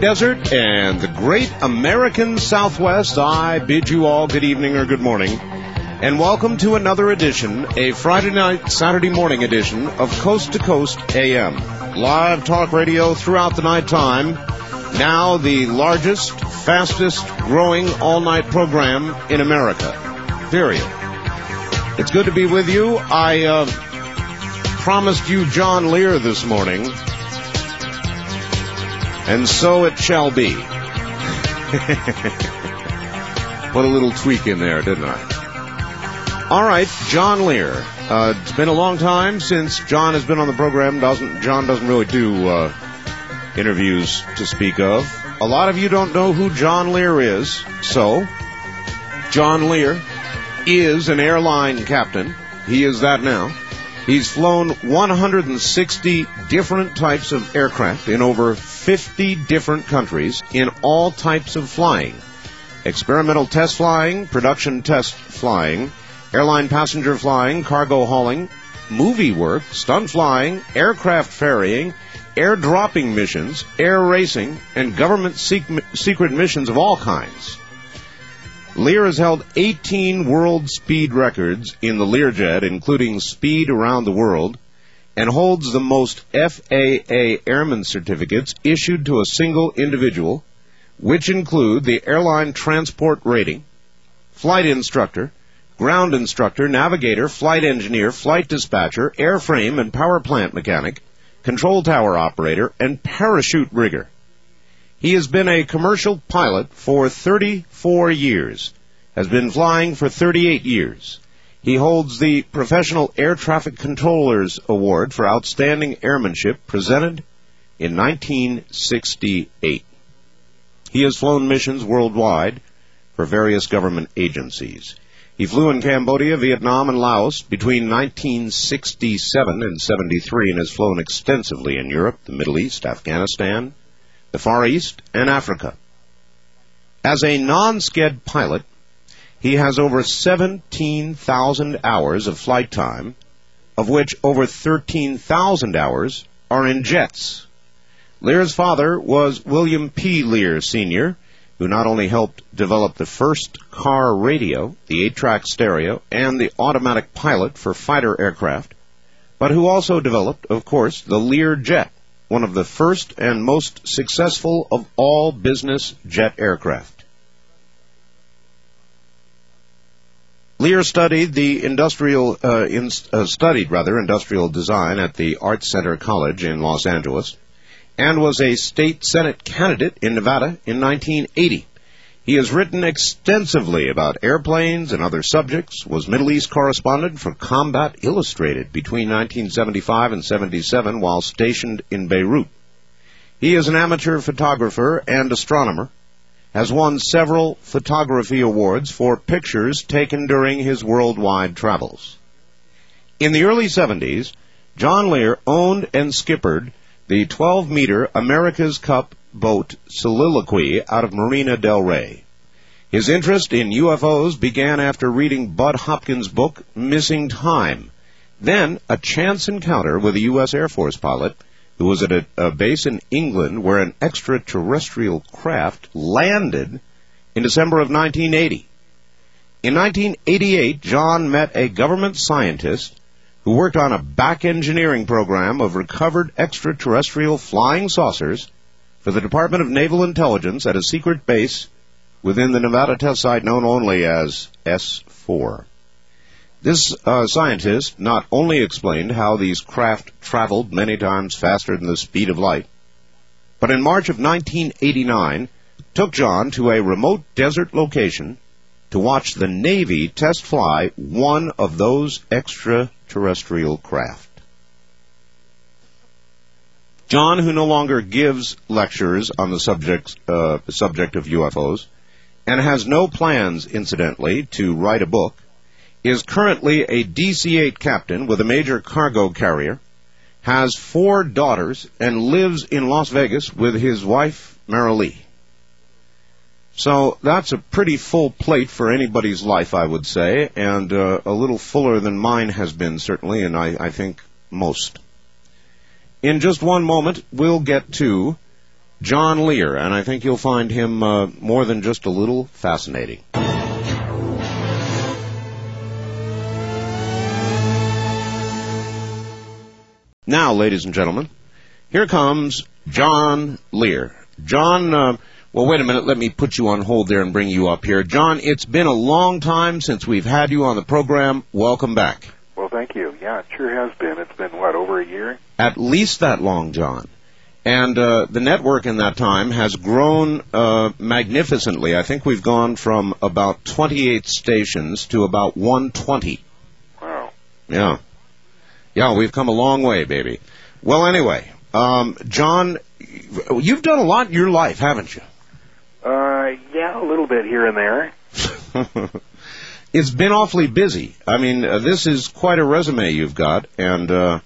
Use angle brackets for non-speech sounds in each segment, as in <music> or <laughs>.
desert and the great American Southwest, I bid you all good evening or good morning, and welcome to another edition, a Friday night, Saturday morning edition of Coast to Coast AM. Live talk radio throughout the night time. Now the largest, fastest growing all night program in America. Period. It's good to be with you. I uh, promised you John Lear this morning, and so it shall be. <laughs> Put a little tweak in there, didn't I? All right, John Lear. Uh, it's been a long time since John has been on the program. Doesn't John doesn't really do uh, interviews to speak of. A lot of you don't know who John Lear is, so John Lear is an airline captain. He is that now. He's flown 160 different types of aircraft in over 50 different countries in all types of flying. Experimental test flying, production test flying, airline passenger flying, cargo hauling, movie work, stunt flying, aircraft ferrying, air dropping missions, air racing, and government secret missions of all kinds. Lear has held 18 world speed records in the Learjet, including speed around the world, and holds the most FAA airman certificates issued to a single individual, which include the airline transport rating, flight instructor, ground instructor, navigator, flight engineer, flight dispatcher, airframe and power plant mechanic, control tower operator, and parachute rigger. He has been a commercial pilot for 34 years, has been flying for 38 years. He holds the Professional Air Traffic Controllers Award for Outstanding Airmanship presented in 1968. He has flown missions worldwide for various government agencies. He flew in Cambodia, Vietnam, and Laos between 1967 and 73 and has flown extensively in Europe, the Middle East, Afghanistan, the Far East, and Africa. As a non-sked pilot, he has over 17,000 hours of flight time, of which over 13,000 hours are in jets. Lear's father was William P. Lear Sr., who not only helped develop the first car radio, the 8-track stereo, and the automatic pilot for fighter aircraft, but who also developed, of course, the Lear jet, one of the first and most successful of all business jet aircraft. Lear studied the industrial uh, in, uh, studied rather industrial design at the Art Center College in Los Angeles, and was a state senate candidate in Nevada in 1980. He has written extensively about airplanes and other subjects, was Middle East correspondent for Combat Illustrated between 1975 and 77 while stationed in Beirut. He is an amateur photographer and astronomer, has won several photography awards for pictures taken during his worldwide travels. In the early 70s, John Lear owned and skippered the 12 meter America's Cup boat Soliloquy out of Marina del Rey. His interest in UFOs began after reading Budd Hopkins' book, Missing Time. Then, a chance encounter with a U.S. Air Force pilot who was at a, a base in England where an extraterrestrial craft landed in December of 1980. In 1988, John met a government scientist who worked on a back engineering program of recovered extraterrestrial flying saucers for the Department of Naval Intelligence at a secret base within the Nevada test site known only as S4. This uh, scientist not only explained how these craft traveled many times faster than the speed of light, but in March of 1989 took John to a remote desert location to watch the Navy test fly one of those extraterrestrial craft. John, who no longer gives lectures on the subject, uh, subject of UFOs, and has no plans, incidentally, to write a book, is currently a DC-8 captain with a major cargo carrier, has four daughters, and lives in Las Vegas with his wife, Marilee. So that's a pretty full plate for anybody's life, I would say, and uh, a little fuller than mine has been, certainly, and I, I think most. In just one moment, we'll get to John Lear, and I think you'll find him uh, more than just a little fascinating. Now, ladies and gentlemen, here comes John Lear. John, uh, well, wait a minute. Let me put you on hold there and bring you up here. John, it's been a long time since we've had you on the program. Welcome back. Well, thank you. Yeah, it sure has been. It's been, what, over a year? At least that long, John. And uh, the network in that time has grown uh, magnificently. I think we've gone from about 28 stations to about 120. Wow. Yeah. Yeah, we've come a long way, baby. Well, anyway, um, John, you've done a lot in your life, haven't you? Uh, yeah, a little bit here and there. <laughs> it's been awfully busy. I mean, uh, this is quite a resume you've got, and uh,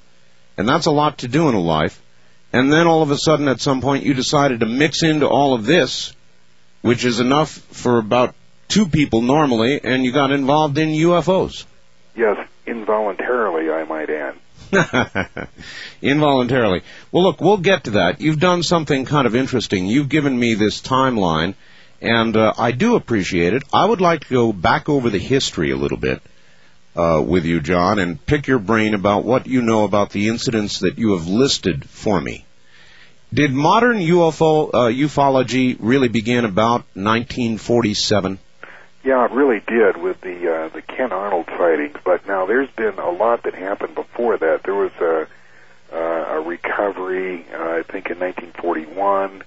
and that's a lot to do in a life. And then all of a sudden, at some point, you decided to mix into all of this, which is enough for about two people normally, and you got involved in UFOs. Yes, involuntarily, I might add. <laughs> Involuntarily. Well, look, we'll get to that. You've done something kind of interesting. You've given me this timeline, and uh, I do appreciate it. I would like to go back over the history a little bit uh, with you, John, and pick your brain about what you know about the incidents that you have listed for me. Did modern UFO uh, ufology really begin about 1947? Yeah, it really did with the uh, the Ken Arnold sightings. But now there's been a lot that happened before that. There was a uh, a recovery, uh, I think, in 1941.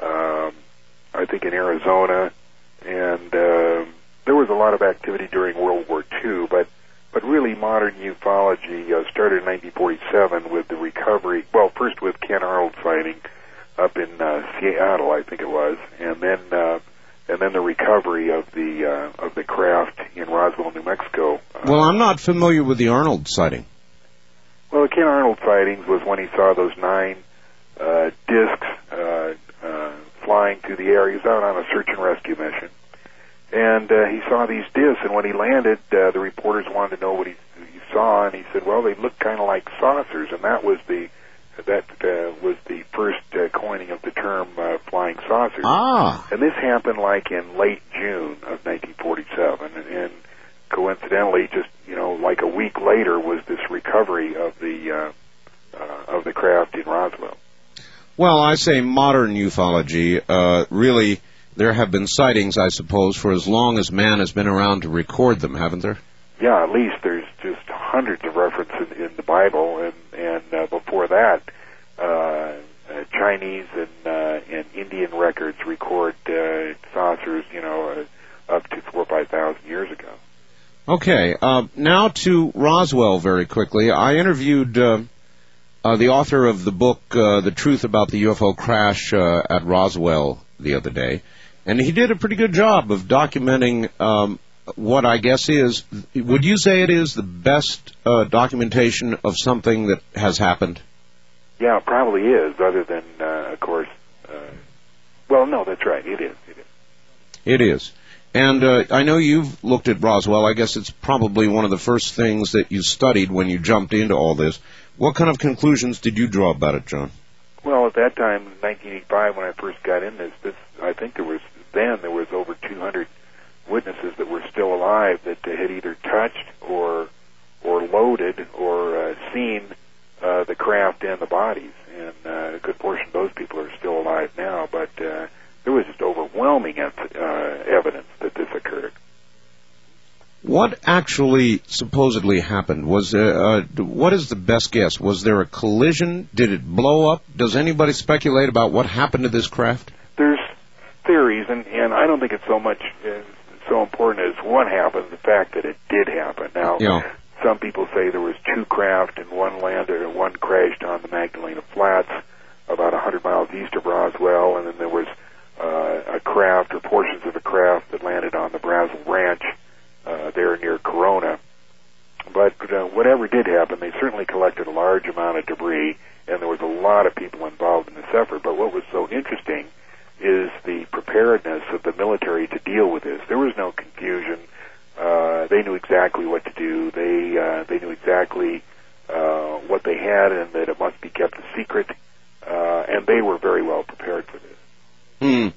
Um, I think in Arizona, and uh, there was a lot of activity during World War II. But but really, modern ufology uh, started in 1947 with the recovery. Well, first with Ken Arnold sighting up in uh, Seattle, I think it was, and then. Uh, and then the recovery of the uh, of the craft in Roswell, New Mexico. Uh, well, I'm not familiar with the Arnold sighting. Well, the Ken Arnold sightings was when he saw those nine uh, discs uh, uh, flying through the air. He was out on a search and rescue mission, and uh, he saw these discs. And when he landed, uh, the reporters wanted to know what he, he saw, and he said, "Well, they look kind of like saucers," and that was the that uh, was the first uh, coining of the term uh, flying saucers. Ah. And this happened like in late June of 1947, and, and coincidentally, just you know, like a week later, was this recovery of the uh, uh, of the craft in Roswell. Well, I say modern ufology. Uh, really, there have been sightings, I suppose, for as long as man has been around to record them, haven't there? Yeah, at least there's just hundreds of references in, in the Bible, and and uh, before that, uh, uh, Chinese and uh, and Indian records record uh, saucers, you know, uh, up to four or five thousand years ago. Okay, uh, now to Roswell very quickly. I interviewed uh, uh, the author of the book uh, "The Truth About the UFO Crash" uh, at Roswell the other day, and he did a pretty good job of documenting um, what I guess is, would you say it is the best uh, documentation of something that has happened? Yeah, it probably is, other than, uh, of course, uh, well, no, that's right, it is. It is. It is. And uh, I know you've looked at Roswell. I guess it's probably one of the first things that you studied when you jumped into all this. What kind of conclusions did you draw about it, John? Well, at that time, 1985, when I first got in this, this I think there was then there was over 200 witnesses that were still alive that had either touched or or loaded or uh, seen uh, the craft and the bodies, and uh, a good portion of those people are still alive now. But uh, there was just overwhelming uh, evidence that this occurred. What actually supposedly happened? Was uh, what is the best guess? Was there a collision? Did it blow up? Does anybody speculate about what happened to this craft? There's theories, and, and I don't think it's so much uh, so important as what happened, the fact that it did happen. Now, yeah. some people say there was two craft and one landed and one crashed on the Magdalena Flats about 100 miles east of Roswell, and then there was uh, a craft or portions of a craft that landed on the Brazel Ranch uh, there near Corona. But uh, whatever did happen, they certainly collected a large amount of debris, and there was a lot of people involved in this effort. But what was so interesting is the preparedness of the military to deal with this. There was no confusion. Uh, they knew exactly what to do. They uh, they knew exactly uh, what they had and that it must be kept a secret. Uh, and they were very well prepared for this. Hmm.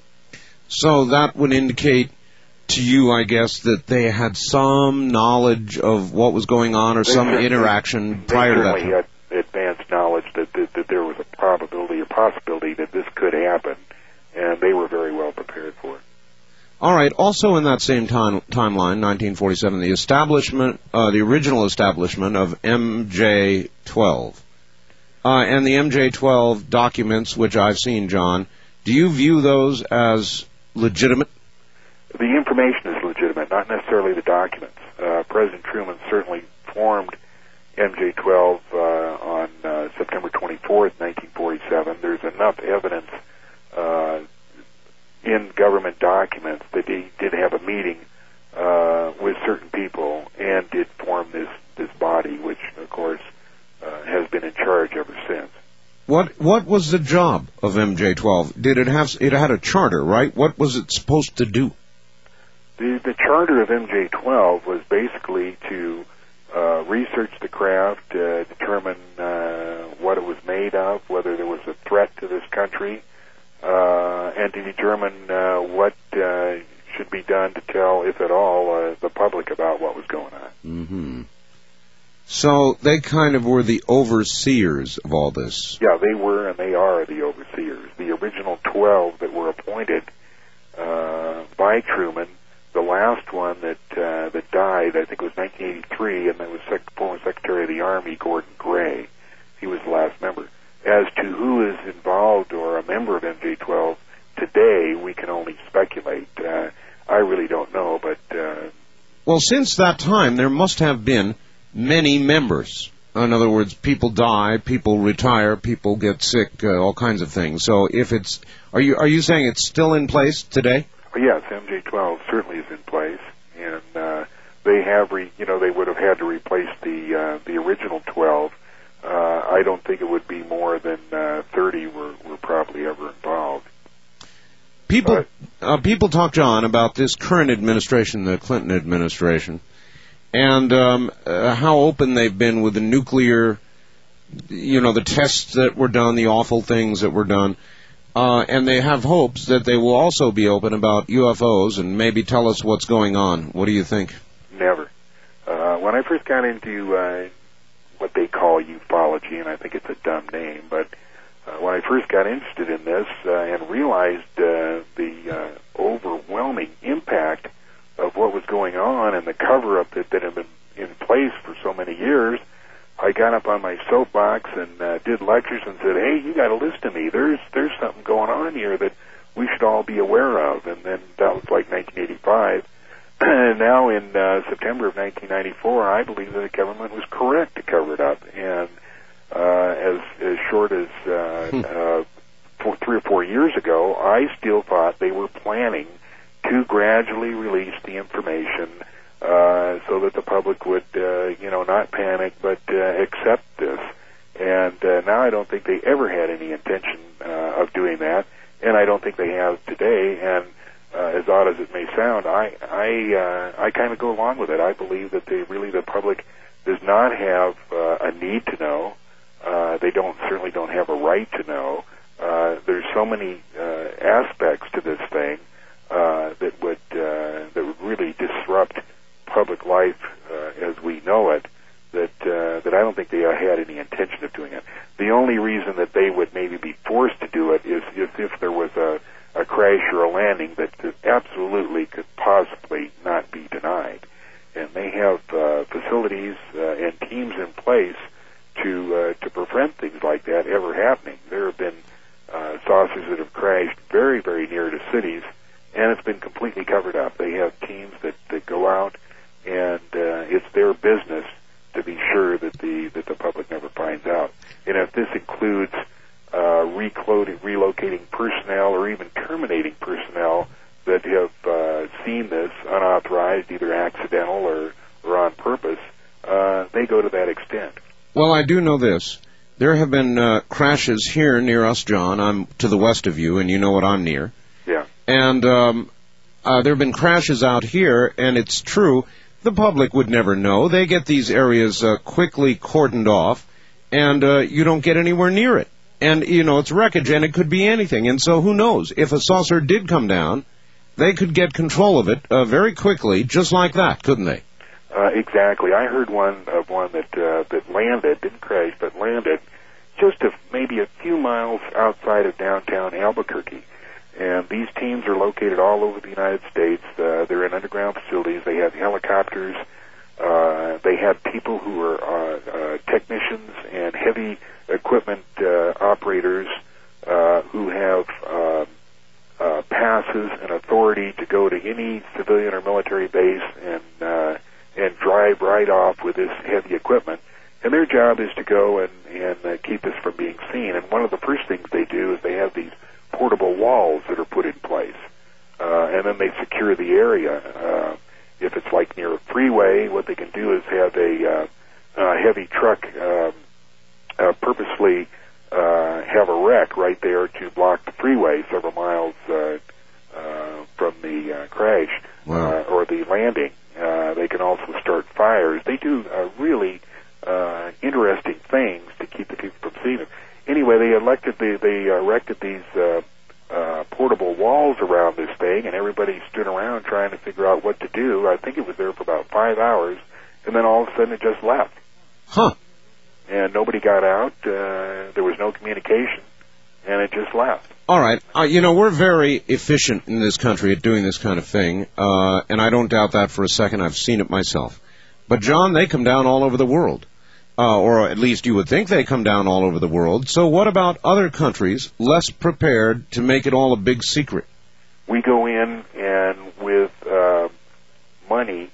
So that would indicate to you, I guess, that they had some knowledge of what was going on or They some interaction prior to that. had advanced knowledge that, that that there was a probability or possibility that this could happen, and they were very well prepared for it. All right. Also, in that same time, timeline, 1947, the establishment, uh, the original establishment of MJ12, uh, and the MJ12 documents, which I've seen, John. Do you view those as legitimate? The information is legitimate, not necessarily the documents. Uh, President Truman certainly formed MJ12 uh, on uh, September 24th, 1947. There's enough evidence uh, in government documents that he did have a meeting uh, with certain people and did form this this body, which of course uh, has been in charge ever since. What What was the job of MJ12? Did it have? It had a charter, right? What was it supposed to do? The, the charter of MJ12 was basically to uh, research the craft, uh, determine uh, what it was made of, whether there was a threat to this country, and to determine uh, what uh, should be done to tell, if at all, uh, the public about what was going on. Mm-hmm. So they kind of were the overseers of all this. Yeah, they were and they are the overseers. The original 12 that were appointed uh, by Truman, the last one that uh, that died, I think it was 1983, and that was Sec- former Secretary of the Army Gordon Gray. He was the last member. As to who is involved or a member of MJ12 today, we can only speculate. Uh, I really don't know, but uh, Well, since that time, there must have been many members. In other words, people die, people retire, people get sick, uh, all kinds of things. So, if it's, are you are you saying it's still in place today? Yes, MJ12 certainly is in place, and uh, they have, re, you know, they would have had to replace the uh, the original 12. Uh, I don't think it would be more than uh, 30 were, were probably ever involved. People uh, people talk, John, about this current administration, the Clinton administration, and um, uh, how open they've been with the nuclear, you know, the tests that were done, the awful things that were done. Uh, and they have hopes that they will also be open about UFOs and maybe tell us what's going on. What do you think? Never. Uh, when I first got into uh, what they call ufology, and I think it's a dumb name, but uh, when I first got interested in this uh, and realized uh, the uh, overwhelming impact of what was going on and the cover-up that, that had been in place for so many years, I got up on my soapbox and uh, did lectures and said, "Hey, you got to listen to me. There's there's something going on here that we should all be aware of." And then that was like 1985. And <clears throat> now in uh, September of 1994, I believe that the government was correct to cover it up. And uh, as as short as uh, Hmm. uh, four, three or four years ago, I still thought they were planning to gradually release the information uh, so that the public would, uh, you know, not panic but uh, accept this. And uh, now I don't think they ever had any intention uh, of doing that, and I don't think they have today. And uh, as odd as it may sound, I I uh, I kind of go along with it. I believe that they really the public does not have uh, a need to know. Uh, they don't certainly don't have a right to know. Uh, there's so many uh, aspects to this thing uh, that would uh, that would really disrupt public life uh, as we know it. That uh, that I don't think they had any intention of doing it. The only reason that they would maybe be forced to do it is if, if there was a, a crash or a landing that, absolutely could possibly not be denied. And they have uh, facilities uh, and teams in place to uh, to prevent things like that ever happening. There have been uh, saucers that have crashed very very near to cities, and it's been completely covered up. They have teams that, that go out, and uh, it's their business to be sure that the that the public never finds out. And if this includes uh, recloading, relocating personnel, or even terminating personnel that have uh, seen this unauthorized, either accidental or or on purpose, uh, they go to that extent. Well, I do know this. There have been uh, crashes here near us, John. I'm to the west of you, and you know what I'm near. Yeah. And um, uh, there have been crashes out here, and it's true. The public would never know. They get these areas uh, quickly cordoned off, and uh, you don't get anywhere near it. And, you know, it's wreckage, and it could be anything. And so who knows? If a saucer did come down, they could get control of it uh, very quickly, just like that, couldn't they? Uh, exactly. I heard one of one that uh, that landed, didn't crash, but landed just a, maybe a few miles outside of downtown Albuquerque. And these teams are located all over the United States. Uh, they're in underground facilities. They have helicopters. Uh, they have people who are uh, uh, technicians and heavy equipment uh, operators uh, who have uh, uh, passes and authority to go to any civilian or military base and uh, and drive right off with this heavy equipment. And their job is to go and and uh, keep this from being seen. And one of the first things they do is they have these portable walls that are put in place, uh, and then they secure the area. Uh, if it's like near a freeway, what they can do is have a uh, uh, heavy truck um, uh, purposely uh, have a wreck right there to block the freeway several miles uh, uh, from the uh, crash Wow. uh, or the landing. Uh, they can also start fires. They do uh, really uh, interesting things to keep the people from seeing them. Anyway, they elected the, they erected these uh, uh, portable walls around this thing, and everybody stood around trying to figure out what to do. I think it was there for about five hours, and then all of a sudden it just left Huh. and nobody got out. Uh, there was no communication, and it just left. All right. Uh, you know, we're very efficient in this country at doing this kind of thing, uh, and I don't doubt that for a second. I've seen it myself. But, John, they come down all over the world. Uh, or at least you would think they come down all over the world. So what about other countries less prepared to make it all a big secret? We go in and with uh, money,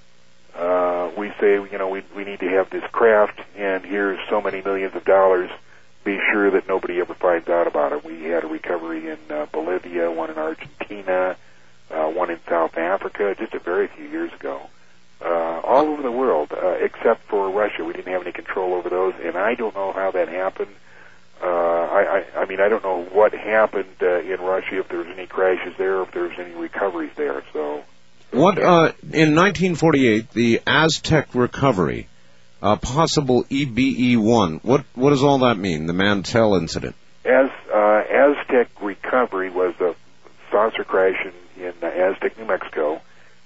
uh, we say, you know, we we need to have this craft, and here's so many millions of dollars. Be sure that nobody ever finds out about it. We had a recovery in uh, Bolivia, one in Argentina, uh, one in South Africa, just a very few years ago. Uh, all over the world, uh, except for Russia, we didn't have any control over those, and I don't know how that happened. Uh, I, I, I mean, I don't know what happened uh, in Russia, if there was any crashes there, if there was any recoveries there. So, What uh, in 1948 the Aztec recovery, uh, possible EBE1? What what does all that mean? The Mantell incident. as uh, Aztec recovery was a saucer crash in, in uh, Aztec, New Mexico,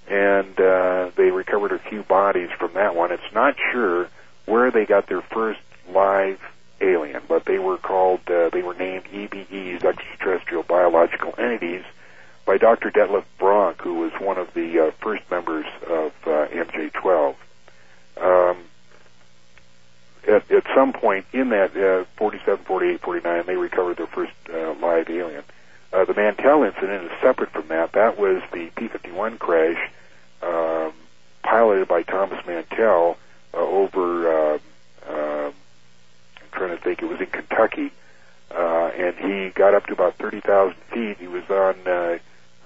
and uh, they recovered a few bodies from that one. It's not sure where they got their first live alien, but they were called, uh, they were named EBEs, extraterrestrial biological entities, by Dr. Detlev Bronk, who was one of the uh, first members of uh, MJ12. Um, at, at some point in that uh, 47, 48, 49, they recovered their first uh, live alien. Uh, the Mantell incident is separate from that. That was the P-51 crash um, piloted by Thomas Mantell uh, over, uh, uh, I'm trying to think, it was in Kentucky, uh, and he got up to about 30,000 feet. He was on uh,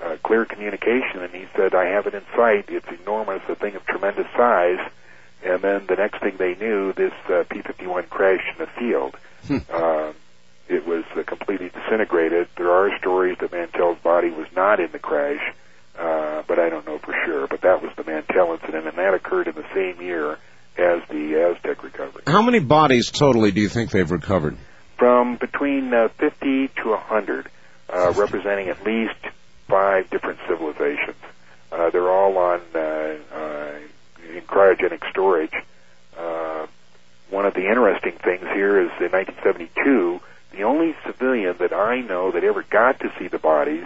uh, clear communication, and he said, I have it in sight. It's enormous, a thing of tremendous size. And then the next thing they knew, this uh, P-51 crashed in the field. uh, it was uh, completely disintegrated. There are stories that Mantell's body was not in the crash, uh, but I don't know for sure. But that was the Mantell incident, and that occurred in the same year as the Aztec recovery. How many bodies totally do you think they've recovered? From between uh, 50 to 100, uh, representing at least five different civilizations. Uh, they're all on uh, uh, in cryogenic storage. Uh, one of the interesting things here is in 1972, the only civilian that I know that ever got to see the bodies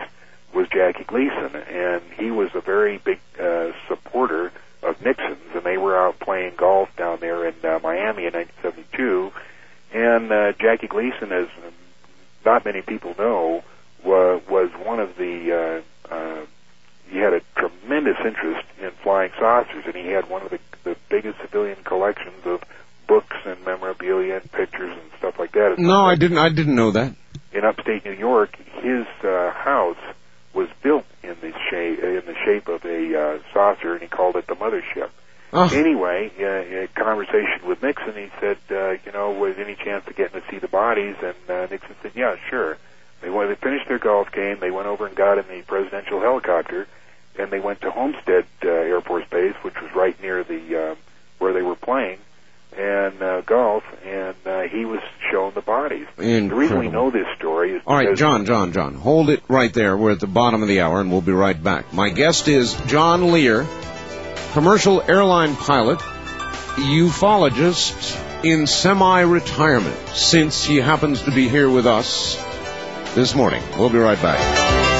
was Jackie Gleason, and he was a very big uh, supporter of Nixon's, and they were out playing golf down there in uh, Miami in 1972. And uh, Jackie Gleason, as not many people know, wa- was one of the. Uh, uh, he had a tremendous interest in flying saucers, and he had one of the, the biggest civilian collections of books and memorabilia and pictures and stuff like that. No, I didn't. I didn't know that. In upstate New York, his uh, house was built in the shape in the shape of a uh, saucer, and he called it the mothership. Oh, Anyway, uh, in conversation with Nixon, he said, uh, you know, was any chance of getting to see the bodies? And uh, Nixon said, yeah, sure. They went, they finished their golf game. They went over and got in the presidential helicopter, and they went to Homestead uh, Air Force Base, which was right near the uh, where they were playing, and uh, golf. And uh, he was shown the bodies. The reason we know this story is All right, John, John, John, hold it right there. We're at the bottom of the hour, and we'll be right back. My guest is John Lear, commercial airline pilot, ufologist in semi-retirement, since he happens to be here with us this morning. We'll be right back.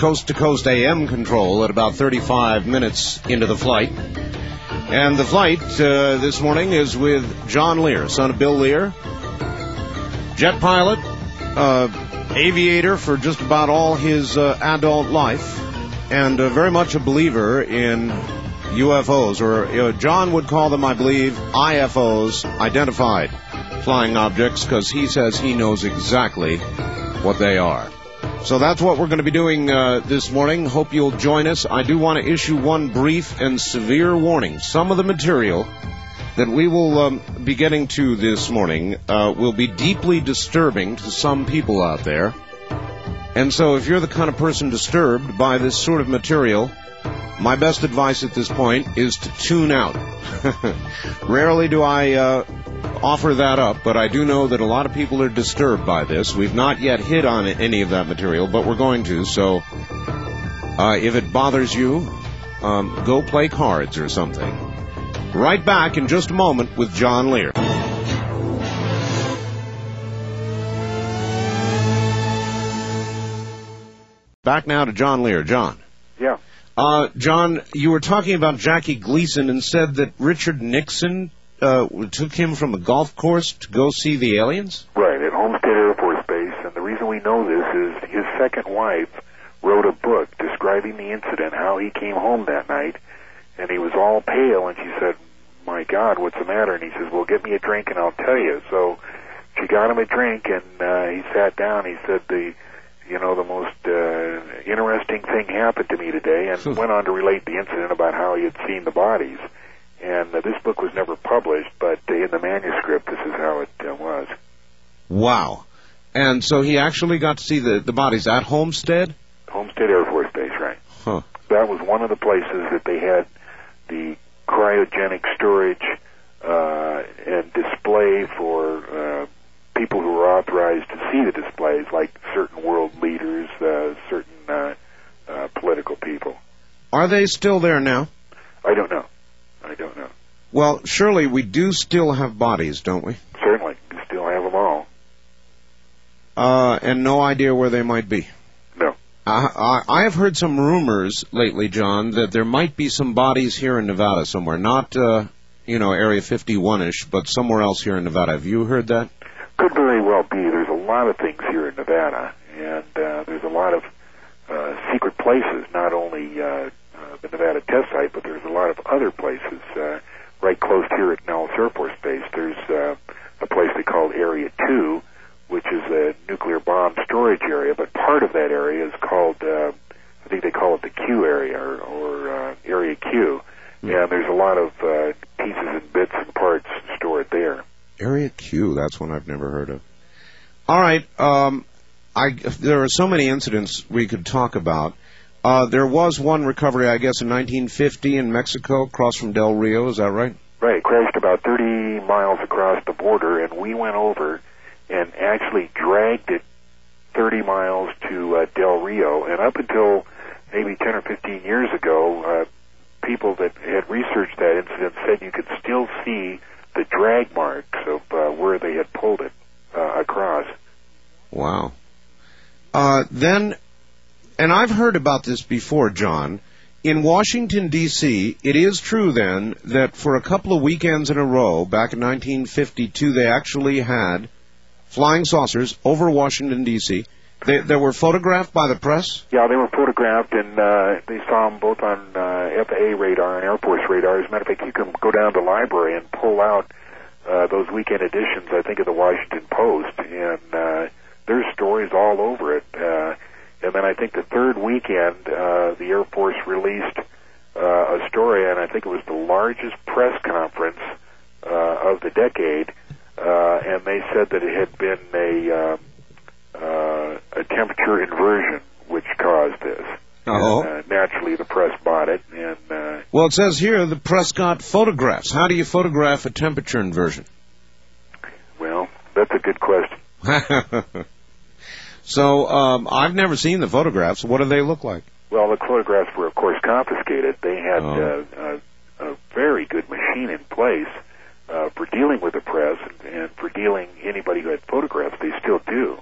Coast to Coast AM control at about 35 minutes into the flight. And the flight uh, this morning is with John Lear, son of Bill Lear, jet pilot, uh, aviator for just about all his uh, adult life, and uh, very much a believer in UFOs, or uh, John would call them, I believe, IFOs, identified flying objects, because he says he knows exactly what they are. So that's what we're going to be doing uh, this morning. Hope you'll join us. I do want to issue one brief and severe warning. Some of the material that we will um, be getting to this morning uh, will be deeply disturbing to some people out there. And so if you're the kind of person disturbed by this sort of material, my best advice at this point is to tune out. <laughs> Rarely do I uh, offer that up, but I do know that a lot of people are disturbed by this. We've not yet hit on any of that material, but we're going to. So uh, if it bothers you, um, go play cards or something. Right back in just a moment with John Lear. Back now to John Lear. John. Yeah. Uh, John, you were talking about Jackie Gleason and said that Richard Nixon uh, took him from a golf course to go see the aliens? Right, at Homestead Air Force Base, and the reason we know this is his second wife wrote a book describing the incident, how he came home that night, and he was all pale, and she said, my God, what's the matter? And he says, well, get me a drink and I'll tell you. So she got him a drink, and uh, he sat down. He said, the, you know, the most uh, interesting thing happened to me today, and <laughs> went on to relate the incident about how he had seen the bodies. And uh, this book was never published, but uh, in the manuscript, this is how it uh, was. Wow. And so he actually got to see the, the bodies at Homestead? Homestead Air Force Base, right? Huh. That was one of the places that they had the cryogenic storage uh, and display for uh, people who were authorized to see the displays, like certain world leaders, uh, certain uh, uh, political people. Are they still there now? I don't know. I don't know. Well, surely we do still have bodies, don't we? Certainly, you still have them all. Uh, and no idea where they might be. No. I, I, I have heard some rumors lately, John, that there might be some bodies here in Nevada somewhere. Not, uh, you know, Area 51-ish, but somewhere else here in Nevada. Have you heard that? Could very well be. There's a lot of things here in Nevada, and uh, there's a lot of uh, secret places. Not only uh, the Nevada test site, but there's a lot of other places uh, right close here at Nellis Air Force Base. There's uh, a place they call Area Two, which is a nuclear bomb storage area. But part of that area is called, uh, I think they call it the Q area or, or uh, Area Q. And there's a lot of uh, pieces and bits and parts stored there. Area Q, that's one I've never heard of. All right, um, I, there are so many incidents we could talk about. Uh, there was one recovery, I guess, in 1950 in Mexico, across from Del Rio. Is that right? Right, it crashed about 30 miles across the border, and we went over and actually dragged it 30 miles to uh, Del Rio. And up until maybe 10 or 15 years ago, uh, people that had researched that incident said you could still see the drag marks of uh, where they had pulled it uh, across. Wow. Uh, then, and I've heard about this before, John. In Washington, D.C., it is true then that for a couple of weekends in a row, back in 1952, they actually had flying saucers over Washington, D.C. They, they were photographed by the press? Yeah, they were photographed, and uh, they saw them both on uh, FAA radar and Air Force radar. As a matter of fact, you can go down to the library and pull out uh, those weekend editions, I think, of the Washington Post, and uh, there's stories all over it. Uh, and then I think the third weekend, uh, the Air Force released uh, a story, and I think it was the largest press conference uh, of the decade, uh, and they said that it had been a uh, uh, a temperature inversion which caused this. Oh. And, uh, naturally, the press bought it, and uh, Well, it says here the press got photographs. How do you photograph a temperature inversion? well, that's a good question. <laughs> so, um, I've never seen the photographs. What do they look like? Well, the photographs were, of course, confiscated. They had Oh. uh, a, a very good machine in place uh, for dealing with the press and, and for dealing anybody who had photographs. They still do.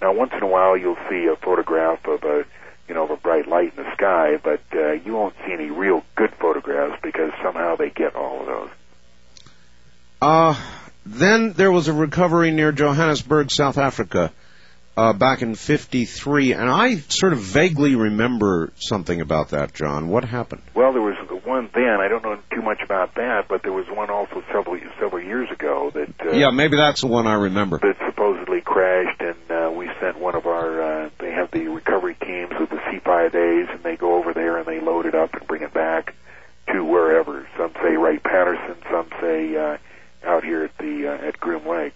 Now, once in a while, you'll see a photograph of a you know of a bright light in the sky, but uh, you won't see any real good photographs because somehow they get all of those. Uh, then there was a recovery near Johannesburg, South Africa, uh, back in 53, and I sort of vaguely remember something about that, John. What happened? Well, there was one then. I don't know too much about that, but there was one also several several years ago that uh, yeah, maybe that's the one I remember. that supposedly crashed, and uh, we sent one of our. Uh, they have the recovery teams with the C5As, and they go over there and they load it up and bring it back to wherever. Some say Wright Patterson, some say uh, out here at the uh, at Groom Lake.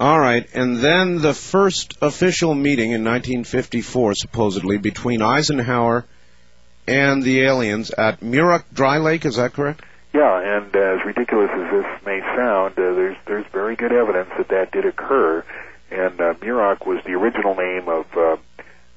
All right, and then the first official meeting in 1954, supposedly, between Eisenhower and the aliens at Muroc Dry Lake, is that correct? Yeah, and uh, as ridiculous as this may sound, uh, there's there's very good evidence that that did occur. And uh, Muroc was the original name of uh,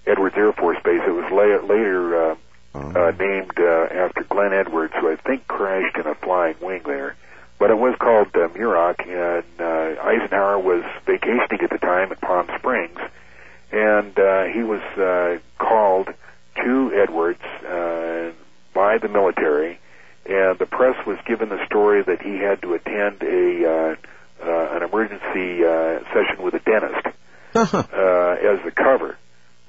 Edwards Air Force Base. It was la- later uh, uh, named uh, after Glenn Edwards, who I think crashed in a flying wing there. But it was called uh, Muroc, and uh, Eisenhower was vacationing at the time at Palm Springs, and uh, he was uh, called to Edwards uh, by the military, and the press was given the story that he had to attend a uh, uh, an emergency uh, session with a dentist <laughs> uh, as the cover.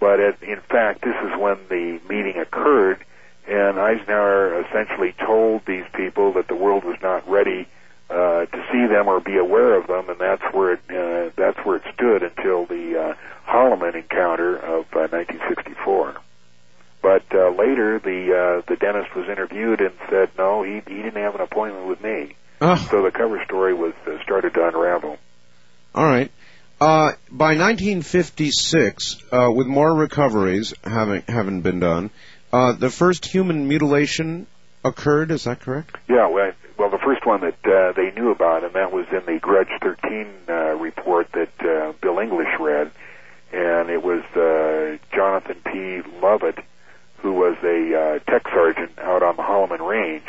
But it, in fact, this is when the meeting occurred, and Eisenhower essentially told these people that the world was not ready uh, to see them or be aware of them, and that's where it uh, that's where it stood until the uh, Holloman encounter of uh, 1964. But uh, later, the uh, the dentist was interviewed and said, no, he he didn't have an appointment with me. Oh, So the cover story was uh, started to unravel. all right. Uh, by 1956, uh, with more recoveries having having been done, uh, the first human mutilation occurred. Is that correct? Yeah, well, well, the first one that uh, they knew about, and that was in the Grudge 13 uh, report that uh, Bill English read, and it was uh, Jonathan P. Lovett, who was a uh, tech sergeant out on the Holloman Range,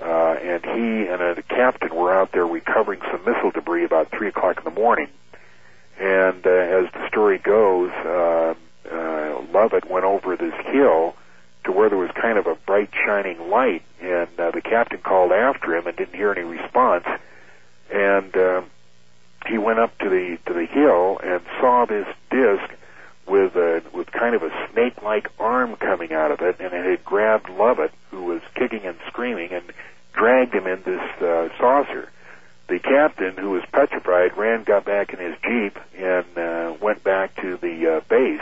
uh, and he and a captain were out there recovering some missile debris about three o'clock in the morning. And uh, as the story goes, uh, uh, Lovett went over this hill to where there was kind of a bright shining light, and uh, the captain called after him and didn't hear any response. And uh, he went up to the to the hill and saw this disc with a with kind of a snake-like arm coming out of it, and it had grabbed Lovett, who was kicking and screaming, and dragged him in this uh, saucer. The captain, who was petrified, ran, got back in his jeep, and uh, went back to the uh, base.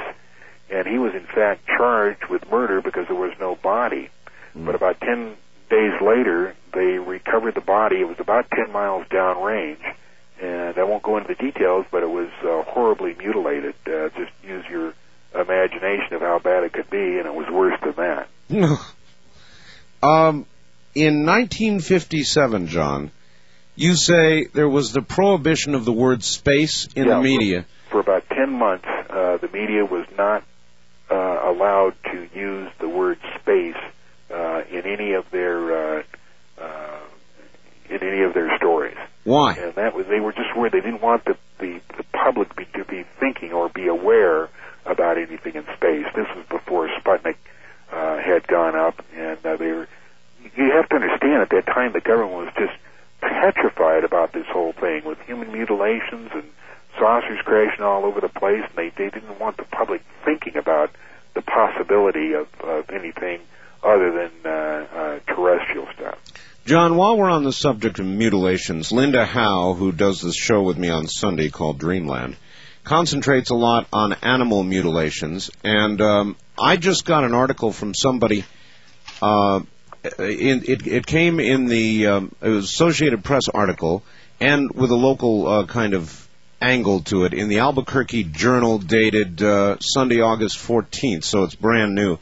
And he was in fact charged with murder because there was no body. But about ten days later, they recovered the body. It was about ten miles downrange, and I won't go into the details, but it was uh, horribly mutilated. Uh, just use your imagination of how bad it could be, and it was worse than that. <laughs> um, in 1957, John, you say there was the prohibition of the word space in Yeah, the media. For about 10 months, uh, the media was not allowed to use the word space uh, in any of their uh, uh, in any of their stories. Why? and that was they were just worried they didn't want the the, the public be, to be thinking or be aware about anything in space. This was before Sputnik uh, had gone up, and uh, they were. You have to understand at that time the government was just petrified about this whole thing with human mutilations and saucers crashing all over the place, and they they didn't want the public thinking about the possibility of, of anything other than uh, uh, terrestrial stuff. John, while we're on the subject of mutilations, Linda Howe, who does this show with me on Sunday called Dreamland, concentrates a lot on animal mutilations. And um, I just got an article from somebody. Uh, in, it, it came in the um, Associated Press article, and with a local uh, kind of angle to it in the Albuquerque Journal, dated uh, Sunday, August 14th. So it's brand new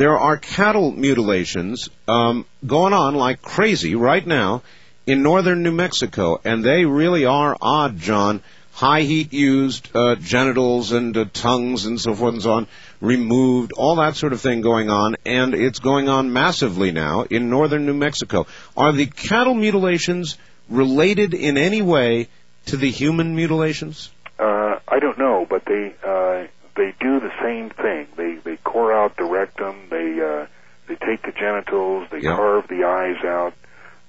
there are cattle mutilations um, going on like crazy right now in northern New Mexico, and they really are odd, John. High heat used, uh, genitals and uh, tongues and so forth and so on removed, all that sort of thing going on, and it's going on massively now in northern New Mexico. Are the cattle mutilations related in any way to the human mutilations? Uh, I don't know, but they uh, they do the same thing. They they core out the rectum. They uh, they take the genitals. They Yeah. carve the eyes out.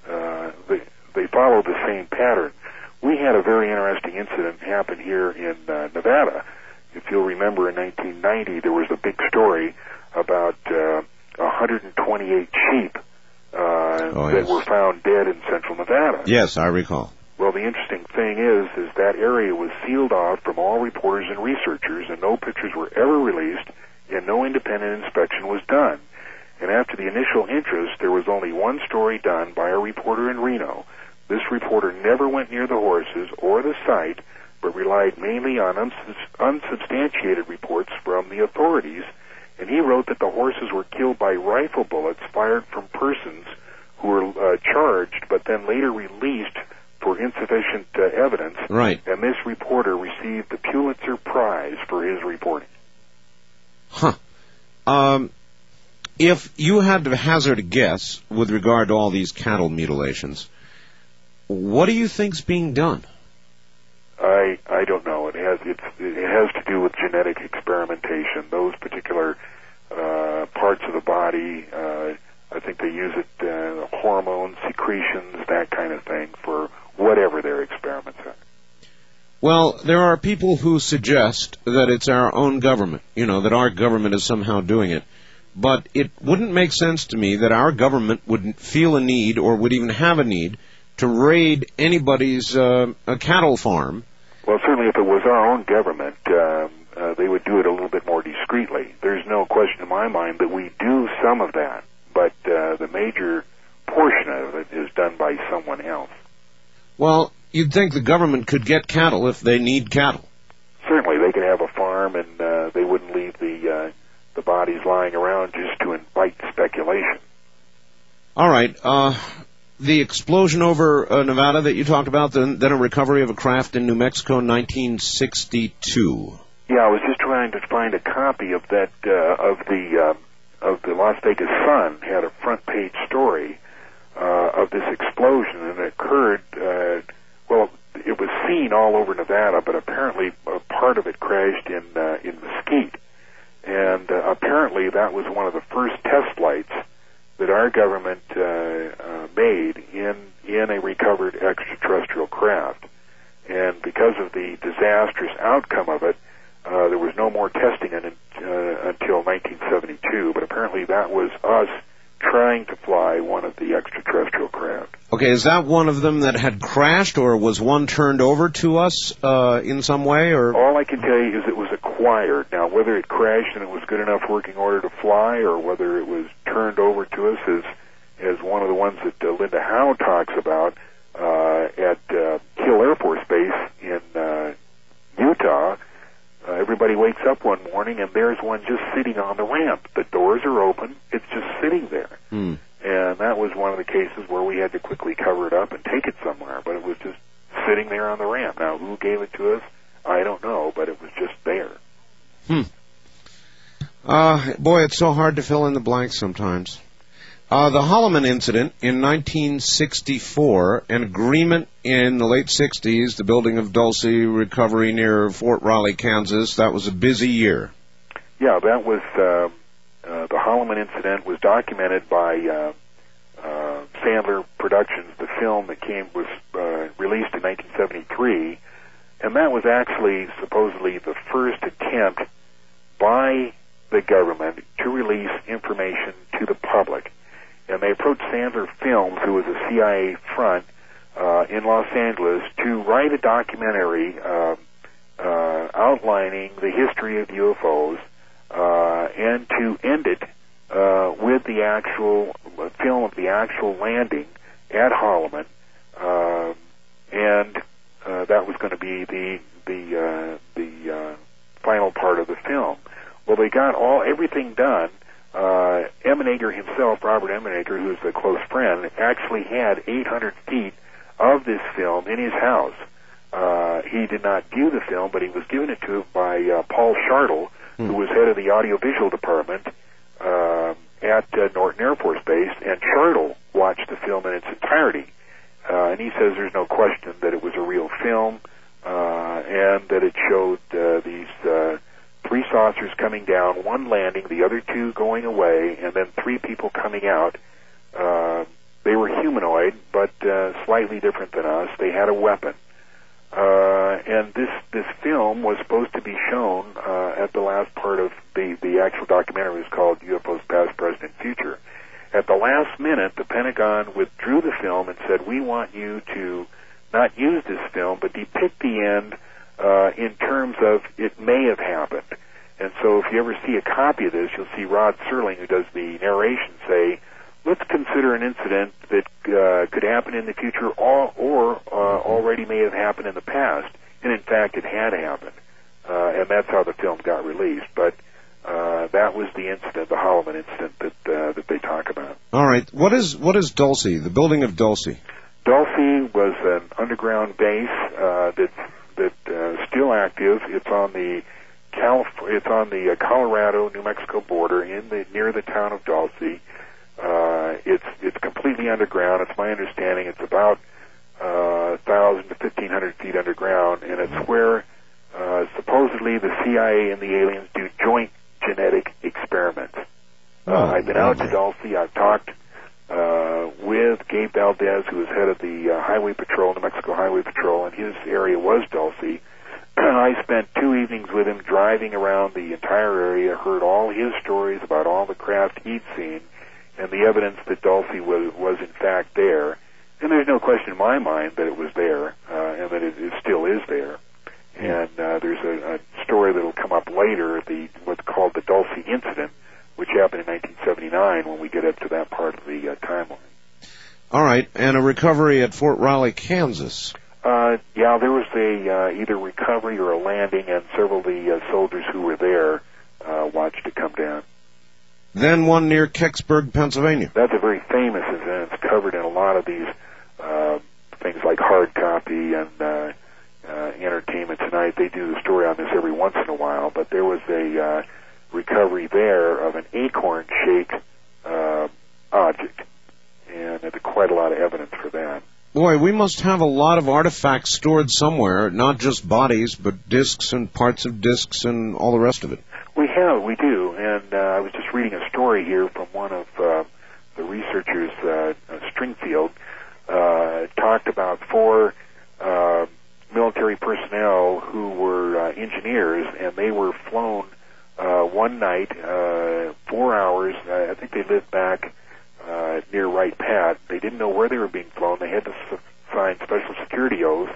Uh, they they follow the same pattern. We had a very interesting incident happen here in uh, Nevada. If you'll remember, in 1990, there was a big story about uh, 128 sheep uh, Oh, that yes. were found dead in central Nevada. Yes, I recall. Well, the interesting thing is, is that area was sealed off from all reporters and researchers, and no pictures were ever released, and no independent inspection was done. And after the initial interest, there was only one story done by a reporter in Reno. This reporter never went near the horses or the site, but relied mainly on unsubs- unsubstantiated reports from the authorities. And he wrote that the horses were killed by rifle bullets fired from persons who were uh, charged, but then later released for insufficient uh, evidence. Right. And this reporter received the Pulitzer Prize for his reporting. Huh. Um, if you had to hazard a guess with regard to all these cattle mutilations, what do you think's being done? I I don't know. It has it's, it has to do with genetic experimentation. Those particular uh, parts of the body, uh, I think they use it uh, hormones, secretions, that kind of thing for whatever their experiments are. Well, there are people who suggest that it's our own government, you know, that our government is somehow doing it. But it wouldn't make sense to me that our government would feel a need or would even have a need to raid anybody's uh, a cattle farm. Well, certainly, if it was our own government, um, uh, they would do it a little bit more discreetly. There's no question in my mind that we do some of that, but uh, the major portion of it is done by someone else. Well, you'd think the government could get cattle if they need cattle. Certainly, they could have a farm, and uh, they wouldn't leave the uh, the bodies lying around just to invite speculation. All right. Uh, the explosion over uh, Nevada that you talked about, then, then a recovery of a craft in New Mexico in 1962. Yeah, I was just trying to find a copy of that uh, of the uh, of the Las Vegas Sun had a front page story uh, of this explosion, and it occurred. Uh, well, it was seen all over Nevada, but apparently a part of it crashed in uh, in Mesquite, and uh, apparently that was one of the first test flights that our government uh, uh, made in in a recovered extraterrestrial craft. And because of the disastrous outcome of it, uh, there was no more testing in, uh, until 1972. But apparently, that was us trying to fly one of the extraterrestrial craft. Okay, is that one of them that had crashed, or was one turned over to us uh, in some way, or? All I can tell you is it was acquired. Now, whether it crashed and it was good enough working order to fly, or whether it was turned over to us as as one of the ones that uh, Linda Howe talks about uh, at uh, Hill Air Force Base in uh, Utah. Uh, everybody wakes up one morning and there's one just sitting on the ramp. The doors are open. It's just sitting there. Hmm. And that was one of the cases where we had to quickly cover it up and take it somewhere, but it was just sitting there on the ramp. Now, who gave it to us? I don't know, but it was just there. Hmm. Uh, boy, it's so hard to fill in the blanks sometimes. Uh, the Holloman incident in 1964, an agreement in the late 60s, the building of Dulce, recovery near Fort Riley, Kansas. That was a busy year. Yeah, that was uh, uh, the Holloman incident was documented by uh, uh, Sandler Productions. The film that came was uh, released in 1973, and that was actually supposedly the first attempt by the government to release information to the public. And they approached Sandler Films, who was a CIA front uh, in Los Angeles, to write a documentary uh, uh, outlining the history of UFOs uh, and to end it uh, with the actual uh, film of the actual landing at Holloman, uh, and uh, that was going to be the the uh, the uh, final part of the film. Well, they got all everything done. Uh, Emenegger himself, Robert Emenegger, who's a close friend, actually had 800 feet of this film in his house. Uh, he did not view the film, but he was given it to him by uh, Paul Shartle, who was head of the audiovisual department uh, at uh, Norton Air Force Base, and Shartle watched the film in its entirety. Uh, and he says there's no question that it was a real film, uh, and that it showed uh, these uh, three saucers coming down, one landing, the other two going away, and then three people coming out. Uh, they were humanoid, but uh, slightly different than us. They had a weapon. Uh, and this this film was supposed to be shown uh, at the last part of the the actual documentary. It was called UFOs Past, Present, and Future. At the last minute, the Pentagon withdrew the film and said, "We want you to not use this film, but depict the end uh, in terms of it may have happened." And so, if you ever see a copy of this, you'll see Rod Serling, who does the narration, say, let's consider an incident that uh, could happen in the future or, or uh, already may have happened in the past. And in fact, it had happened. Uh, and that's how the film got released. But uh, that was the incident, the Holloman incident that uh, that they talk about. All right. What is what is Dulce? The building of Dulce. Dulce was an underground base uh, that's that uh, still active. It's on the Calif- It's on the uh, Colorado New Mexico border, in the near the town of Dulce. Uh, it's it's completely underground. It's my understanding it's about uh, thousand to fifteen hundred feet underground, and it's where uh, supposedly the CIA and the aliens do joint genetic experiments. Oh, uh, I've been out to. Dulce. I've talked uh, with Gabe Valdez, who was head of the uh, Highway Patrol, New Mexico Highway Patrol, and his area was Dulce. <clears throat> I spent two evenings with him driving around the entire area, heard all his stories about all the craft he'd seen, and the evidence that Dulce was, was in fact there. And there's no question in my mind that it was there, uh, and that it, it still is there. And uh, there's a, a story that'll come up later, the what's called the Dulce incident, which happened in 1979 when we get up to that part of the uh, timeline. All right, and a recovery at Fort Riley, Kansas. Uh, yeah, there was a uh, either recovery or a landing, and several of the uh, soldiers who were there uh, watched it come down. Then one near Kecksburg, Pennsylvania. That's a very famous event. It's covered in a lot of these uh, things like Hard Copy and uh, uh, Entertainment Tonight. They do the story on this every once in a while, but there was a uh, recovery there of an acorn-shaped uh, object, and there's quite a lot of evidence for that. Boy, we must have a lot of artifacts stored somewhere, not just bodies, but discs and parts of discs and all the rest of it. We have, we do, and uh, I was just reading a story here from one of uh, the researchers, uh, Stringfield, uh, talked about four uh, military personnel who were uh, engineers, and they were flown uh, one night, uh, four hours. Uh, I think they lived back uh, near Wright Pat. They didn't know where they were being flown. They had to s- sign special security oaths.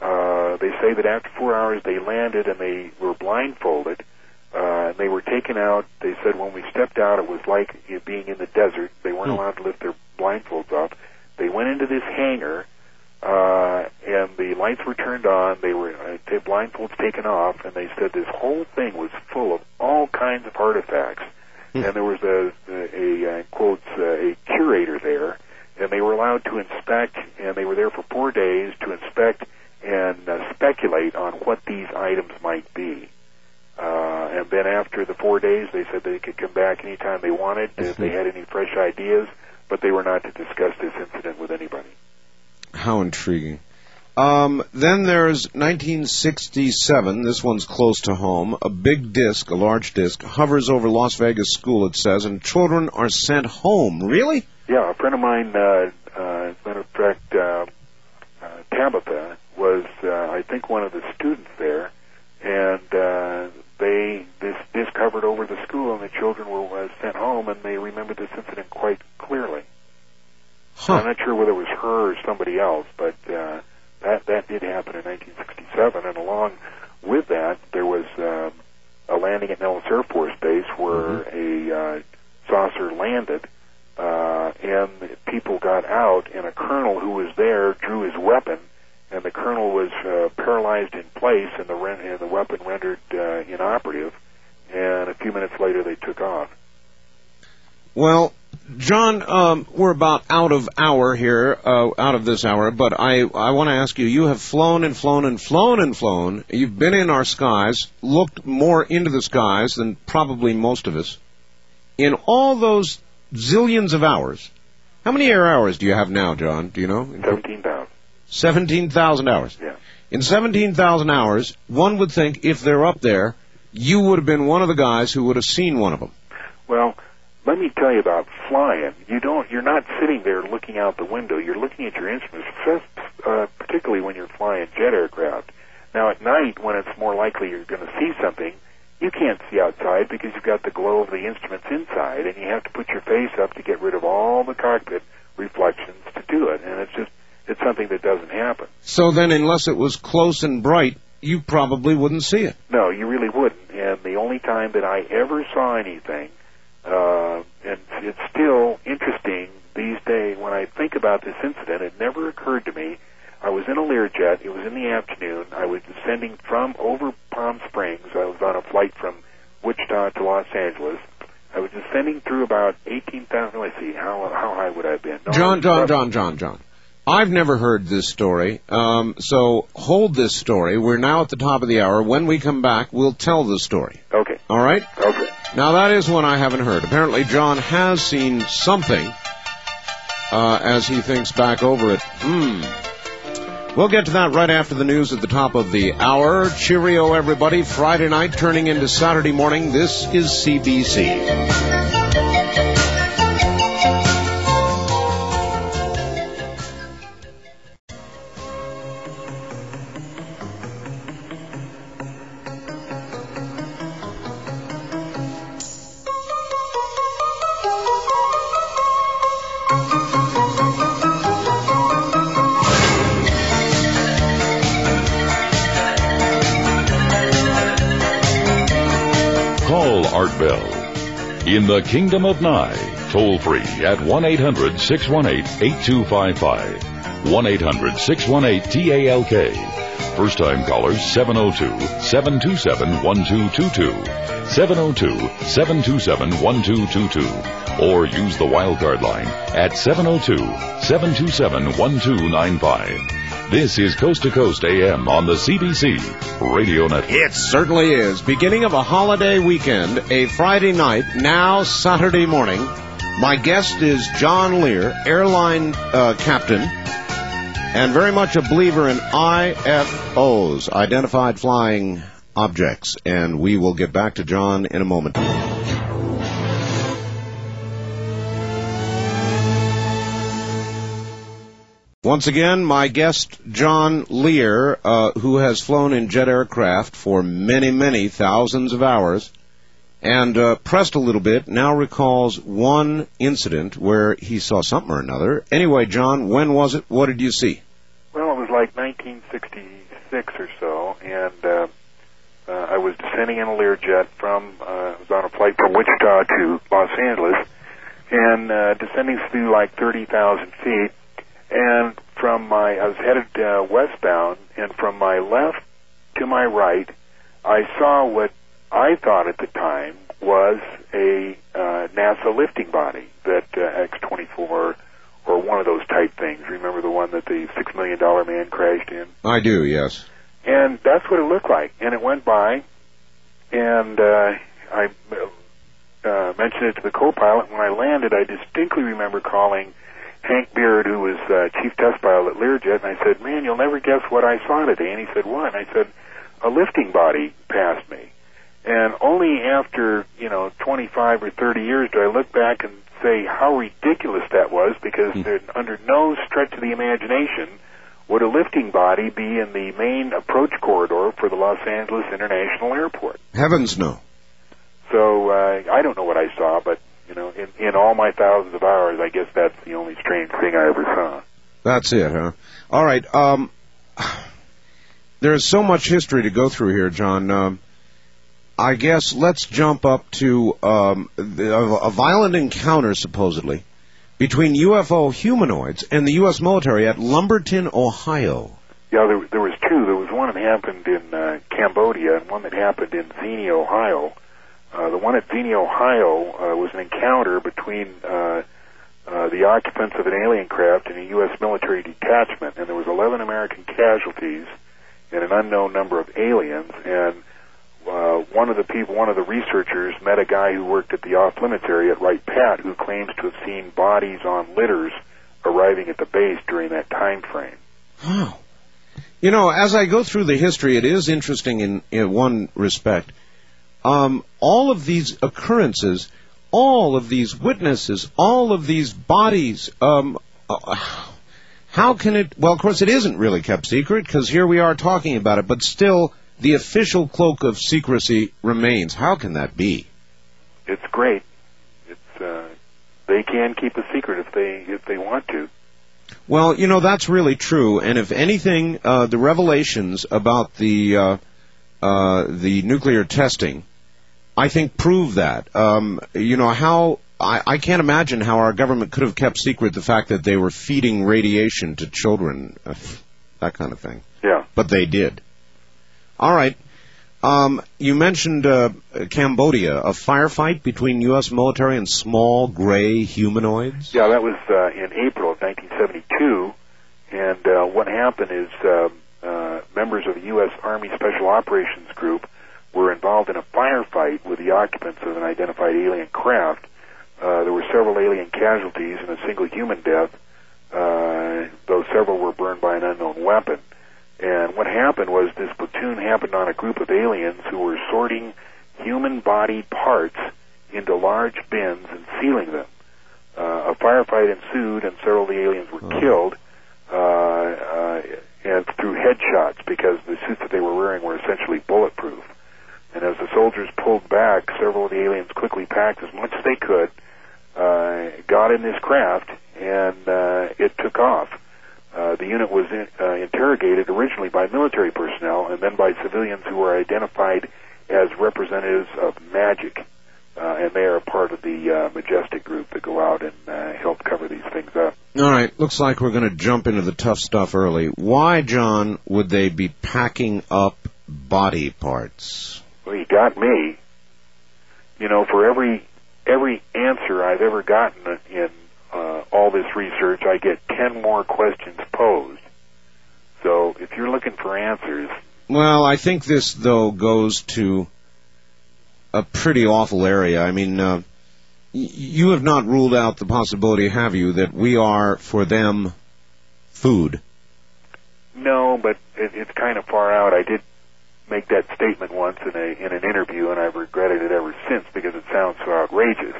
Uh, they say that after four hours they landed and they were blindfolded. Uh, and they were taken out. They said when we stepped out, it was like being in the desert. They weren't Hmm. allowed to lift their blindfolds off. They went into this hangar, uh, and the lights were turned on. They were uh, t- blindfolds taken off, and they said this whole thing was full of all kinds of artifacts. <laughs> And there was a, a, a uh, quotes uh, a curator there and they were allowed to inspect, and they were there for four days to inspect and uh, speculate on what these items might be. Uh, and then after the four days, they said they could come back anytime they wanted if they had any fresh ideas, but they were not to discuss this incident with anybody. How intriguing. Um, then there's 1967. This one's close to home. A big disc, a large disc, hovers over Las Vegas school, it says, and children are sent home. Really? Yeah, a friend of mine, uh, uh, as a matter of fact, uh, uh, Tabitha, was, uh, I think, one of the students there, and uh, they this this covered over the school, and the children were uh, sent home, and they remembered this incident quite clearly. Huh. I'm not sure whether it was her or somebody else, but uh, that that did happen in 1967, and along with that, there was um, a landing at Nellis Air Force Base where a uh, saucer landed, uh, and people got out, and a colonel who was there drew his weapon, and the colonel was uh, paralyzed in place, and the ren- and the weapon rendered uh, inoperative, and a few minutes later they took off. Well, John, um, we're about out of hour here, uh, out of this hour, but I, I want to ask you, you have flown and flown and flown and flown. You've been in our skies, looked more into the skies than probably most of us. In all those zillions of hours, how many air hours do you have now, John? Do you know? Seventeen thousand. 17,000 hours. Yeah. In 17,000 hours, one would think if they're up there, you would have been one of the guys who would have seen one of them. Well, let me tell you about flying. You don't. You're not sitting there looking out the window. You're looking at your instruments, uh, particularly when you're flying jet aircraft. Now, at night, when it's more likely you're going to see something, you can't see outside because you've got the glow of the instruments inside, and you have to put your face up to get rid of all the cockpit reflections to do it. And it's just it's something that doesn't happen. So then, unless it was close and bright, you probably wouldn't see it. No, you really wouldn't. And the only time that I ever saw anything, uh, and it's still interesting these days when I think about this incident, it never occurred to me. I was in a Learjet. It was in the afternoon. I was descending from over Palm Springs. I was on a flight from Wichita to Los Angeles. I was descending through about 18,000. Let's see, how, how high would I have been? No, John, John, John, John, John. I've never heard this story, um, so hold this story. We're now at the top of the hour. When we come back, we'll tell the story. Okay, All right? okay. Now that is one I haven't heard. Apparently, John has seen something uh, as he thinks back over it. Hmm. We'll get to that right after the news at the top of the hour. Cheerio, everybody. Friday night turning into Saturday morning. This is CBC. In the Kingdom of Nye, toll free at 1 800 618 8255. 1 800 618 TALK. First time callers 702 727 1222. 702 727 1222. Or use the wildcard line at 702 727 1295. This is Coast to Coast AM on the CBC Radio Network. It certainly is. Beginning of a holiday weekend, a Friday night, now Saturday morning. My guest is John Lear, airline uh, captain, and very much a believer in IFOs, identified flying objects. And we will get back to John in a moment. Once again, my guest, John Lear, uh, who has flown in jet aircraft for many, many thousands of hours, and uh, pressed a little bit, now recalls one incident where he saw something or another. Anyway, John, when was it? What did you see? Well, it was like 1966 or so, and uh, uh, I was descending in a Learjet from, uh, I was on a flight from Wichita to Los Angeles, and uh, descending through like 30,000 feet, and from my, I was headed uh, westbound, and from my left to my right, I saw what I thought at the time was a uh, NASA lifting body, that uh, X-24 or one of those type things remember the one that the six million dollar man crashed in. I do, yes. And that's what it looked like. And it went by, and uh, I uh, mentioned it to the co-pilot. When I landed, I distinctly remember calling Hank Beaird, who was uh, chief test pilot at Learjet, and I said, "Man, you'll never guess what I saw today." And he said, "What?" And I said, "A lifting body passed me." And only after you know 25 or 30 years do I look back and say how ridiculous that was, because there, under no stretch of the imagination would a lifting body be in the main approach corridor for the Los Angeles International Airport. Heavens no. So uh, I don't know what I saw, but in, in all my thousands of hours, I guess that's the only strange thing I ever saw. That's it, huh? All right. Um, there's so much history to go through here, John. Um, I guess let's jump up to um, the, a, a violent encounter, supposedly, between UFO humanoids and the U.S. military at Lumberton, Ohio. Yeah, there, there was two. There was one that happened in uh, Cambodia and one that happened in Xenia, Ohio. Uh, the one at Xenia, Ohio, uh, was an encounter between uh, uh, the occupants of an alien craft and a U.S. military detachment, and there was 11 American casualties and an unknown number of aliens. And uh, one of the people, one of the researchers, met a guy who worked at the off-limits area at Wright Pat, who claims to have seen bodies on litters arriving at the base during that time frame. Wow. You know, as I go through the history, it is interesting in, in one respect. Um, all of these occurrences, all of these witnesses, all of these bodies, um, uh, how can it? Well, of course, it isn't really kept secret because here we are talking about it, but still, the official cloak of secrecy remains. How can that be? It's great. It's uh, they can keep a secret if they if they want to. Well, you know that's really true, and if anything, uh, the revelations about the uh, uh, the nuclear testing, I think, prove that. Um, you know how I, I can't imagine how our government could have kept secret the fact that they were feeding radiation to children, uh, that kind of thing. Yeah. But they did. All right. Um, you mentioned uh, Cambodia, a firefight between U.S. military and small gray humanoids. Yeah, that was uh, in April of 1972, and uh, what happened is uh, uh, members of the U.S. Army Special Operations Group were involved in a firefight with the occupants of an identified alien craft. Uh, there were several alien casualties and a single human death, uh, though several were burned by an unknown weapon. And what happened was this platoon happened on a group of aliens who were sorting human body parts into large bins and sealing them. Uh, a firefight ensued, and several of the aliens were killed uh, uh, and through headshots because the suits that they were wearing were essentially bulletproof. And as the soldiers pulled back, several of the aliens quickly packed as much as they could, uh, got in this craft, and uh, it took off. Uh, the unit was in, uh, interrogated originally by military personnel and then by civilians who were identified as representatives of MAJIC. Uh, and they are a part of the uh, Majestic group that go out and uh, help cover these things up. All right, looks like we're going to jump into the tough stuff early. Why, John, would they be packing up body parts? Well, you got me. You know, for every every answer I've ever gotten in uh, all this research, I get ten more questions posed. So if you're looking for answers, Well, I think this though goes to a pretty awful area. I mean, uh, you have not ruled out the possibility, have you, that we are for them food? no, but it, it's kind of far out. I did make that statement once in a in an interview, and I've regretted it ever since because it sounds so outrageous.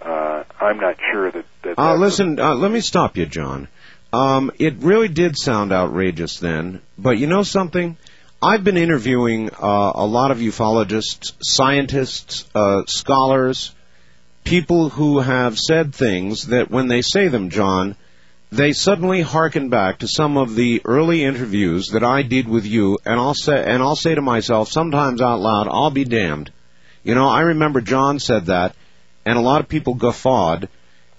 Uh, I'm not sure that. that Uh, listen, uh, let me stop you, John. Um, it really did sound outrageous then, but you know something? I've been interviewing uh, a lot of ufologists, scientists, uh, scholars, people who have said things that when they say them, John, they suddenly hearken back to some of the early interviews that I did with you, and I'll say, and I'll say to myself, sometimes out loud, I'll be damned. You know, I remember John said that, and a lot of people guffawed,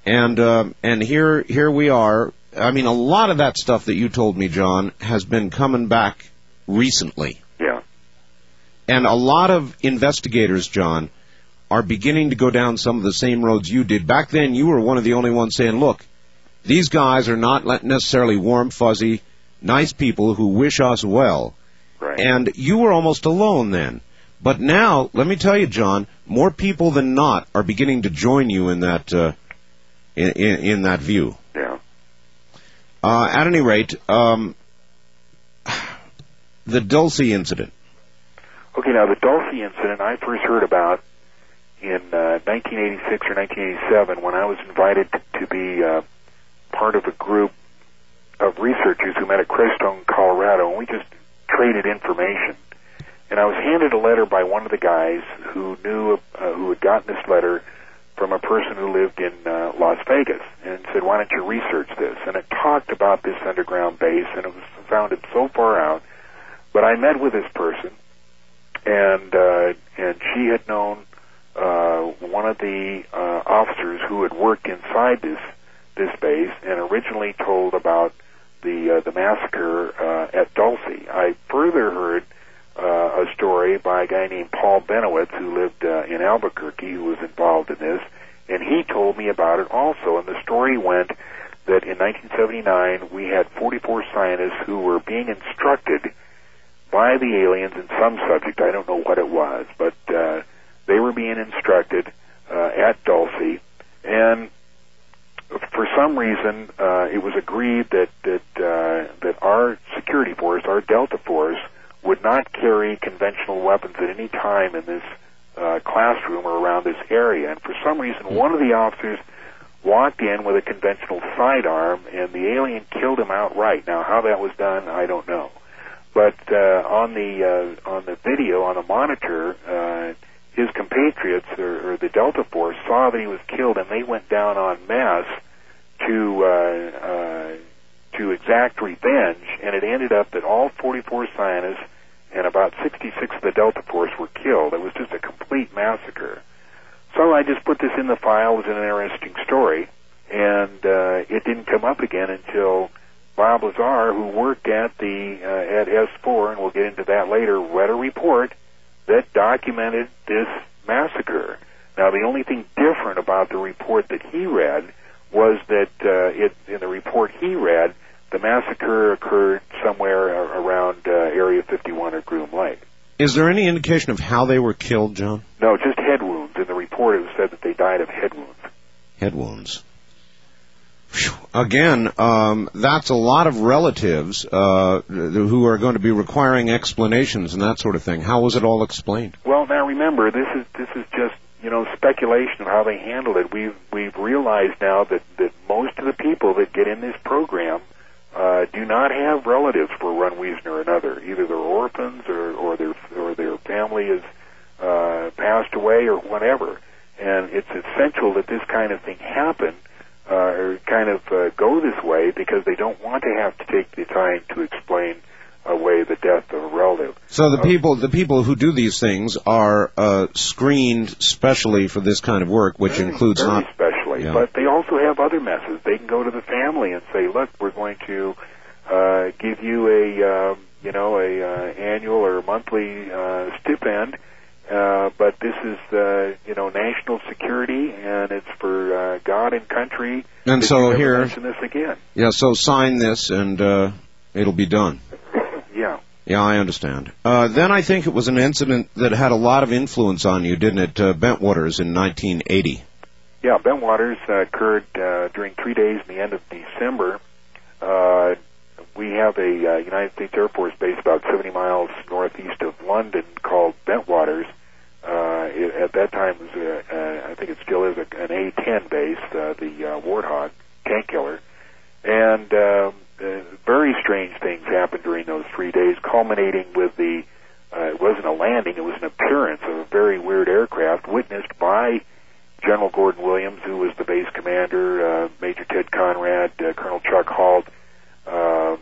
and uh, and here here we are. I mean, a lot of that stuff that you told me, John, has been coming back recently. yeah. And a lot of investigators, John, are beginning to go down some of the same roads you did. Back then, you were one of the only ones saying, look, These guys are not necessarily warm, fuzzy, nice people who wish us well. Right. And you were almost alone then. But now, let me tell you, John, more people than not are beginning to join you in that uh, in, in, in that view. yeah. Uh, at any rate, um, the Dulce incident. Okay, now the Dulce incident I first heard about in uh, 1986 or 1987 when I was invited to, to be uh, part of a group of researchers who met at Crestone, Colorado, and we just traded information. And I was handed a letter by one of the guys who knew uh, who had gotten this letter from a person who lived in uh, Las Vegas, and said, "Why don't you research this?" And it talked about this underground base, and it was founded so far out. But I met with this person, and uh, and she had known uh, one of the uh, officers who had worked inside this this base, and originally told about the uh, the massacre uh, at Dulce. I further heard uh, a story by a guy named Paul Bennewitz who lived uh, in Albuquerque who was involved in this, and he told me about it also. And the story went that in 1979 we had 44 scientists who were being instructed by the aliens in some subject. I don't know what it was, but uh, they were being instructed uh, at Dulce, and for some reason uh, it was agreed that that uh, that our security force, our Delta force, would not carry conventional weapons at any time in this uh, classroom or around this area. And for some reason, one of the officers walked in with a conventional sidearm, and the alien killed him outright. Now, how that was done, I don't know. But uh, on the uh, on the video on the monitor, uh, his compatriots or, or the Delta Force saw that he was killed, and they went down en masse to uh, uh, to exact revenge. And it ended up that all 44 scientists and about 66 of the Delta Force were killed. It was just a complete massacre. So I just put this in the file as an interesting story, and uh, it didn't come up again until Bob Lazar, who worked at the uh, at S4, and we'll get into that later, read a report that documented this massacre. Now, the only thing different about the report that he read was that uh, it, in the report he read, the massacre occurred somewhere around uh, Area 51 or Groom Lake. Is there any indication of how they were killed, John? No, just head wounds. In the report, it was said that they died of head wounds. Head wounds. Again, um, that's a lot of relatives uh, who are going to be requiring explanations and that sort of thing. How was it all explained? Well, now remember, this is this is just you know speculation of how they handled it. We've we've realized now that that most of the people that get in this program uh, do not have relatives for one reason or another. Either they're orphans or or their or their family is uh, passed away or whatever. And it's essential that this kind of thing happen uh, kind of uh, go this way because they don't want to have to take the time to explain away the death of a relative. So the Uh, people, the people who do these things are uh, screened specially for this kind of work, which very, includes very not. specially. Yeah. But they also have other methods. They can go to the family and say, "Look, we're going to uh, give you a um, you know a uh, annual or monthly uh, stipend." Uh, but this is, uh, you know, national security, and it's for uh, God and country. And so here- mention this again. Yeah. So sign this, and uh, it'll be done. <laughs> Yeah. Yeah, I understand. Uh, then I think it was an incident that had a lot of influence on you, didn't it? Uh, Bentwaters in 1980. Yeah, Bentwaters uh, occurred uh, during three days in the end of December. Uh, we have a uh, United States Air Force base about 70 miles northeast of London called Bentwaters. Uh, it, at that time, was a, uh, I think it still is a, an A-10 base, uh, the uh, Warthog tank killer. And um, uh, very strange things happened during those three days, culminating with the uh, it wasn't a landing, it was an appearance of a very weird aircraft witnessed by General Gordon Williams, who was the base commander, uh, Major Ted Conrad, uh, Colonel Chuck Halt, um,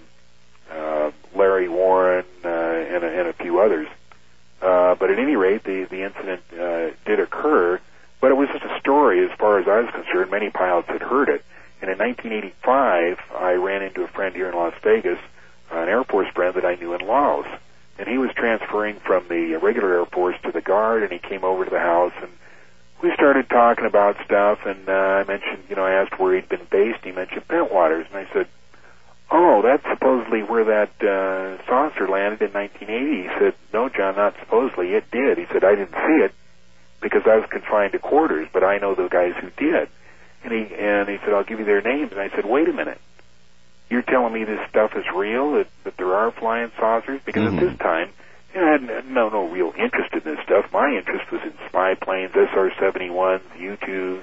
uh, Larry Warren, uh, and, a, and a few others. Uh, but at any rate, the, the incident uh, did occur, but it was just a story as far as I was concerned. Many pilots had heard it. And in 1985, I ran into a friend here in Las Vegas, an Air Force friend that I knew in Laos. And he was transferring from the regular Air Force to the Guard, and he came over to the house and we started talking about stuff, and uh, I mentioned, you know, I asked where he'd been based. He mentioned Bentwaters, and I said, "Oh, that's supposedly where that uh, saucer landed in 1980." He said, "No, John, not supposedly. It did." He said, "I didn't see it because I was confined to quarters, but I know the guys who did." And he and he said, "I'll give you their names." And I said, "Wait a minute." You're telling me this stuff is real? That, that there are flying saucers? Because Mhm. at this time, you know, I had no no real interest in this stuff. My interest was in spy planes, SR-71s, U-2s.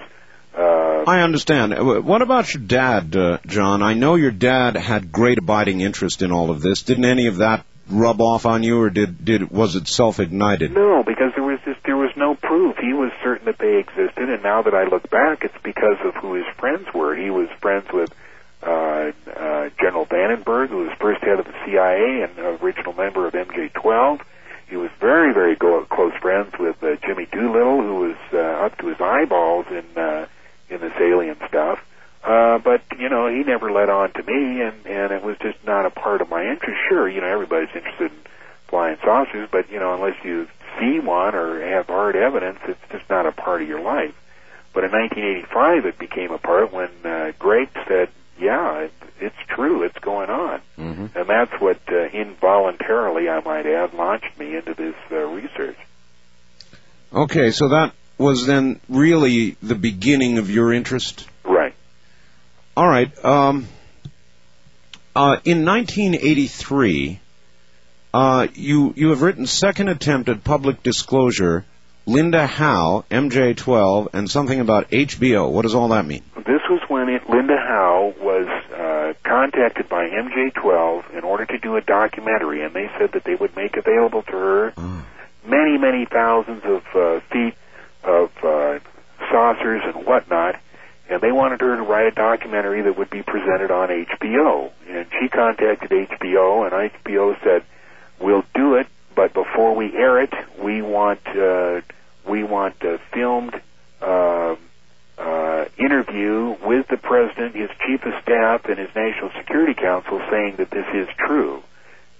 Uh, I understand. Uh, What about your dad, uh, John? I know your dad had great abiding interest in all of this. Didn't any of that rub off on you, or did did was it self ignited? no, because there was just there was no proof. He was certain that they existed, and now that I look back, it's because of who his friends were. He was friends with uh, uh, General Vandenberg, who was first head of the CIA and original member of MJ-12. He was very, very go- close friends with uh, Jimmy Doolittle, who was uh, up to his eyeballs in uh, in this alien stuff. Uh, but you know, he never let on to me, and and it was just not a part of my interest. Sure, you know, everybody's interested in flying saucers, but you know, unless you see one or have hard evidence, it's just not a part of your life. But in 1985, it became a part when uh, Greg said, "Yeah, it, it's true. It's going on," hmm and that's what uh, involuntarily, I might add, launched me into this uh, research. Okay, so that was then really the beginning of your interest. Right. All right. Um, uh, in 1983, uh, you you have written second attempt at public disclosure. Linda Howe, MJ12, and something about HBO. What does all that mean? This was when it, Linda Howe was uh, contacted by MJ12 in order to do a documentary, and they said that they would make available to her many, many thousands of uh, feet of uh, saucers and whatnot, and they wanted her to write a documentary that would be presented on HBO. And she contacted HBO, and HBO said, "We'll do it, but before we air it, we want uh, we want a filmed uh, uh, interview with the president, his chief of staff, and his national security council, saying that this is true."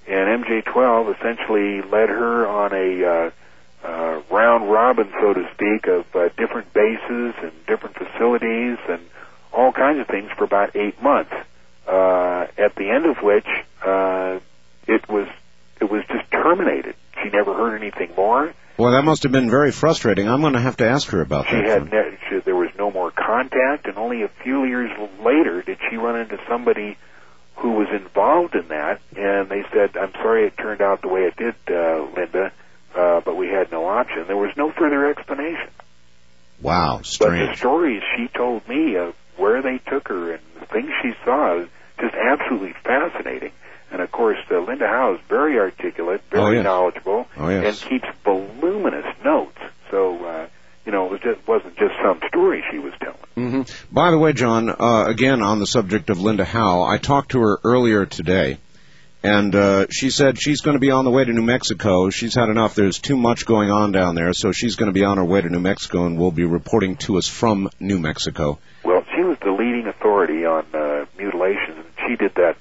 And MJ12 essentially led her on a uh, uh, round robin, so to speak, of uh, different bases and different facilities and all kinds of things for about eight months. Uh, at the end of which, uh, it was it was just terminated. She never heard anything more. Well, that must have been very frustrating. I'm going to have to ask her about that. She that. had ne- she, there was no more contact, and only a few years later did she run into somebody who was involved in that, and they said, "I'm sorry it turned out the way it did, uh, Linda, uh, but we had no option." There was no further explanation. wow, strange. But the stories she told me of where they took her and the things she saw is just absolutely fascinating. And of course, uh, Linda Howe is very articulate, very Oh, yes. knowledgeable, Oh, yes. and keeps voluminous notes. So, uh, you know, it was just, wasn't just some story she was telling. hmm By the way, John, uh, again on the subject of Linda Howe, I talked to her earlier today, and uh, she said she's going to be on the way to New Mexico. She's had enough. There's too much going on down there, so she's going to be on her way to New Mexico and will be reporting to us from New Mexico. Well, she was the leading authority on uh, mutilations, and she did that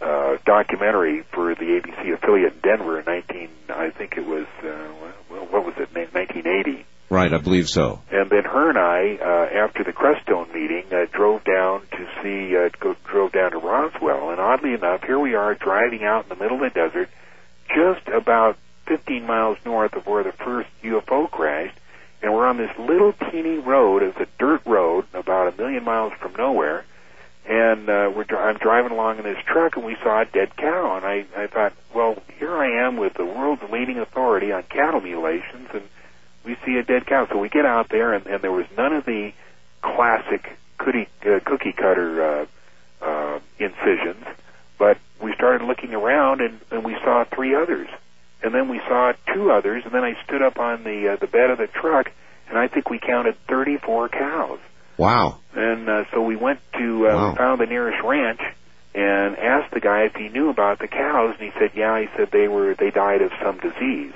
uh, documentary for the ABC affiliate in Denver in 19, I think it was, uh, well, what was it, 1980. Right, I believe so. And then her and I, uh, after the Crestone meeting, uh, drove down to see, uh, go, drove down to Roswell. And oddly enough, here we are driving out in the middle of the desert, just about 15 miles north of where the first UFO crashed. And we're on this little teeny road. It's a dirt road, about a million miles from nowhere. And uh, we're I'm driving along in this truck, and we saw a dead cow. And I, I thought, well, here I am with the world's leading authority on cattle mutilations, and we see a dead cow. So we get out there, and, and there was none of the classic cookie, uh, cookie cutter uh, uh, incisions, but we started looking around, and, and we saw three others, and then we saw two others, and then I stood up on the uh, the bed of the truck, and I think we counted 34 cows. Wow. And uh, so we went to uh, Wow. found the nearest ranch and asked the guy if he knew about the cows, and he said, "Yeah." He said they were they died of some disease.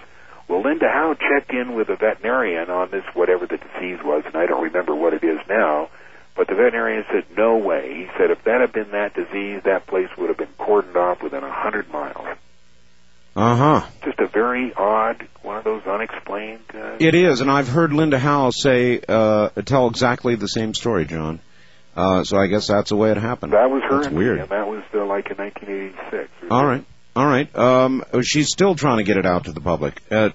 Well, Linda Howe checked in with a veterinarian on this whatever the disease was, and I don't remember what it is now. But the veterinarian said, "No way." He said, "If that had been that disease, that place would have been cordoned off within a hundred miles." Uh huh. Just a very odd, one of those unexplained. Uh, It is, and I've heard Linda Howe say uh, tell exactly the same story, John. Uh, so I guess that's the way it happened. that was her. That's weird. and that was uh, like in 1986. All right, all right. Um, she's still trying to get it out to the public uh,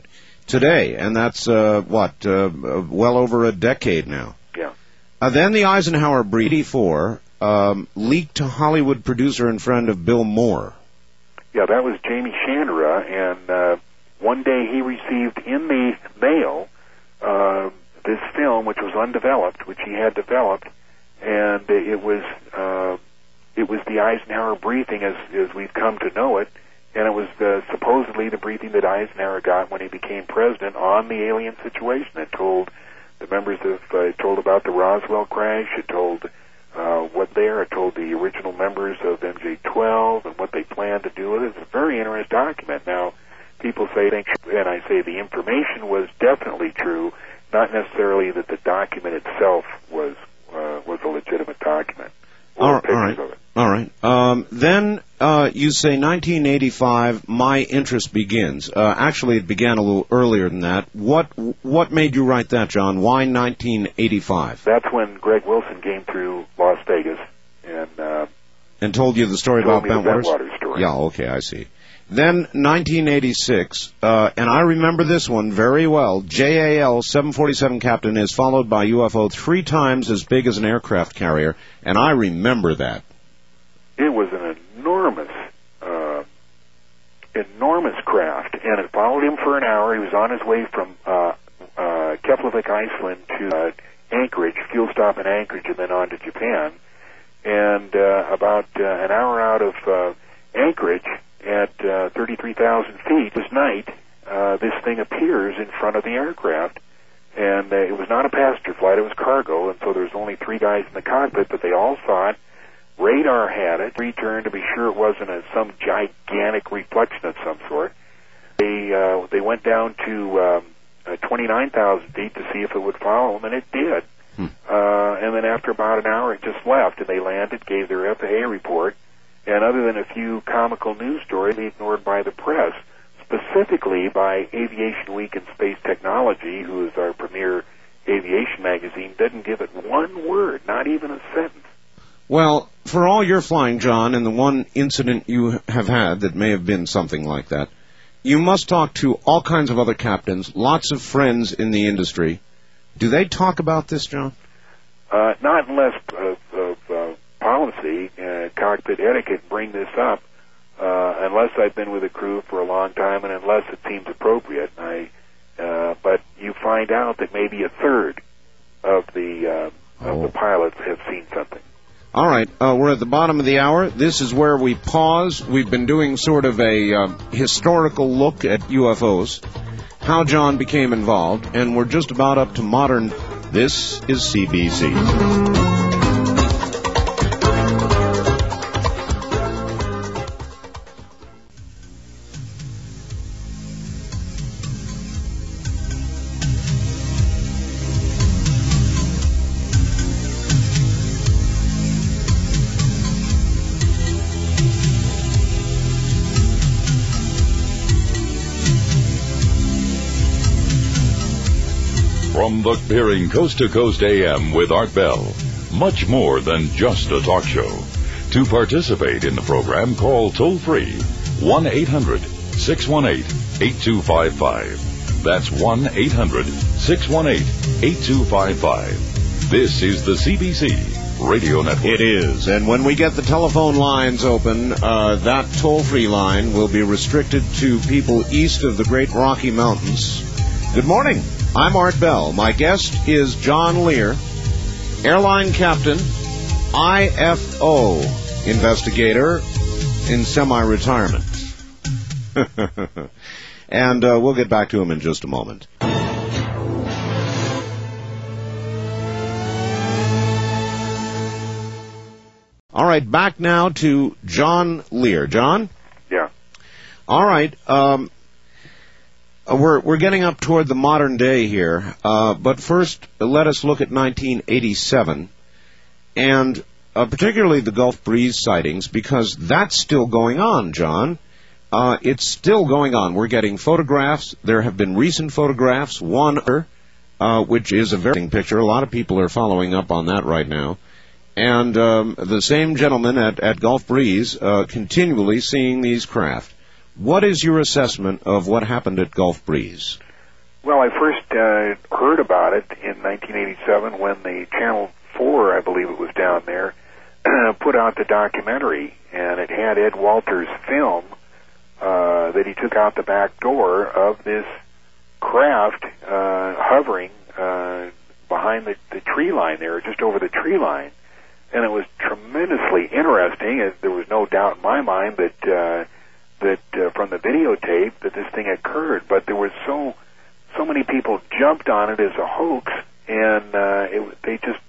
today, and that's uh, what uh, well over a decade now. Yeah. Uh, then the Eisenhower Breed 84 um, leaked to Hollywood producer and friend of Bill Moore. Yeah, that was Jaime Shandera, and uh, one day he received in the mail uh, this film, which was undeveloped, which he had developed, and it was uh, it was the Eisenhower briefing as as we've come to know it, and it was uh, supposedly the briefing that Eisenhower got when he became president on the alien situation. It told the members of uh, it told about the Roswell crash. It told uh, what there. It told the original members of MJ12 and what they planned to do with it. It's a very interesting document. Now, people say, and I say the information was definitely true, not necessarily that the document itself was uh, was a legitimate document. All right, all right. All right. Um, then uh, you say 1985. My interest begins. Uh, actually, it began a little earlier than that. What what made you write that, John? Why 1985? That's when Greg Wilson came through Las Vegas and uh, And told you the story about Bentwaters. Bentwaters story. Yeah. Okay, I see. Then 1986, uh, and I remember this one very well. JAL 747 captain is followed by UFO three times as big as an aircraft carrier, and I remember that. It was an enormous, uh, enormous craft, and it followed him for an hour. He was on his way from uh, uh, Keflavik, Iceland, to uh, Anchorage, fuel stop in Anchorage, and then on to Japan. And uh, about uh, an hour out of uh, Anchorage, at uh, 33,000 feet, this night, uh, this thing appears in front of the aircraft. And uh, it was not a passenger flight; it was cargo, and so there was only three guys in the cockpit, but they all saw it. Radar had it. Returned to be sure it wasn't a, some gigantic reflection of some sort. They uh, they went down to um, uh, 29,000 feet to see if it would follow them, and it did. Hmm. Uh, and then after about an hour, it just left, and they landed, gave their FAA report, and other than a few comical news stories, ignored by the press, specifically by Aviation Week and Space Technology, who is our premier aviation magazine, didn't give it one word, not even a sentence. Well, for all your flying, John, and the one incident you have had that may have been something like that, you must talk to all kinds of other captains, lots of friends in the industry. Do they talk about this, John? Uh, not unless of, of uh, policy, uh, cockpit etiquette bring this up, uh, unless I've been with a crew for a long time and unless it seems appropriate. I, uh, but you find out that maybe a third of the uh, of Oh. the pilots have seen something. All right, uh, we're at the bottom of the hour. This is where we pause. We've been doing sort of a uh, historical look at UFOs, how John became involved, and we're just about up to modern. This is CBC. The Coast to Coast AM with Art Bell. Much more than just a talk show. To participate in the program, call toll free 1 800 618 8255. That's 1 800 618 8255. This is the CBC Radio Network. It is, and when we get the telephone lines open, uh, that toll-free line will be restricted to people east of the Great Rocky Mountains. Good morning. I'm Art Bell. My guest is John Lear, airline captain, IFO investigator in semi-retirement. <laughs> and uh, we'll get back to him in just a moment. All right, back now to John Lear. John? Yeah. All right. Um, we're we're getting up toward the modern day here, uh, but first let us look at 1987, and uh, particularly the Gulf Breeze sightings because that's still going on, John. Uh, it's still going on. We're getting photographs. There have been recent photographs. One, uh, which is a very interesting picture. A lot of people are following up on that right now. And um, the same gentleman at, at Gulf Breeze uh, continually seeing these craft. What is your assessment of what happened at Gulf Breeze? Well, I first uh, heard about it in 1987 when the Channel 4, I believe it was down there, <clears throat> put out the documentary, and it had Ed Walters' film uh, that he took out the back door of this craft uh, hovering uh, behind the, the tree line there, just over the tree line. And it was tremendously interesting. There was no doubt in my mind that uh, that uh, from the videotape that this thing occurred, but there was so so many people jumped on it as a hoax, and uh, it, they just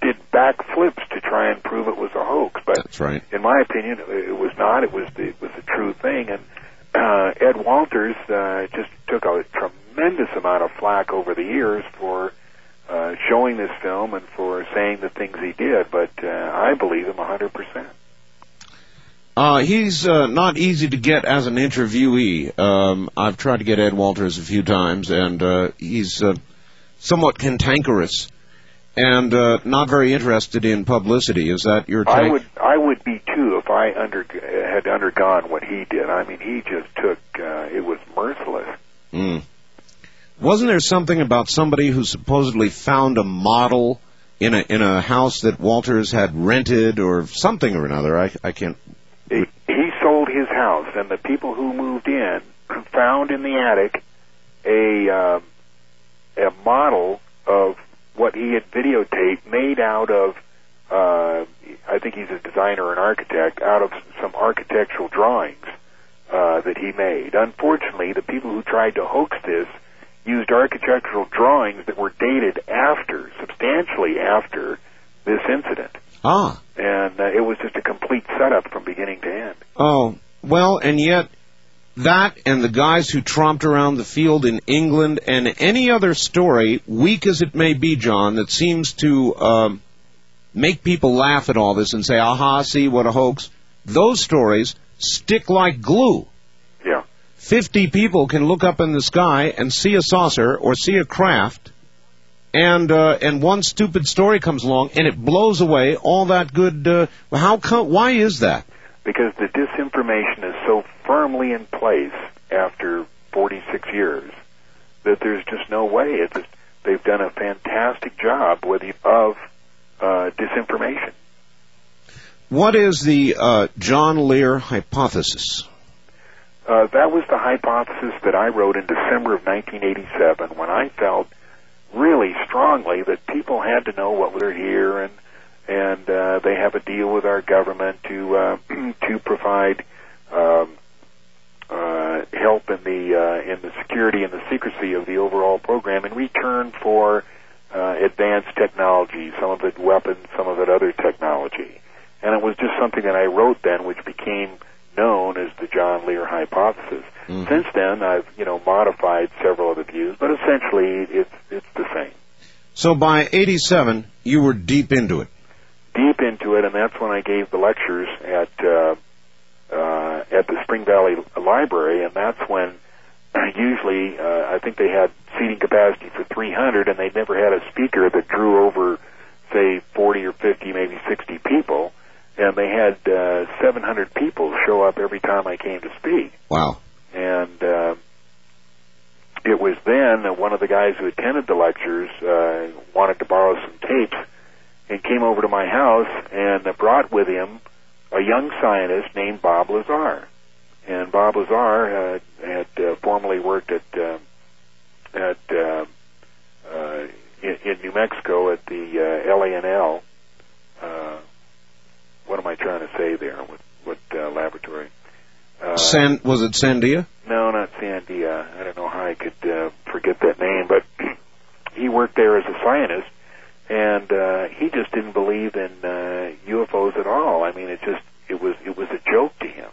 did backflips to try and prove it was a hoax. But That's right. in my opinion, it was not. It was the, it was a true thing, and uh, Ed Walters uh, just took a tremendous amount of flack over the years for uh, showing this film and for saying the things he did. But uh, I believe him hundred percent. Uh, he's uh, not easy to get as an interviewee. Um, I've tried to get Ed Walters a few times, and uh, he's uh, somewhat cantankerous and uh, not very interested in publicity. Is that your take? I would I would be too if I under had undergone what he did. I mean, he just took uh, it was merciless. Mm. Wasn't there something about somebody who supposedly found a model in a in a house that Walters had rented or something or another? I I can't. He, he sold his house, and the people who moved in <clears throat> found in the attic a um, a model of what he had videotaped made out of uh, I think he's a designer and architect out of some architectural drawings uh, that he made. Unfortunately, the people who tried to hoax this used architectural drawings that were dated after, substantially after this incident. Ah. And uh, it was just a complete setup from beginning to end. Oh, well, and yet that and the guys who tromped around the field in England and any other story, weak as it may be, John, that seems to um, make people laugh at all this and say, aha, see, what a hoax. Those stories stick like glue. Yeah. 50 people can look up in the sky and see a saucer or see a craft and uh, and one stupid story comes along and it blows away all that good uh, how come why is that Because the disinformation is so firmly in place after 46 years that there's just no way. It's just, they've done a fantastic job with the, of uh, disinformation. what is the uh, John Lear hypothesis Uh, that was the hypothesis that I wrote in December of 1987 when I felt really strongly that people had to know what we're here and and uh, they have a deal with our government to uh, <clears throat> to provide um, uh, help in the uh, in the security and the secrecy of the overall program in return for uh, advanced technology, some of it weapons, some of it other technology, and it was just something that I wrote then, which became known as the John Lear hypothesis. Mhm. Since then, I've you know modified several of the views, but essentially it's it's the same. so by 87 you were deep into it Deep into it, and that's when I gave the lectures at uh, uh, at the Spring Valley Library, and that's when <clears throat> usually uh, I think they had seating capacity for 300, and they never had a speaker that drew over say 40 or 50, maybe 60 people, and they had uh, 700 people show up every time I came to speak. wow and uh, it was then that one of the guys who attended the lectures uh, wanted to borrow some tapes and came over to my house and brought with him a young scientist named Bob Lazar. And Bob Lazar uh, had uh, formerly worked at uh, at uh, uh, in, in New Mexico at the uh, LANL. Uh, what am I trying to say there? What what uh, laboratory? Uh, San, was it Sandia no, not Sandia. I don't know how I could uh, forget that name, but <clears throat> he worked there as a scientist, and uh, he just didn't believe in uh, UFOs at all. I mean, it just it was it was a joke to him.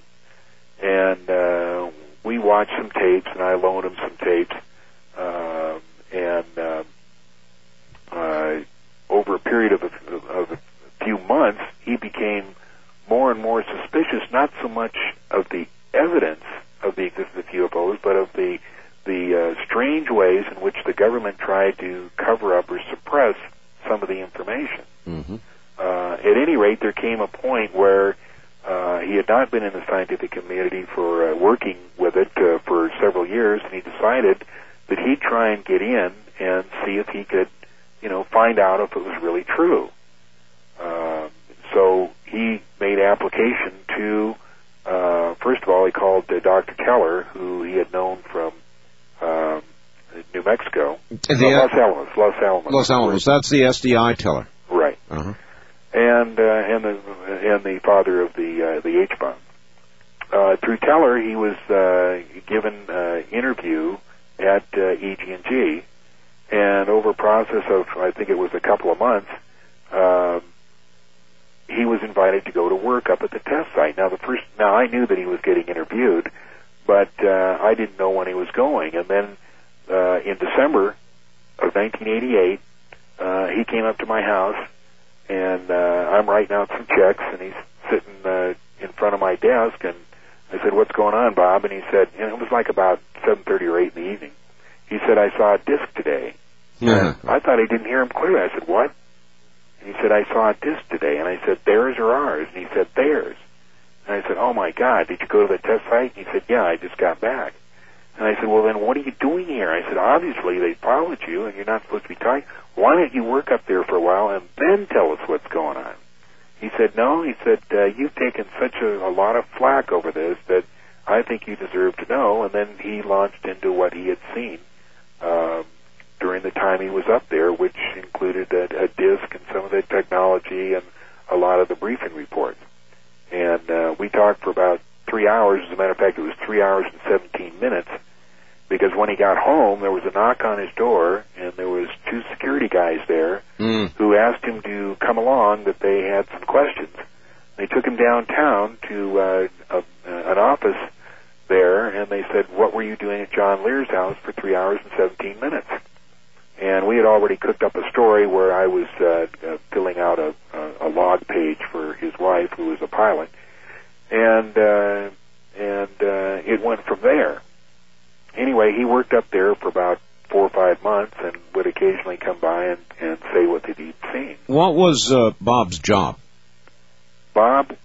And uh, we watched some tapes, and I loaned him some tapes, um, and uh, uh, over a period of a, of a few months, he became more and more suspicious, not so much of the evidence of the existence of UFOs, but of the the uh, strange ways in which the government tried to cover up or suppress some of the information. Mm-hmm. Uh, at any rate, there came a point where uh, he had not been in the scientific community for uh, working with it uh, for several years, and he decided that he'd try and get in and see if he could, you know, find out if it was really true. Uh, so he made application to, uh, first of all, he called uh, Dr. Teller, who he had known from um, New Mexico, The, No, uh, Los Alamos, Los Alamos, Los Alamos. That's the SDI teller. right? Uh-huh. and uh, and the and the father of the uh, the H bomb. Uh, through Teller, he was uh, given uh, interview at uh, EG&G, and over a process of I think it was a couple of months, um, he was invited to go to work up at the test site. Now the first, now I knew that he was getting interviewed, but uh, I didn't know when he was going. And then uh, in December of 1988, uh, he came up to my house and uh, I'm writing out some checks, and he's sitting uh, in front of my desk, and I said, "What's going on, Bob?" And he said, and it was like about 7:30 or 8 in the evening. He said, "I saw a disc today." Yeah. I thought I didn't hear him clearly. I said, "What?" And he said, "I saw a disc today." And I said, "Theirs or ours?" And he said, "Theirs." And I said, "Oh my God, did you go to the test site?" And he said, "Yeah, I just got back." And I said, "Well, then what are you doing here?" I said, "Obviously they followed you, and you're not supposed to be talking. Why don't you work up there for a while and then tell us what's going on?" He said, "No." He said, uh, "You've taken such a, a lot of flack over this that I think you deserve to know." And then he launched into what he had seen um, during the time he was up there, which included a, a disc and some of the technology and a lot of the briefing reports. And uh, we talked for about three hours. As a matter of fact, it was three hours and 17 minutes because when he got home, there was a knock on his door, and there was two security guys there Mm. who asked him to come along that they had some questions. They took him downtown to uh, a, an office there, and they said, "What were you doing at John Lear's house for three hours and 17 minutes?" And we had already cooked up a story where I was uh, uh, filling out a, a, a log page for his wife, who was a pilot, and uh, and uh, it went from there. Anyway, he worked up there for about four or five months, and would occasionally come by and, and say what he'd seen. What was uh, Bob's job? Bob's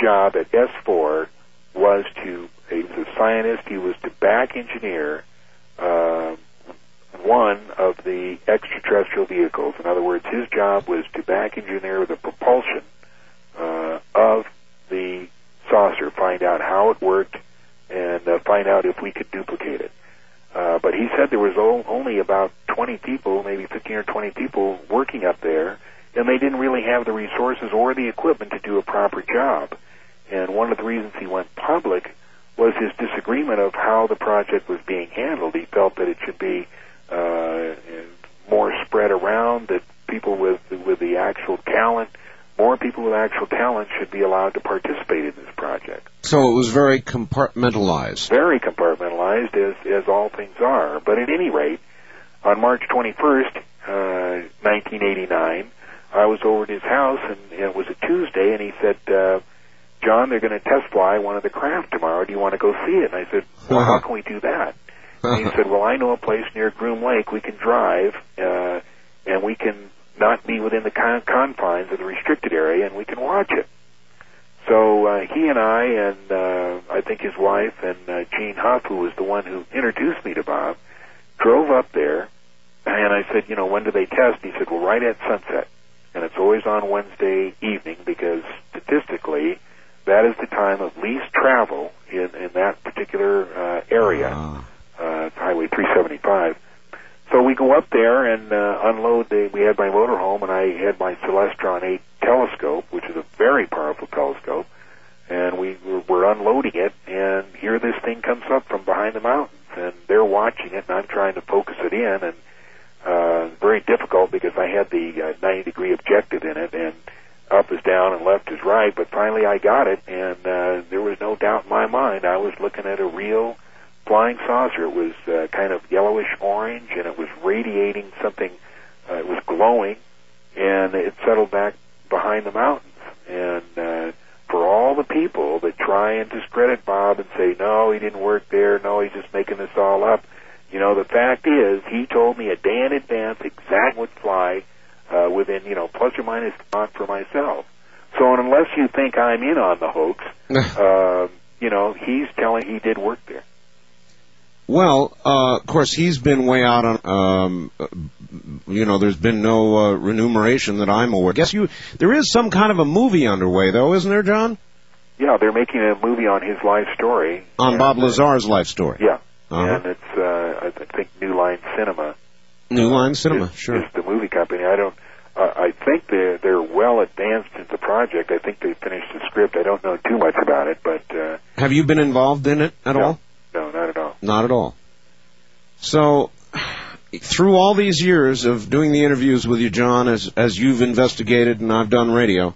job at S4 was to, he was a scientist, he was to back engineer uh, one of the extraterrestrial vehicles. In other words, his job was to back engineer the propulsion uh, of the saucer, find out how it worked, and uh, find out if we could duplicate it. Uh, but he said there was o- only about 20 people, maybe 15 or 20 people working up there, and they didn't really have the resources or the equipment to do a proper job. And one of the reasons he went public was his disagreement of how the project was being handled. He felt that it should be uh, more spread around, that people with with the actual talent, more people with actual talent, should be allowed to participate in this project So it was very compartmentalized. very compartmentalized as as all things are. But at any rate, on March 21st, uh, 1989, I was over at his house, and, and it was a Tuesday, and he said, uh, "John, they're going to test fly one of the craft tomorrow. Do you want to go see it?" And I said, "Well, how can we do that?" <laughs> And he said, "Well, I know a place near Groom Lake. We can drive, uh, and we can not be within the con- confines of the restricted area, and we can watch it." So uh, he and I, and uh, I think his wife and uh, Gene Huff, who was the one who introduced me to Bob, drove up there. And I said, you know, when do they test? He said, well, right at sunset, and it's always on Wednesday evening because statistically, that is the time of least travel in in that particular uh, area, uh, Highway 375. So we go up there and uh, unload the. We had my motorhome, and I had my Celestron 8 telescope, which is a very powerful telescope, and we were, were unloading it, and here this thing comes up from behind the mountains, and they're watching it, and I'm trying to focus it in, and uh, very difficult because I had the uh, 90 degree objective in it, and up is down and left is right. But finally, I got it, and uh, there was no doubt in my mind. I was looking at a real flying saucer. It was uh, kind of yellowish orange, and it was radiating something. Uh, it was glowing, and it settled back behind the mountains. And uh, for all the people that try and discredit Bob and say, no, he didn't work there, no, he's just making this all up. You know, the fact is, he told me a day in advance exactly what would fly uh, within, you know, plus or minus thought for myself. So unless you think I'm in on the hoax, uh, <laughs> you know, he's telling he did work there. Well, uh, of course, he's been way out on. Um, you know, there's been no uh, remuneration that I'm aware. Of. Guess you. There is some kind of a movie underway, though, isn't there, John? Yeah, they're making a movie on his life story. On And, Bob uh, Lazar's life story. Yeah, Uh-huh. and it's uh, I think New Line Cinema. New Line Cinema, is, sure. is the movie company. I don't. Uh, I think they're they're well advanced in the project. I think they finished the script. I don't know too much about it, but uh, Have you been involved in it at No. all? No, not at all. So, through all these years of doing the interviews with you, John, as as you've investigated and I've done radio,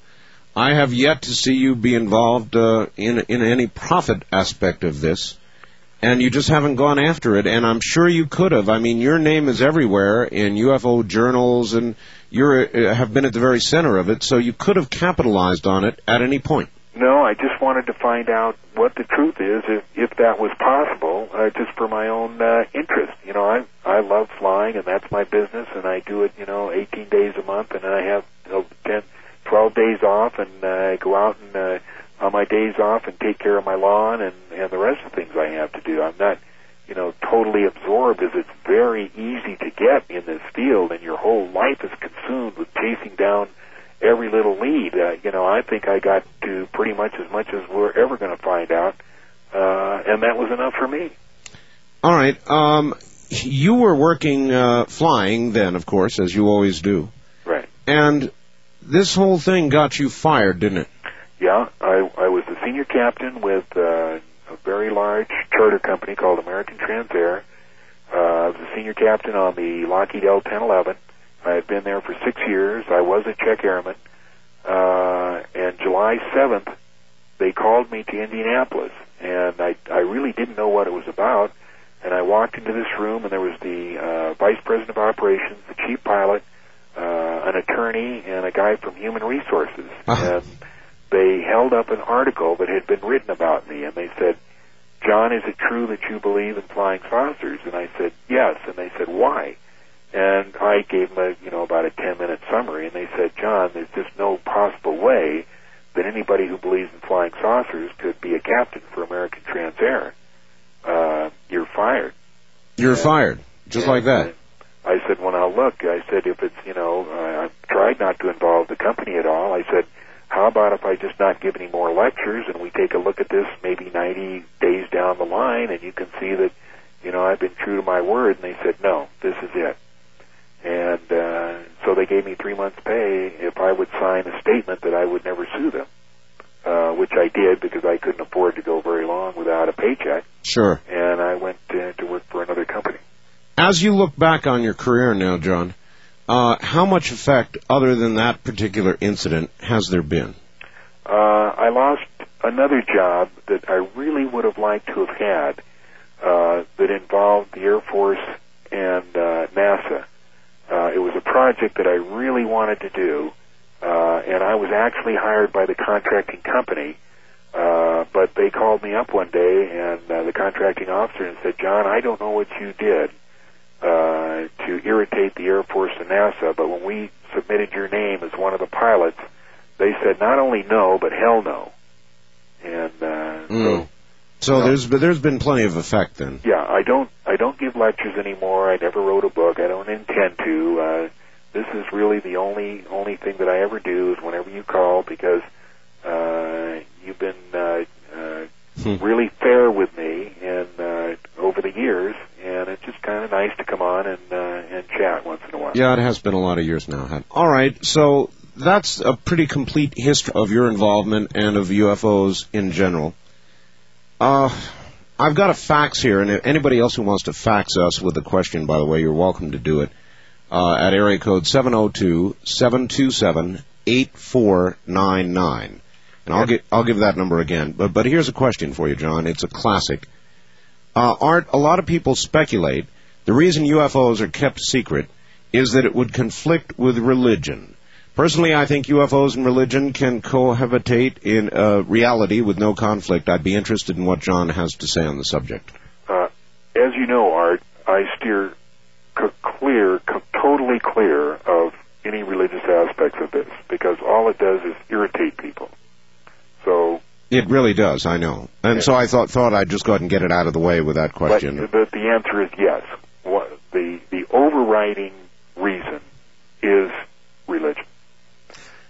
I have yet to see you be involved uh, in in any profit aspect of this, and you just haven't gone after it. And I'm sure you could have. I mean, your name is everywhere in UFO journals, and you're uh, have been at the very center of it. So you could have capitalized on it at any point. No, I just wanted to find out what the truth is, if if that was possible, uh, just for my own uh, interest. You know, I I love flying, and that's my business, and I do it. You know, 18 days a month, and I have know, 10, 12 days off, and uh, I go out and uh, on my days off and take care of my lawn and and the rest of things I have to do. I'm not, you know, totally absorbed, as it's very easy to get in this field, and your whole life is consumed with chasing down every little lead. Uh, you know, I think I got to pretty much as much as we're ever going to find out, uh, and that was enough for me. All right. Um, you were working uh, flying then, of course, as you always do. Right. And this whole thing got you fired, didn't it? Yeah, I, I was the senior captain with uh, a very large charter company called American Transair. Uh, I was the senior captain on the Lockheed L-1011. I had been there for six years. I was a check airman. Uh, and July 7th, they called me to Indianapolis, and I, I really didn't know what it was about. And I walked into this room, and there was the uh, vice president of operations, the chief pilot, uh, an attorney, and a guy from human resources. <laughs> Uh-huh. And they held up an article that had been written about me, and they said, John, is it true that you believe in flying saucers? And I said, yes. And they said, why? And I gave them a, you know, about a 10 minute summary, and they said, John, there's just no possible way that anybody who believes in flying saucers could be a captain for American Transair. Uh, you're fired. You're Yeah. fired, just like that. I said, well, now look, I said, if it's, you know, I I've tried not to involve the company at all. I said, how about if I just not give any more lectures and we take a look at this maybe 90 days down the line and you can see that, you know, I've been true to my word. And they said, no, this is it. And uh, so they gave me three months' pay if I would sign a statement that I would never sue them, uh, which I did because I couldn't afford to go very long without a paycheck. Sure. And I went to, to work for another company. As you look back on your career now, John, uh, how much effect, other than that particular incident, has there been? Uh, I lost another job that I really would have liked to have had uh, that involved the Air Force and uh, NASA. It was a project that I really wanted to do, uh, and I was actually hired by the contracting company. Uh, but they called me up one day, and uh, the contracting officer and said, "John, I don't know what you did uh, to irritate the Air Force and NASA, but when we submitted your name as one of the pilots, they said not only no, but hell no." And uh, so Mm. So No. there's there's been plenty of effect then. yeah, I don't I don't give lectures anymore. I never wrote a book. I don't intend to. Uh, this is really the only only thing that I ever do is whenever you call because uh, you've been uh, uh, Hmm. really fair with me and uh, over the years, and it's just kind of nice to come on and uh, and chat once in a while. Yeah, it has been a lot of years now. All right, so that's a pretty complete history of your involvement and of UFOs in general. Uh, I've got a fax here, and anybody else who wants to fax us with a question, by the way, you're welcome to do it uh, at area code 702-727-8499. And I'll get I'll give that number again. But but here's a question for you, John. It's a classic. Uh, Art, a lot of people speculate the reason UFOs are kept secret is that it would conflict with religion. Personally, I think UFOs and religion can cohabitate in uh, reality with no conflict. I'd be interested in what John has to say on the subject. Uh, as you know, Art, I steer c- clear, totally clear of any religious aspects of this because all it does is irritate people. So, It really does, I know. And Yeah. so I thought thought I'd just go ahead and get it out of the way with that but question. the, the answer is yes. What, the the overriding reason is religion.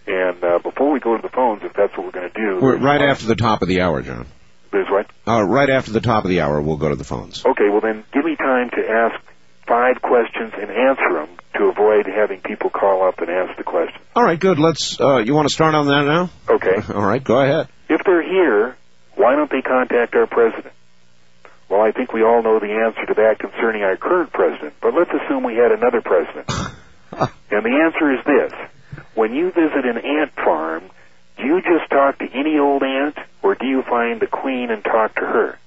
And uh, before we go to the phones, if that's what we're going to do, We're right after the top of the hour, John. Is what? Uh, right after the top of the hour, we'll go to the phones. Okay, well then give me time to ask five questions and answer them to avoid having people call up and ask the question. All right, good. Let's. Uh, you want to start on that now? Okay. <laughs> All right, go ahead. If they're here, why don't they contact our president? Well, I think we all know the answer to that concerning our current president, but let's assume we had another president. <laughs> and the answer is this. When you visit an ant farm, do you just talk to any old ant, or do you find the queen and talk to her?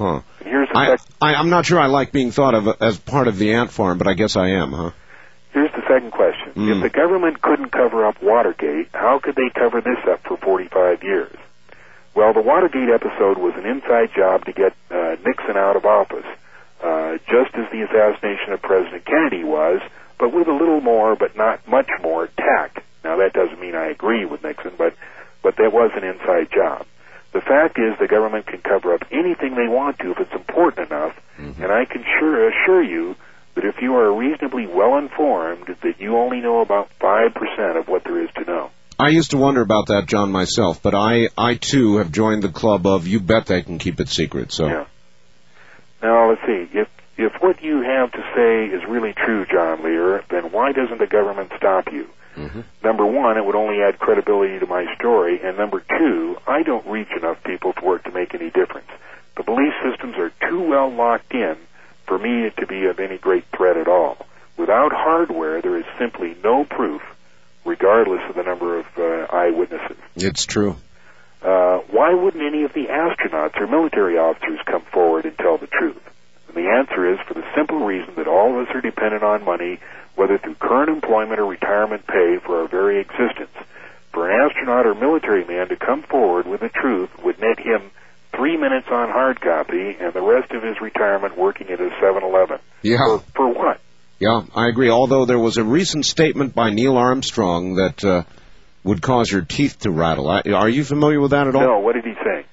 Huh. Here's the I, sec- I I'm not sure I like being thought of as part of the ant farm, but I guess I am, huh? Here's the second question. Mm. If the government couldn't cover up Watergate, how could they cover this up for 45 years? Well, the Watergate episode was an inside job to get uh, Nixon out of office, uh, just as the assassination of President Kennedy was, but with a little more, but not much more, tact. Now, that doesn't mean I agree with Nixon, but, but that was an inside job. The fact is the government can cover up anything they want to if it's important enough, mm-hmm. and I can sure assure you that if you are reasonably well informed, that you only know about 5% of what there is to know. I used to wonder about that, John, myself, but I I too have joined the club of you bet they can keep it secret. So Yeah. Now, let's see. If if what you have to say is really true, John Lear, then why doesn't the government stop you? Mhm. Number one, it would only add credibility to my story, and number two, I don't reach enough people for it to make any difference. The belief systems are too well locked in for me to be of any great threat at all. Without hardware, there is simply no proof, regardless of the number of uh, eyewitnesses. it's true. Uh, why wouldn't any of the astronauts or military officers come forward and tell the truth? And the answer is for the simple reason that all of us are dependent on money, whether through current employment or retirement pay for our very existence. For an astronaut or military man to come forward with the truth would net him three minutes on hard copy and the rest of his retirement working at a 7-Eleven. Yeah. For, for what? Yeah, I agree. Although there was a recent statement by Neil Armstrong that uh, would cause your teeth to rattle. Are you familiar with that at all? No, what did he say?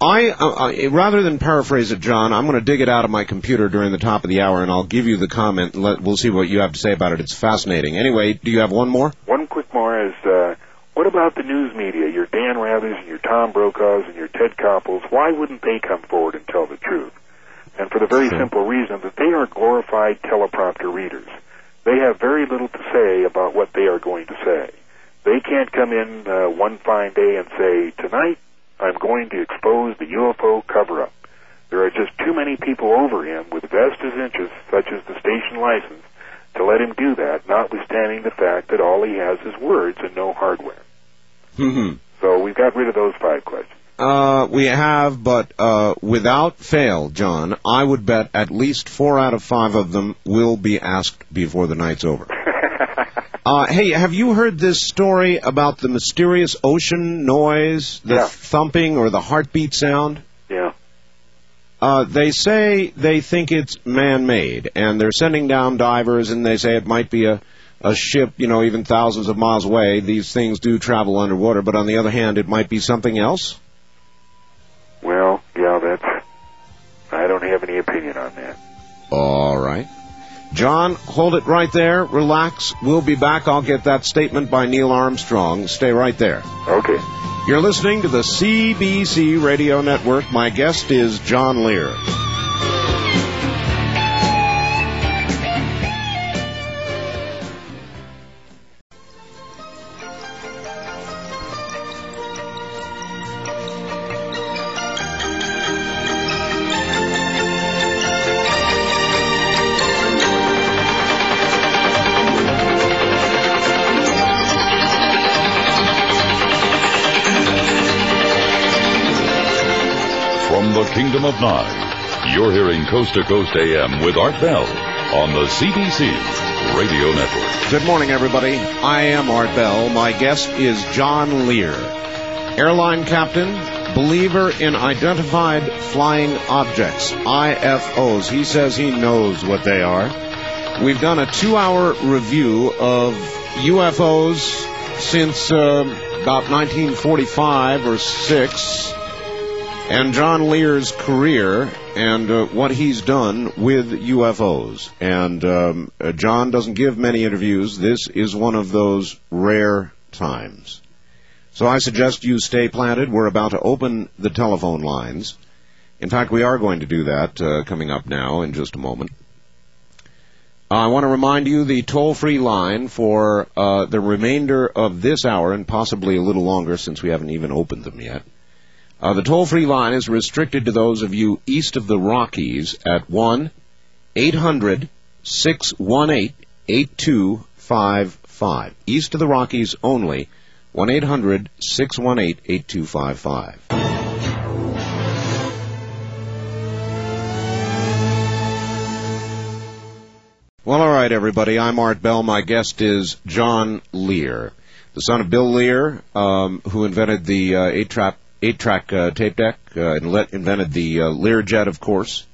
I, uh, uh, rather than paraphrase it, John, I'm going to dig it out of my computer during the top of the hour, and I'll give you the comment. Let, we'll see what you have to say about it. It's fascinating. Anyway, do you have one more? One quick more is, uh, what about the news media, your Dan Rathers and your Tom Brokaws and your Ted Koppels? Why wouldn't they come forward and tell the truth? And for the very Sure. simple reason that they are glorified teleprompter readers. They have very little to say about what they are going to say. They can't come in uh, one fine day and say, tonight I'm going to expose the UFO cover-up. There are just too many people over him with vested interests, such as the station license, to let him do that, notwithstanding the fact that all he has is words and no hardware. Hmm. So we've got rid of those five questions. Uh, we have, but uh, without fail, John, I would bet at least four out of five of them will be asked before the night's over. <laughs> Uh, hey, have you heard this story about the mysterious ocean noise, the Yeah. thumping or the heartbeat sound? yeah. Uh, they say they think it's man-made, and they're sending down divers, and they say it might be a, a ship, you know, even thousands of miles away. These things do travel underwater, but on the other hand, it might be something else. Well, yeah, that's. I don't have any opinion on that. All right. John, hold it right there. Relax. We'll be back. I'll get that statement by Neil Armstrong. Stay right there. Okay. You're listening to the CBC Radio Network. My guest is John Lear. Kingdom of Nye, you're hearing Coast to Coast AM with Art Bell on the CBC Radio Network. Good morning, everybody. I am Art Bell. My guest is John Lear, airline captain, believer in identified flying objects, IFOs. He says he knows what they are. We've done a two-hour review of UFOs since uh, about 1945 or 6 and John Lear's career and uh, what he's done with UFOs. And um, uh, John doesn't give many interviews. This is one of those rare times. So I suggest you stay planted. We're about to open the telephone lines. In fact, we are going to do that uh, coming up now in just a moment. I want to remind you the toll-free line for uh, the remainder of this hour and possibly a little longer since we haven't even opened them yet. Uh, the toll-free line is restricted to those of you east of the Rockies at 1 800 618 8255. East of the Rockies only. 1 800 618 8255. Well, all right, everybody. I'm Art Bell. My guest is John Lear, the son of Bill Lear, um, who invented the uh, eight-track eight-track uh, tape deck uh, and let, invented the uh, Learjet, of course.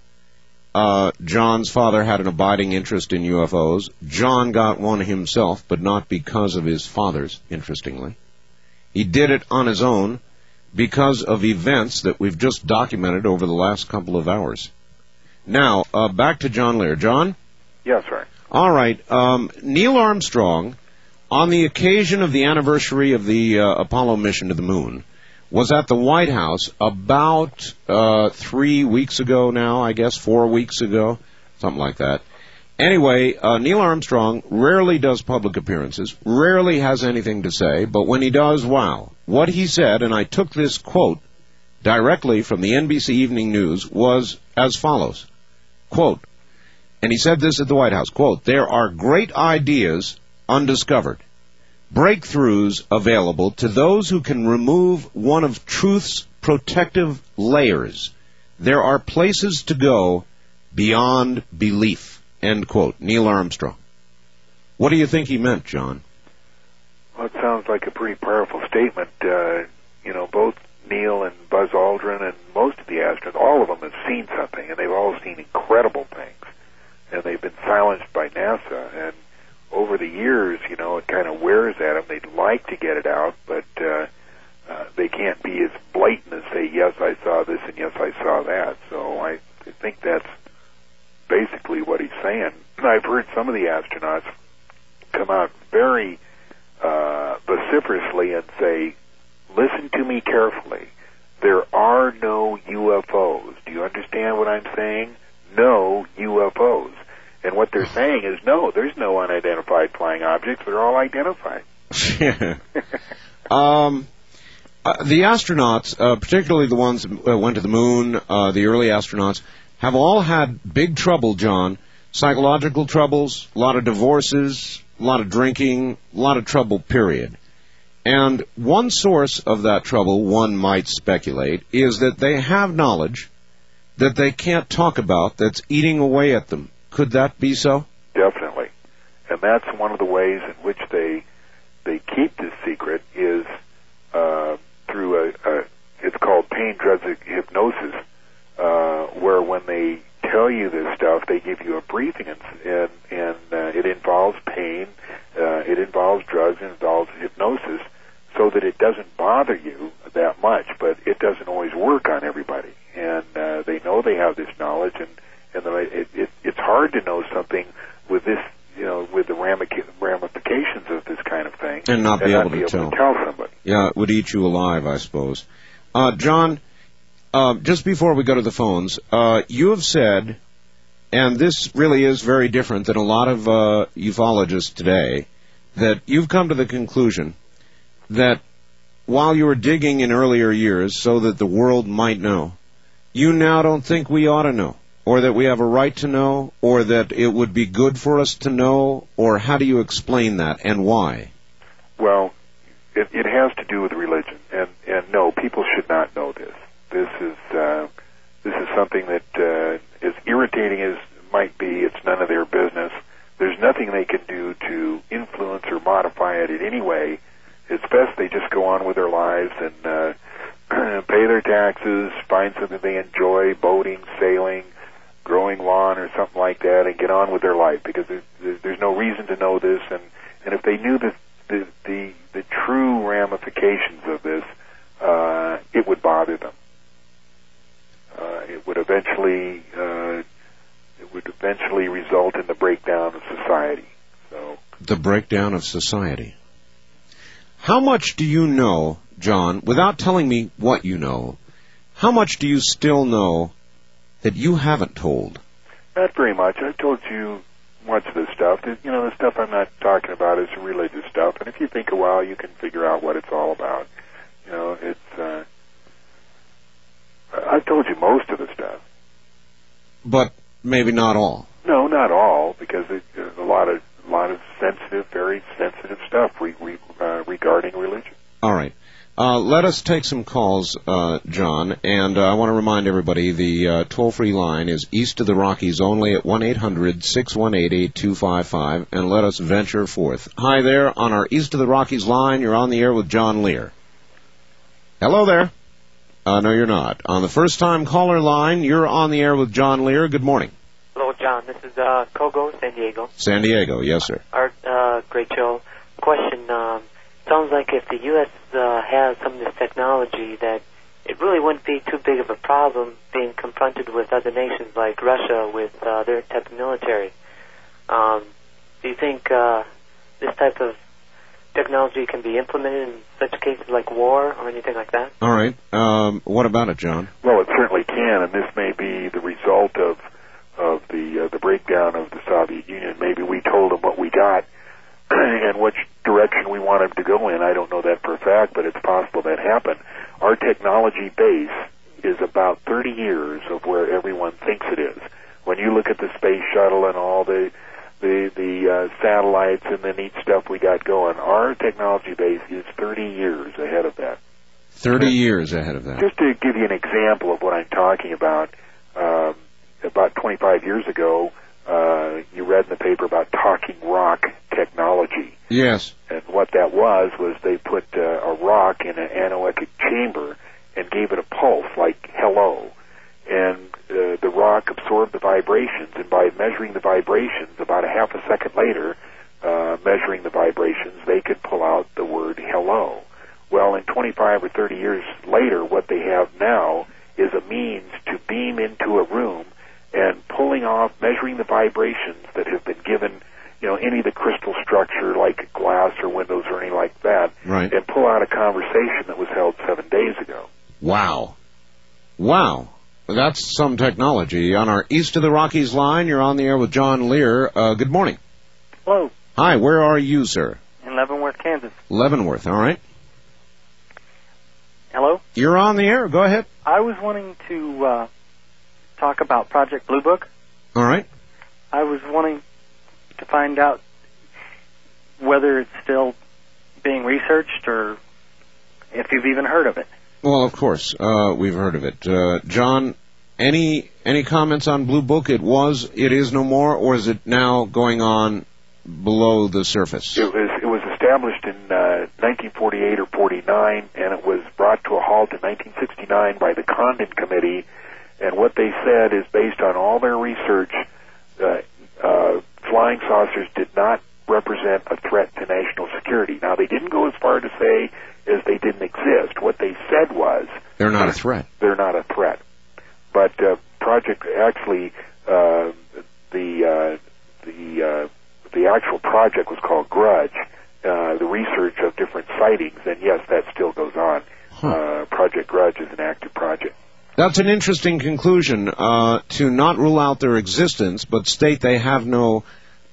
Uh, John's father had an abiding interest in UFOs. John got one himself, but not because of his father's. Interestingly, he did it on his own because of events that we've just documented over the last couple of hours. Now, uh, back to John Lear. John. Yes, sir. All right. Um, Neil Armstrong, on the occasion of the anniversary of the uh, Apollo mission to the moon, was at the White House about uh, three weeks ago now, I guess, four weeks ago, something like that. Anyway, uh, Neil Armstrong rarely does public appearances, rarely has anything to say, but when he does, wow. What he said, and I took this quote directly from the NBC Evening News, was as follows. Quote, and he said this at the White House, quote, there are great ideas undiscovered, breakthroughs available to those who can remove one of truth's protective layers. There are places to go beyond belief, end quote. Neil Armstrong. What do you think he meant, John? Well, it sounds like a pretty powerful statement. Uh, you know, both Neil and Buzz Aldrin and most of the astronauts, all of them have seen something, and they've all seen incredible things and they've been silenced by NASA. And over the years, you know, it kind of wears at them. They'd like to get it out, but uh, uh, they can't be as blatant as say, "Yes, I saw this," and "Yes, I saw that." So I think that's basically what he's saying. I've heard some of the astronauts come out very uh, vociferously and say, "Listen to me carefully. There are no UFOs. Do you understand what I'm saying?" no UFOs. And what they're saying is, no, there's no unidentified flying objects. They're all identified. <laughs> um, uh, the astronauts, uh, particularly the ones that uh, went to the moon, uh, the early astronauts, have all had big trouble, John. Psychological troubles, a lot of divorces, a lot of drinking, a lot of trouble, period. And one source of that trouble, one might speculate, is that they have knowledge that they can't talk about that's eating away at them. Could that be so? Definitely. And that's one of the ways in which they they keep this secret is uh, through a, a it's called pain drugs hypnosis, uh, where when they tell you this stuff, they give you a briefing, and and, and uh, it involves pain, uh, it involves drugs, it involves hypnosis, so that it doesn't bother you that much. But it doesn't always work on everybody and uh, they know they have this knowledge, and and the, it, it, it's hard to know something with this, you know, with the ramifications of this kind of thing, and not be, and able, not be to, able tell. to tell somebody. Yeah, it would eat you alive, I suppose. Uh, John, uh, just before we go to the phones, uh, you have said, and this really is very different than a lot of uh, ufologists today, that you've come to the conclusion that while you were digging in earlier years so that the world might know, you now don't think we ought to know, or that we have a right to know, or that it would be good for us to know, or how do you explain that and why? Well, it, it has to do with religion, and and no, people should not know this. This is uh, this is something that, uh, as irritating as might be, it's none of their business. There's nothing they can do to influence or modify it in any way. It's best they just go on with their lives and uh, <clears throat> pay their taxes, find something they enjoy, boating, sailing, growing lawn, or something like that, and get on with their life because there's, there's- no reason to know this. And and if they knew the the the, the true ramifications of this, uh, it would bother them. Uh, it would eventually uh, it would eventually result in the breakdown of society. So The breakdown of society. How much do you know, John, without telling me what you know, how much do you still know that you haven't told? not very much. I've told you much of this stuff. You know, the stuff I'm not talking about is religious stuff, and if you think a while, you can figure out what it's all about. You know, it's. Uh, I've told you most of the stuff. But maybe not all. No, not all, because it, there's a lot of a lot of sensitive, very sensitive stuff re, re, uh, regarding religion. All right. Uh, let us take some calls, uh, John, and uh, I want to remind everybody the uh, toll-free line is east of the Rockies only at 1-800-618-8255, and let us venture forth. Hi there, on our east of the Rockies line, you're on the air with John Lear. Hello there. Uh, no, you're not. On the first-time caller line, you're on the air with John Lear. Good morning. Hello, John. This is uh, Kogo, San Diego. San Diego, yes, sir. Our, uh, great show. Question: um, Sounds like if the U.S. Uh, has some of this technology, that it really wouldn't be too big of a problem being confronted with other nations like Russia with uh, their type of military. Um, do you think uh, this type of technology can be implemented in such cases like war or anything like that? All right. Um, what about it, John? Well, it certainly can, and this may be the result of of the uh, the breakdown of the Soviet Union. Maybe we told them what we got <clears throat> and which direction we want them to go in. I don't know that for a fact, but it's possible that happened. Our technology base is about 30 years of where everyone thinks it is. When you look at the space shuttle and all the the the uh, satellites and the neat stuff we got going, our technology base is 30 years ahead of that. 30 years ahead of that. Just to give you an example of what I'm talking about, um, about 25 years ago, uh, you read in the paper about talking rock technology. Yes. And what that was, was they put uh, a rock in an anechoic chamber and gave it a pulse, like hello. And uh, the rock absorbed the vibrations, and by measuring the vibrations, about a half a second later, uh, measuring the vibrations, they could pull out the word hello. Well, in 25 or 30 years later, what they have now is a means to beam into a room and pulling off, measuring the vibrations that have been given, you know, any of the crystal structure like glass or windows or anything like that, Right. and pull out a conversation that was held seven days ago. Wow. Wow. That's some technology. On our East of the Rockies line, you're on the air with John Lear. Uh, good morning. Hello, Hi, where are you, sir? in Leavenworth, Kansas. Leavenworth, all right? Hello. You're on the air. Go ahead. I was wanting to uh, talk about Project Blue Book. All right. I was wanting to find out whether it's still being researched or if you've even heard of it. Well, of course, uh, we've heard of it. Uh, John, any any comments on Blue Book? It was, it is no more, or is it now going on below the surface? It was it was established in uh, 1948 or 49, and it was brought to a halt in 1969 by the Condon Committee. And what they said is based on all their research, uh, uh, flying saucers did not represent a threat to national security. Now they didn't go as far to say as they didn't exist. What they said was They're not a threat. they're not a threat. But uh, project actually uh, the uh, the uh, the actual project was called Grudge. Uh, the research of different sightings, and yes, that still goes on. Uh, project Grudge is an active project. That's an interesting conclusion uh, to not rule out their existence, but state they have no.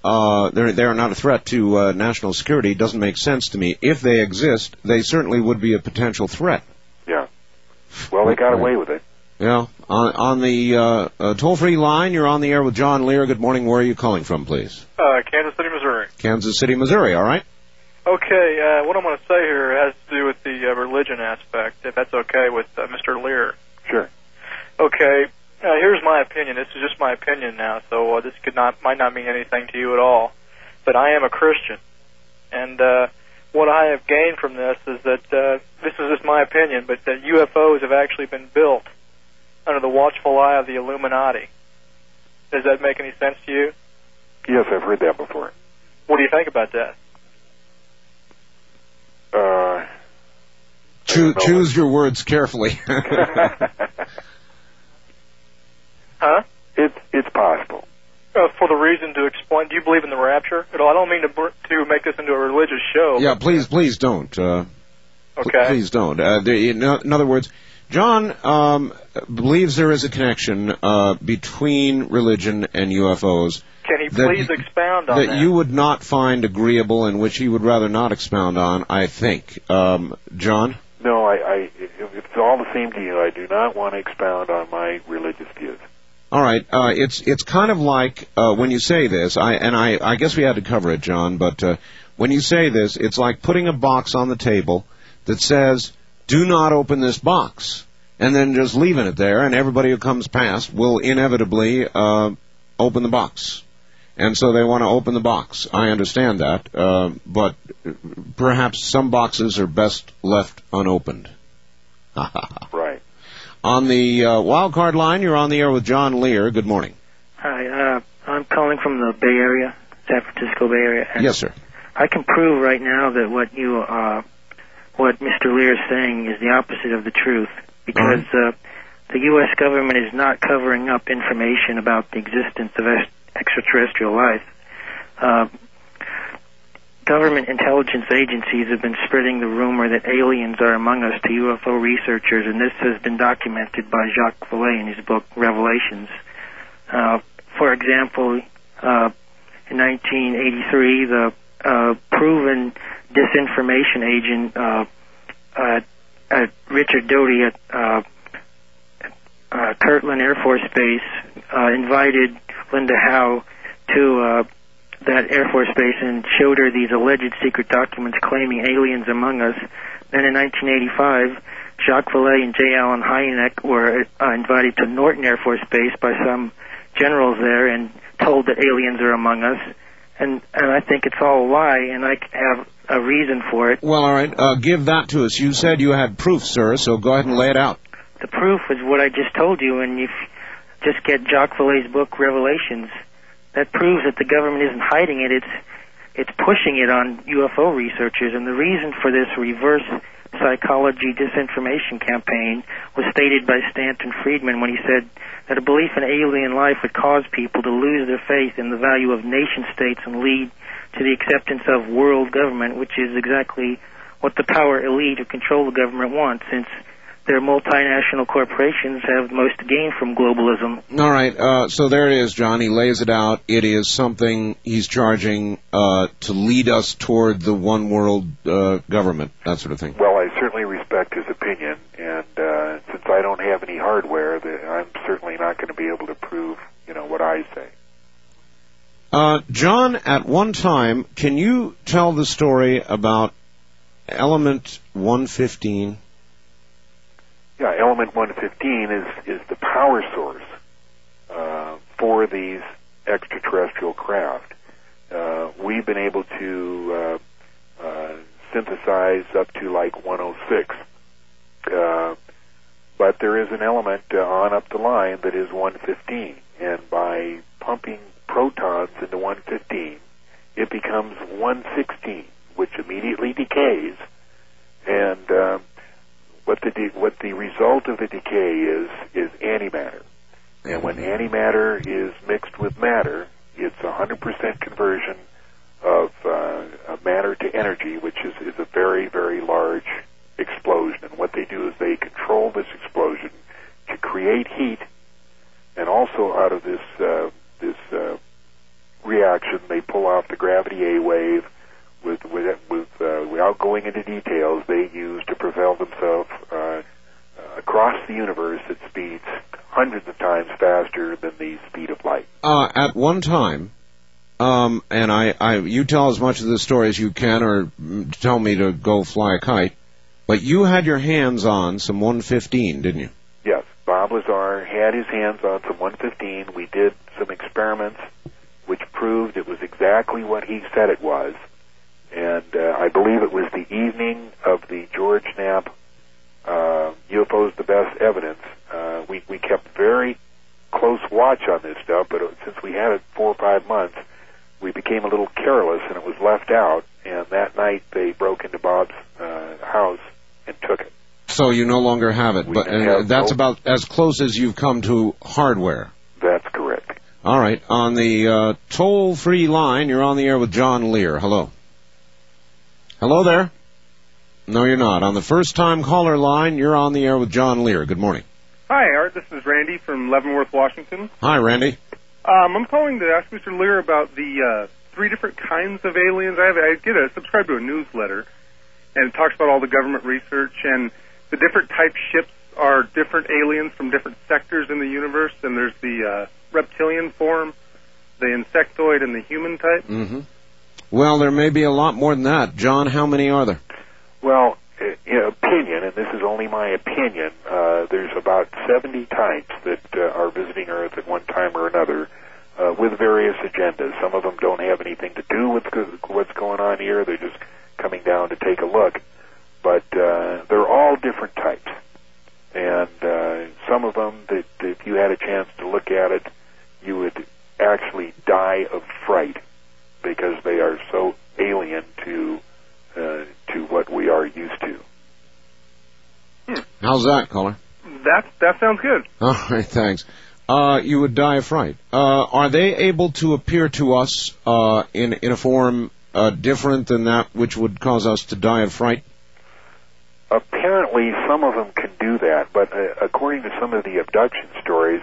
Uh, they're they are not a threat to uh, national security. Doesn't make sense to me. If they exist, they certainly would be a potential threat. Yeah. Well, they got away with it. Yeah. On, on the uh, uh, toll-free line, you're on the air with John Lear. Good morning. Where are you calling from, please? Uh, Kansas City, Missouri. Kansas City, Missouri. All right. Okay, uh, what I'm going to say here has to do with the uh, religion aspect, if that's okay with uh, Mr. Lear. Sure. Okay, uh, here's my opinion. This is just my opinion now, so uh, this could not might not mean anything to you at all. But I am a Christian, and uh, what I have gained from this is that uh, this is just my opinion, but that UFOs have actually been built under the watchful eye of the Illuminati. Does that make any sense to you? Yes, I've heard that before. What do you think about that? Uh, Choo- choose your words carefully. <laughs> <laughs> Huh? it's it's possible. Uh, for the reason to explain, do you believe in the rapture at all? I don't mean to br- to make this into a religious show. yeah, please, please don't. Uh, Okay. Please don't. Uh, there, in, in other words, John um, believes there is a connection uh, between religion and UFOs Can he that please y- expound on that that? you would not find agreeable and which he would rather not expound on. I think, um, John. No, I, I it's all the same to you. I do not want to expound on my religious views. All right, uh, it's it's kind of like uh, when you say this, I and I I guess we had to cover it, John. But uh, when you say this, it's like putting a box on the table that says, "Do not open this box," and then just leaving it there, and everybody who comes past will inevitably uh, open the box. And so they want to open the box. I understand that, uh, but perhaps some boxes are best left unopened. <laughs> Right. On the uh, wild card line, you're on the air with John Lear. Good morning. Hi, uh, I'm calling from the Bay Area, San Francisco Bay Area. And Yes, sir. I can prove right now that what you, uh, what Mr. Lear is saying is the opposite of the truth, because uh, the U.S. government is not covering up information about the existence of ex- extraterrestrial life. Uh, government intelligence agencies have been spreading the rumor that aliens are among us to UFO researchers, and this has been documented by Jacques Vallée in his book Revelations. Uh, for example, uh, in 1983, the uh, proven disinformation agent uh, uh, Richard Doty at uh, uh, Kirtland Air Force Base uh, invited Linda Howe to uh, that Air Force Base and showed her these alleged secret documents claiming aliens among us. Then in 1985, Jacques Vallée and J. Allen Hynek were uh, invited to Norton Air Force Base by some generals there and told that aliens are among us. And and I think it's all a lie, and I have a reason for it. Well, all right. Uh, give that to us. You said you had proof, sir. So go ahead and lay it out. The proof is what I just told you, and you just get Jacques Vallée's book Revelations, that proves that the government isn't hiding it. It's it's pushing it on UFO researchers, and the reason for this reverse psychology disinformation campaign was stated by Stanton Friedman when he said that a belief in alien life would cause people to lose their faith in the value of nation states and lead to the acceptance of world government, which is exactly what the power elite who control the government wants, since their multinational corporations have most to gain from globalism. All right. Uh, so there it is, John. He lays it out. It is something he's charging uh, to lead us toward the one world uh, government, that sort of thing. Well, I certainly respect his opinion, and uh, since I don't have any hardware, I'm certainly not going to be able to prove, you know, what I say. Uh, John, at one time, can you tell the story about element 115? Yeah, element 115 is is the power source uh, for these extraterrestrial craft. Uh, we've been able to uh, uh, synthesize up to like 106, uh, but there is an element uh, on up the line that is 115, and by pumping protons into 115, it becomes 116, which immediately decays, and uh, what the de- what the result of the decay is is antimatter. And when antimatter is mixed with matter, it's a 100% conversion of uh, matter to energy, which is, is a very, very large explosion. And what they do is they control this explosion to create heat, and also out of this uh, this uh, reaction, they pull off the gravity A wave, with with, with uh, without going into details, they use to propel themselves uh, uh, across the universe at speeds hundreds of times faster than the speed of light. Uh, at one time, um, and I, I, you tell as much of the story as you can, or tell me to go fly a kite. But you had your hands on some 115, didn't you? Yes, Bob Lazar had his hands on some 115. We did some experiments which proved it was exactly what he said it was. And uh, I believe it was the evening of the George Knapp uh, UFOs the best evidence. Uh, we we kept very close watch on this stuff, but since we had it four or five months, we became a little careless, and it was left out. And that night, they broke into Bob's uh, house and took it. So you no longer have it, We but have uh, that's no- about as close as you've come to hardware. That's correct. All right. On the uh, toll-free line, you're on the air with John Lear. Hello. Hello there. No, you're not. On the first-time caller line, you're on the air with John Lear. Good morning. Hi, Art. This is Randy from Leavenworth, Washington. Hi, Randy. Um, I'm calling to ask Mr. Lear about the uh, three different kinds of aliens. I have I get a subscribe to a newsletter, and it talks about all the government research and the different type ships are different aliens from different sectors in the universe. And there's the uh, reptilian form, the insectoid, and the human type. Mm-hmm. Well, there may be a lot more than that. John, how many are there? Well, in opinion, and this is only my opinion, uh, there's about 70 types that uh, are visiting Earth at one time or another uh, with various agendas. Some of them don't have anything to do with what's going on here. They're just coming down to take a look. But uh, they're all different types. And uh, some of them, that if you had a chance to look at it, you would actually die of fright because they are so alien to uh, to what we are used to. How's that, caller? That that sounds good. <laughs> All right, thanks. Uh, you would die of fright. Uh, are they able to appear to us uh, in in a form uh, different than that which would cause us to die of fright? Apparently, some of them can do that, but uh, according to some of the abduction stories,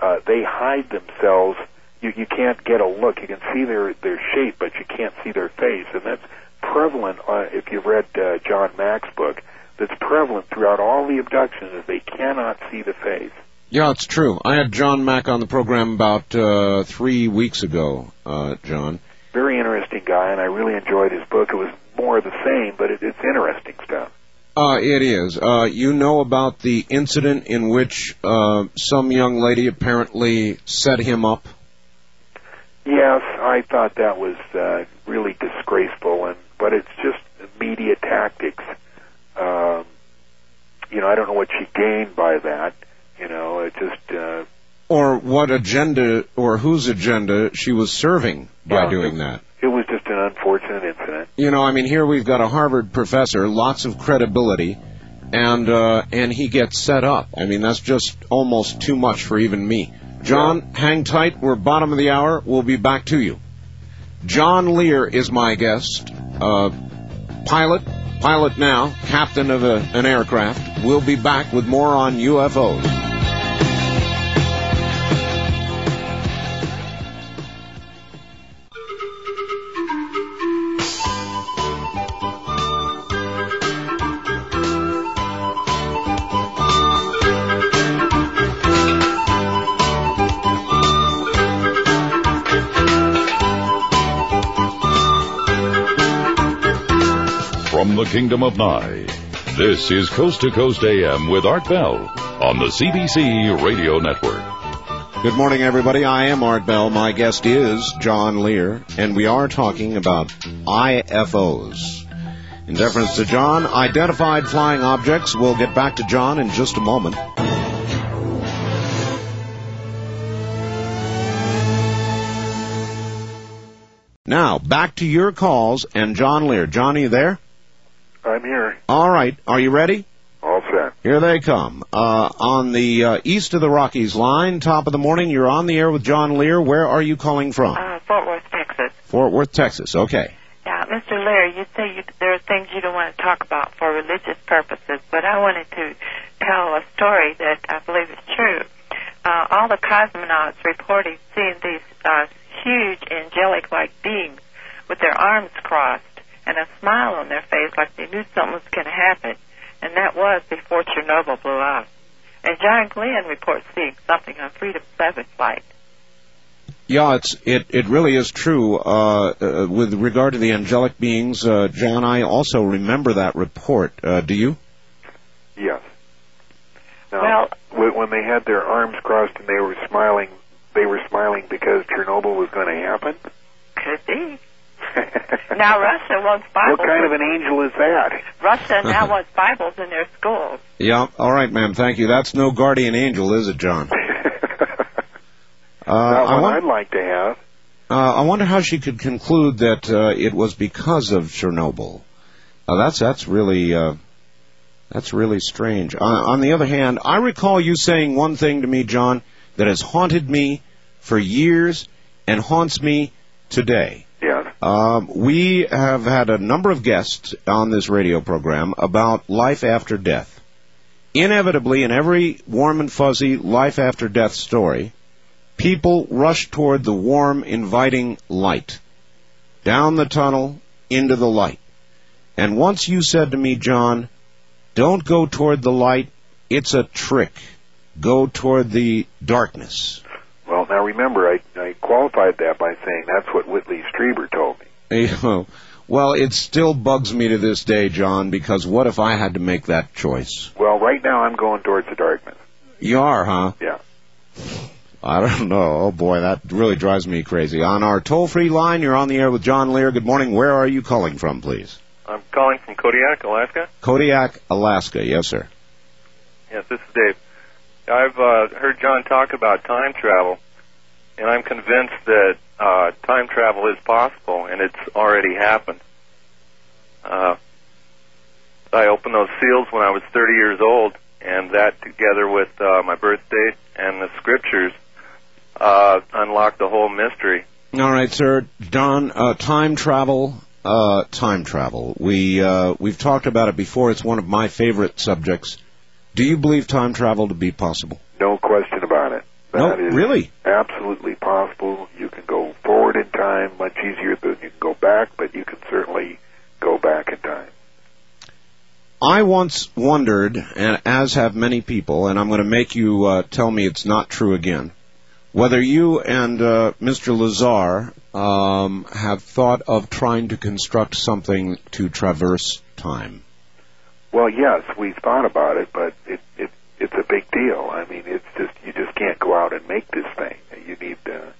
uh, they hide themselves. You, you can't get a look. You can see their their shape, but you can't see their face, and that's prevalent. Uh, if you've read uh, John Mack's book, that's prevalent throughout all the abductions. Is they cannot see the face. Yeah, it's true. I had John Mack on the program about uh, three weeks ago, uh, John. Very interesting guy, and I really enjoyed his book. It was more of the same, but it, it's interesting stuff. Uh, it is. Uh, you know about the incident in which uh, some young lady apparently set him up? Yes, I thought that was uh, really disgraceful, and but it's just media tactics. Um, you know, I don't know what she gained by that. You know, it just uh, Or what agenda, or whose agenda she was serving by Yeah. doing that? it was just an unfortunate incident. You know, I mean, here we've got a Harvard professor, lots of credibility, and uh, and he gets set up. I mean, that's just almost too much for even me. John, hang tight. We're bottom of the hour. We'll be back to you. John Lear is my guest. Uh, pilot, pilot now, captain of a, an aircraft. We'll be back with more on UFOs. The Kingdom of Nye, this is Coast to Coast AM with Art Bell on the CBC Radio Network. Good morning, everybody. I am Art Bell. My guest is John Lear, and we are talking about IFOs. In deference to John, identified flying objects. We'll get back to John in just a moment. Now, back to your calls and John Lear. John, are you there? I'm here, All right. Are you ready? all set. Here they come. Uh, on the uh, east of the Rockies line, top of the morning, you're on the air with John Lear. Where are you calling from? Uh, Fort Worth, Texas. Fort Worth, Texas. Okay. Yeah, Mr. Lear, you say you, there are things you don't want to talk about for religious purposes, but I wanted to tell a story that I believe is true. Uh, all the cosmonauts reported seeing these uh, huge angelic-like beings with their arms crossed and a smile on their face like they knew something was going to happen, and that was before Chernobyl blew up. And John Glenn reports seeing something on Freedom 7 flight. Yeah, it's it it really is true. Uh, uh, with regard to the angelic beings, uh, John, I also remember that report. Uh, do you? Yes. Now, when when they had their arms crossed and they were smiling, they were smiling because Chernobyl was going to happen. Could be. <laughs> now Russia wants Bibles. What kind of an angel is that? Russia now <laughs> wants Bibles in their schools. Yeah. All right, ma'am. Thank you. That's no guardian angel, is it, John? <laughs> Uh, Not I one I'd like to have. uh, I wonder how she could conclude that uh, it was because of Chernobyl. Uh, that's that's really uh, that's really strange. Uh, on the other hand, I recall you saying one thing to me, John, that has haunted me for years and haunts me today. Um, we have had a number of guests on this radio program about life after death. Inevitably, in every warm and fuzzy life after death story, people rush toward the warm, inviting light. Down the tunnel, into the light. And once you said to me, John, don't go toward the light, it's a trick. Go toward the darkness. Well, now remember, I, I qualified that by saying that's what Whitley Strieber told me. <laughs> Well, it still bugs me to this day, John, because what if I had to make that choice? Well, right now I'm going towards the darkness. You are, huh? Yeah. I don't know. Oh boy, that really drives me crazy. On our toll-free line, you're on the air with John Lear. Good morning. Where are you calling from, please? I'm calling from Kodiak, Alaska. Kodiak, Alaska. Yes, sir. Yes, this is Dave. I've uh, heard John talk about time travel, and I'm convinced that uh, time travel is possible, and it's already happened. Uh, I opened those seals when I was 30 years old, and that, together with uh, my birth date and the scriptures, uh, unlocked the whole mystery. All right, sir. Don, uh, time travel. Uh, time travel. We uh, we've talked about it before. It's one of my favorite subjects. Do you believe time travel to be possible? No question about it. No, That is really? absolutely possible. You can go forward in time much easier than you can go back, but you can certainly go back in time. I once wondered, and as have many people, and I'm going to make you uh, tell me it's not true again, whether you and uh, Mr. Lazar um, have thought of trying to construct something to traverse time. Well, yes, we've thought about it, but it, it it's a big deal. I mean, it's just you just can't go out and make this thing. You need uh,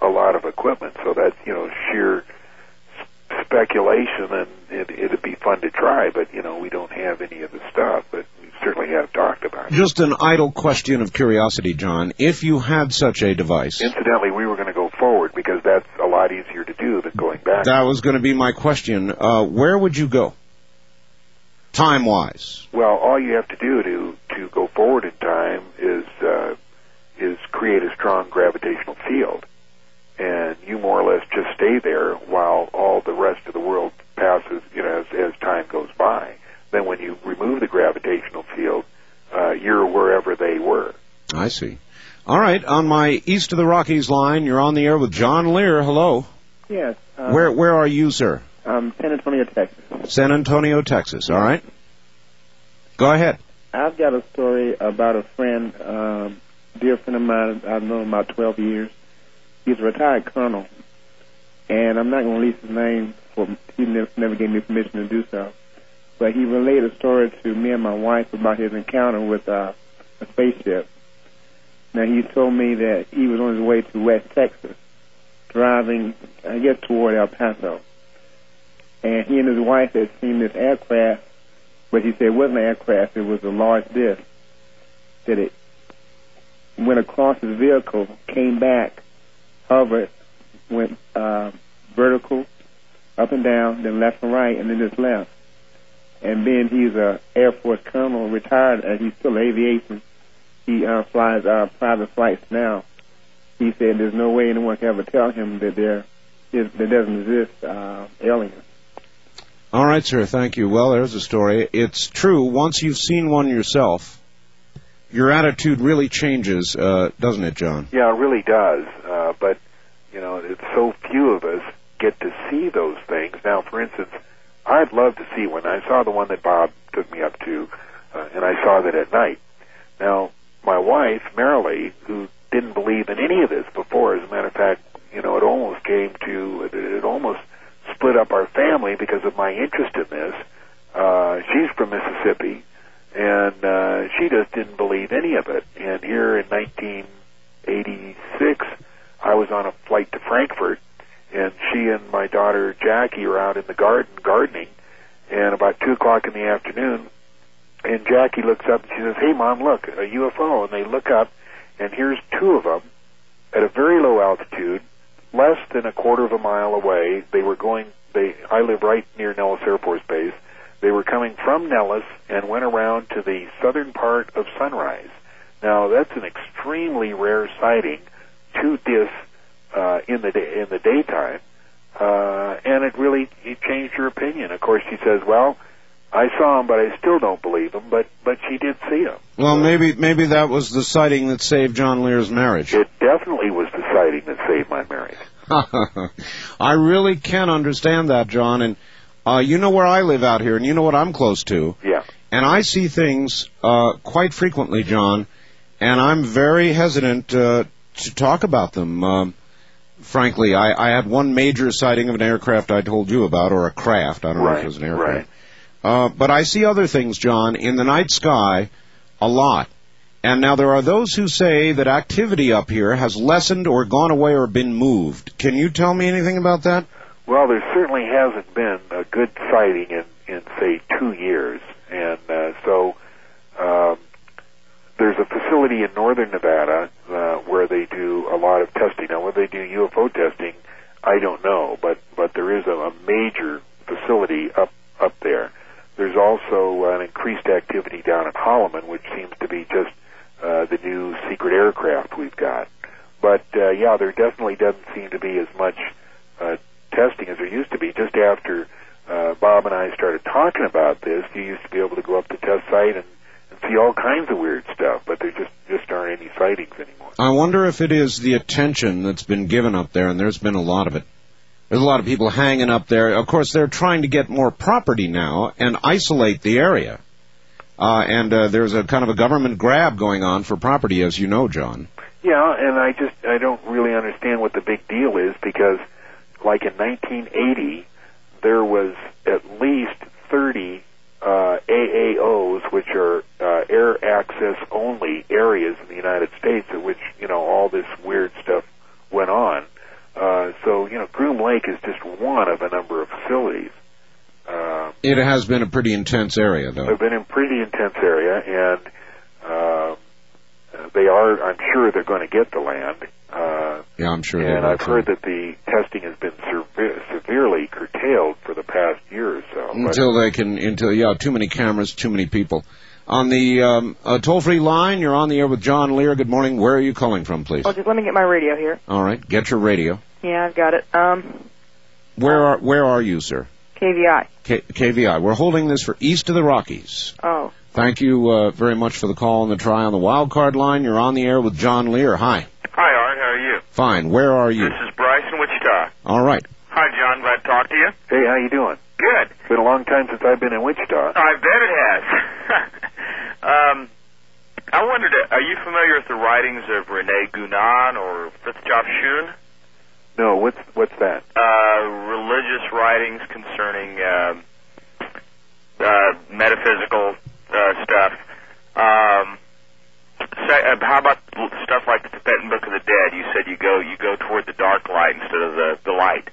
a lot of equipment, so that's you know sheer speculation, and it, it'd be fun to try. But you know, we don't have any of the stuff, but we certainly have talked about it. Just an idle question of curiosity, John. If you had such a device, Incidentally, we were going to go forward because that's a lot easier to do than going back. that was going to be my question. Uh, where would you go? Time wise. Well, all you have to do to to go forward in time is uh, is create a strong gravitational field, and you more or less just stay there while all the rest of the world passes. You know, as, as time goes by. Then, when you remove the gravitational field, uh, you're wherever they were. I see. All right, on my east of the Rockies line, you're on the air with John Lear. Hello. Yes. Uh, where where are you, sir? Um, San Antonio, Texas. San Antonio, Texas. All right. Go ahead. I've got a story about a friend, um, dear friend of mine. I've known him about 12 years. He's a retired colonel, and I'm not going to release his name. For he never, never gave me permission to do so. But he relayed a story to me and my wife about his encounter with uh, a spaceship. Now he told me that he was on his way to West Texas, driving, I guess, toward El Paso. And he and his wife had seen this aircraft, but he said it wasn't an aircraft, it was a large disc. That it went across his vehicle, came back, hovered, went uh, vertical, up and down, then left and right, and then just left. And being he's a Air Force colonel, retired, and he's still aviation, he uh, flies uh, private flights now. He said there's no way anyone can ever tell him that there is there doesn't exist uh, aliens. All right, sir. Thank you. Well, there's a story. It's true. Once you've seen one yourself, your attitude really changes, uh, doesn't it, John? Yeah, it really does. Uh, but you know, it's so few of us get to see those things. Now, for instance, I'd love to see one. I saw the one that Bob took me up to, uh, and I saw that at night. Now, my wife, Marilee, who didn't believe in any of this before, as a matter of fact, you know, it almost came to, it, it almost split up our family because of my interest in this. Uh, she's from Mississippi, and uh, she just didn't believe any of it. And here in 1986, I was on a flight to Frankfurt, and she and my daughter Jackie are out in the garden gardening, and about two o'clock in the afternoon, and Jackie looks up and she says, "Hey, mom, look, a UFO." And they look up, and here's two of them at a very low altitude, less than a quarter of a mile away. They were going. They. I live right near Nellis Air Force Base. They were coming from Nellis and went around to the southern part of Sunrise. Now that's an extremely rare sighting to this uh, in the day, in the daytime, uh, and it really it changed her opinion. Of course, she says, "Well, I saw him, but I still don't believe him." But but she did see him. Well, maybe maybe that was the sighting that saved John Lear's marriage. It definitely was the sighting that saved my marriage. <laughs> I really can understand that, John. And uh, you know where I live out here, and you know what I'm close to. Yeah. And I see things uh, quite frequently, John, and I'm very hesitant uh, to talk about them. Um, frankly, I, I had one major sighting of an aircraft I told you about, or a craft. I don't know if it was an aircraft. Right. Uh, but I see other things, John, in the night sky a lot. And now there are those who say that activity up here has lessened or gone away or been moved. Can you tell me anything about that? Well, there certainly hasn't been a good sighting in, in say, two years. And uh, so um, there's a facility in northern Nevada uh, where they do a lot of testing. Now, whether they do UFO testing, I don't know, but, but there is a, a major facility up, up there. There's also an increased activity down in Holloman, which seems to be just uh, the new secret aircraft we've got. But uh, yeah, there definitely doesn't seem to be as much uh, testing as there used to be. Just after uh, Bob and I started talking about this, you used to be able to go up to test site and, and see all kinds of weird stuff, but there just just aren't any sightings anymore. I wonder if it is the attention that's been given up there, and there's been a lot of it. There's a lot of people hanging up there. Of course, they're trying to get more property now and isolate the area. Uh, and uh, there's a kind of a government grab going on for property, as you know, John. Yeah, and I just I don't really understand what the big deal is because, like in 1980, there was at least 30 uh, AAOs, which are uh, air access only areas in the United States, at which you know all this weird stuff went on. Uh, so you know, Groom Lake is just one of a number of facilities. Uh, It has been a pretty intense area, though. They've been in pretty intense area, and uh, they are. I'm sure they're going to get the land. Uh, Yeah, I'm sure. they and will, I've too. heard that the testing has been sever- severely curtailed for the past year or so. Until they can until yeah too many cameras too many people on the um, uh, toll free line you're on the air with john lear good morning where are you calling from please Oh, just let me get my radio here. all right get your radio Yeah, I've got it. Um, where are where are you sir KVI. K- kvi we're holding this for east of the rockies Oh, thank you uh, very much for the call and the try on the wild card line you're on the air with john lear hi Hi, Art. How are you? fine where are you This is Bryce in Wichita. all right Hi, John. Glad to talk to you. Hey, how you doing? Good. It's been a long time since I've been in Wichita. I bet it has. <laughs> um, I wondered, uh, are you familiar with the writings of Rene Guénon or Frithjof Schuon? No, what's what's that? Uh, religious writings concerning um, uh, metaphysical uh, stuff. Um, say, uh, how about stuff like the Tibetan Book of the Dead? You said you go you go toward the dark light instead of the the light.